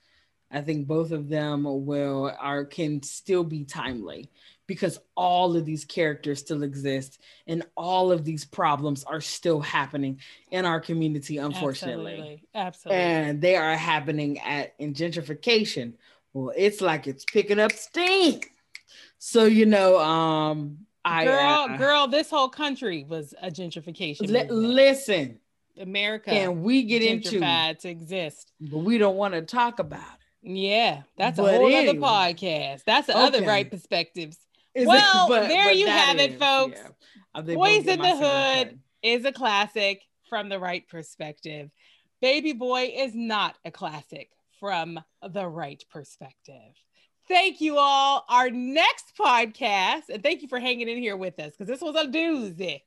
I think both of them will are can still be timely because all of these characters still exist and all of these problems are still happening in our community, unfortunately Absolutely. Absolutely. and they are happening at in gentrification. Well, it's like it's picking up steam. So you know, um, I girl, uh, girl, this whole country was a gentrification. movement. listen, America and we get into, to exist. but we don't want to talk about it. Yeah, that's a whole anyway. other podcast. That's the other right perspectives. Is it- Well, there you that have it, folks. yeah. Boyz N The Hood. Is a classic from the right perspective. Baby Boy is not a classic from the right perspective. Thank you all. Our next podcast, and thank you for hanging in here with us because this was a doozy.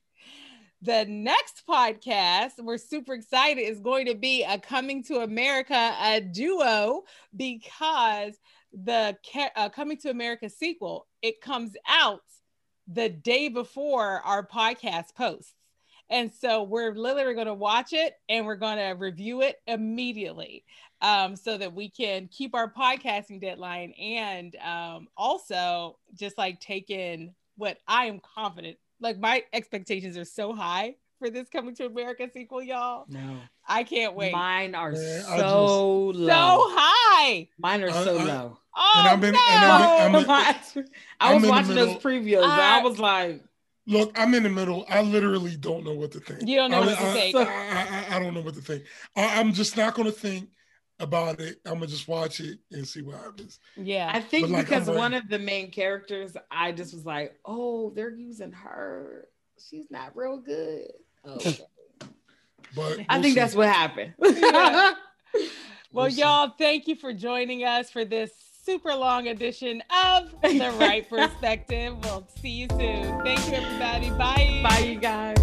The next podcast, we're super excited, is going to be a Coming to America a duo because the uh, Coming to America sequel it comes out the day before our podcast posts. And so we're literally going to watch it and we're going to review it immediately um, so that we can keep our podcasting deadline and um, also just like take in what I am confident. Like my expectations are so high for this coming to America sequel, y'all? No. I can't wait. Mine are Man, I so so low. high. Mine are I- so I- low. Oh And I've been- no. and I've been- I'm I I'm was in the watching those previews. and I I- was like, Look, I'm in the middle. I literally don't know what to think. You don't know I, what to I- think. I, I, I don't know what to think. I, I'm just not going to think about it. I'm gonna just watch it and see what happens. yeah. I think like, because one of the main characters, I just was like, oh, they're using her. She's not real good. Oh, okay. But I we'll think see. that's what happened. Yeah. well, We'll y'all, thank you for joining us for this super long edition of The Wright Perspective. We'll see you soon. Thank you, everybody. Bye. Bye, you guys.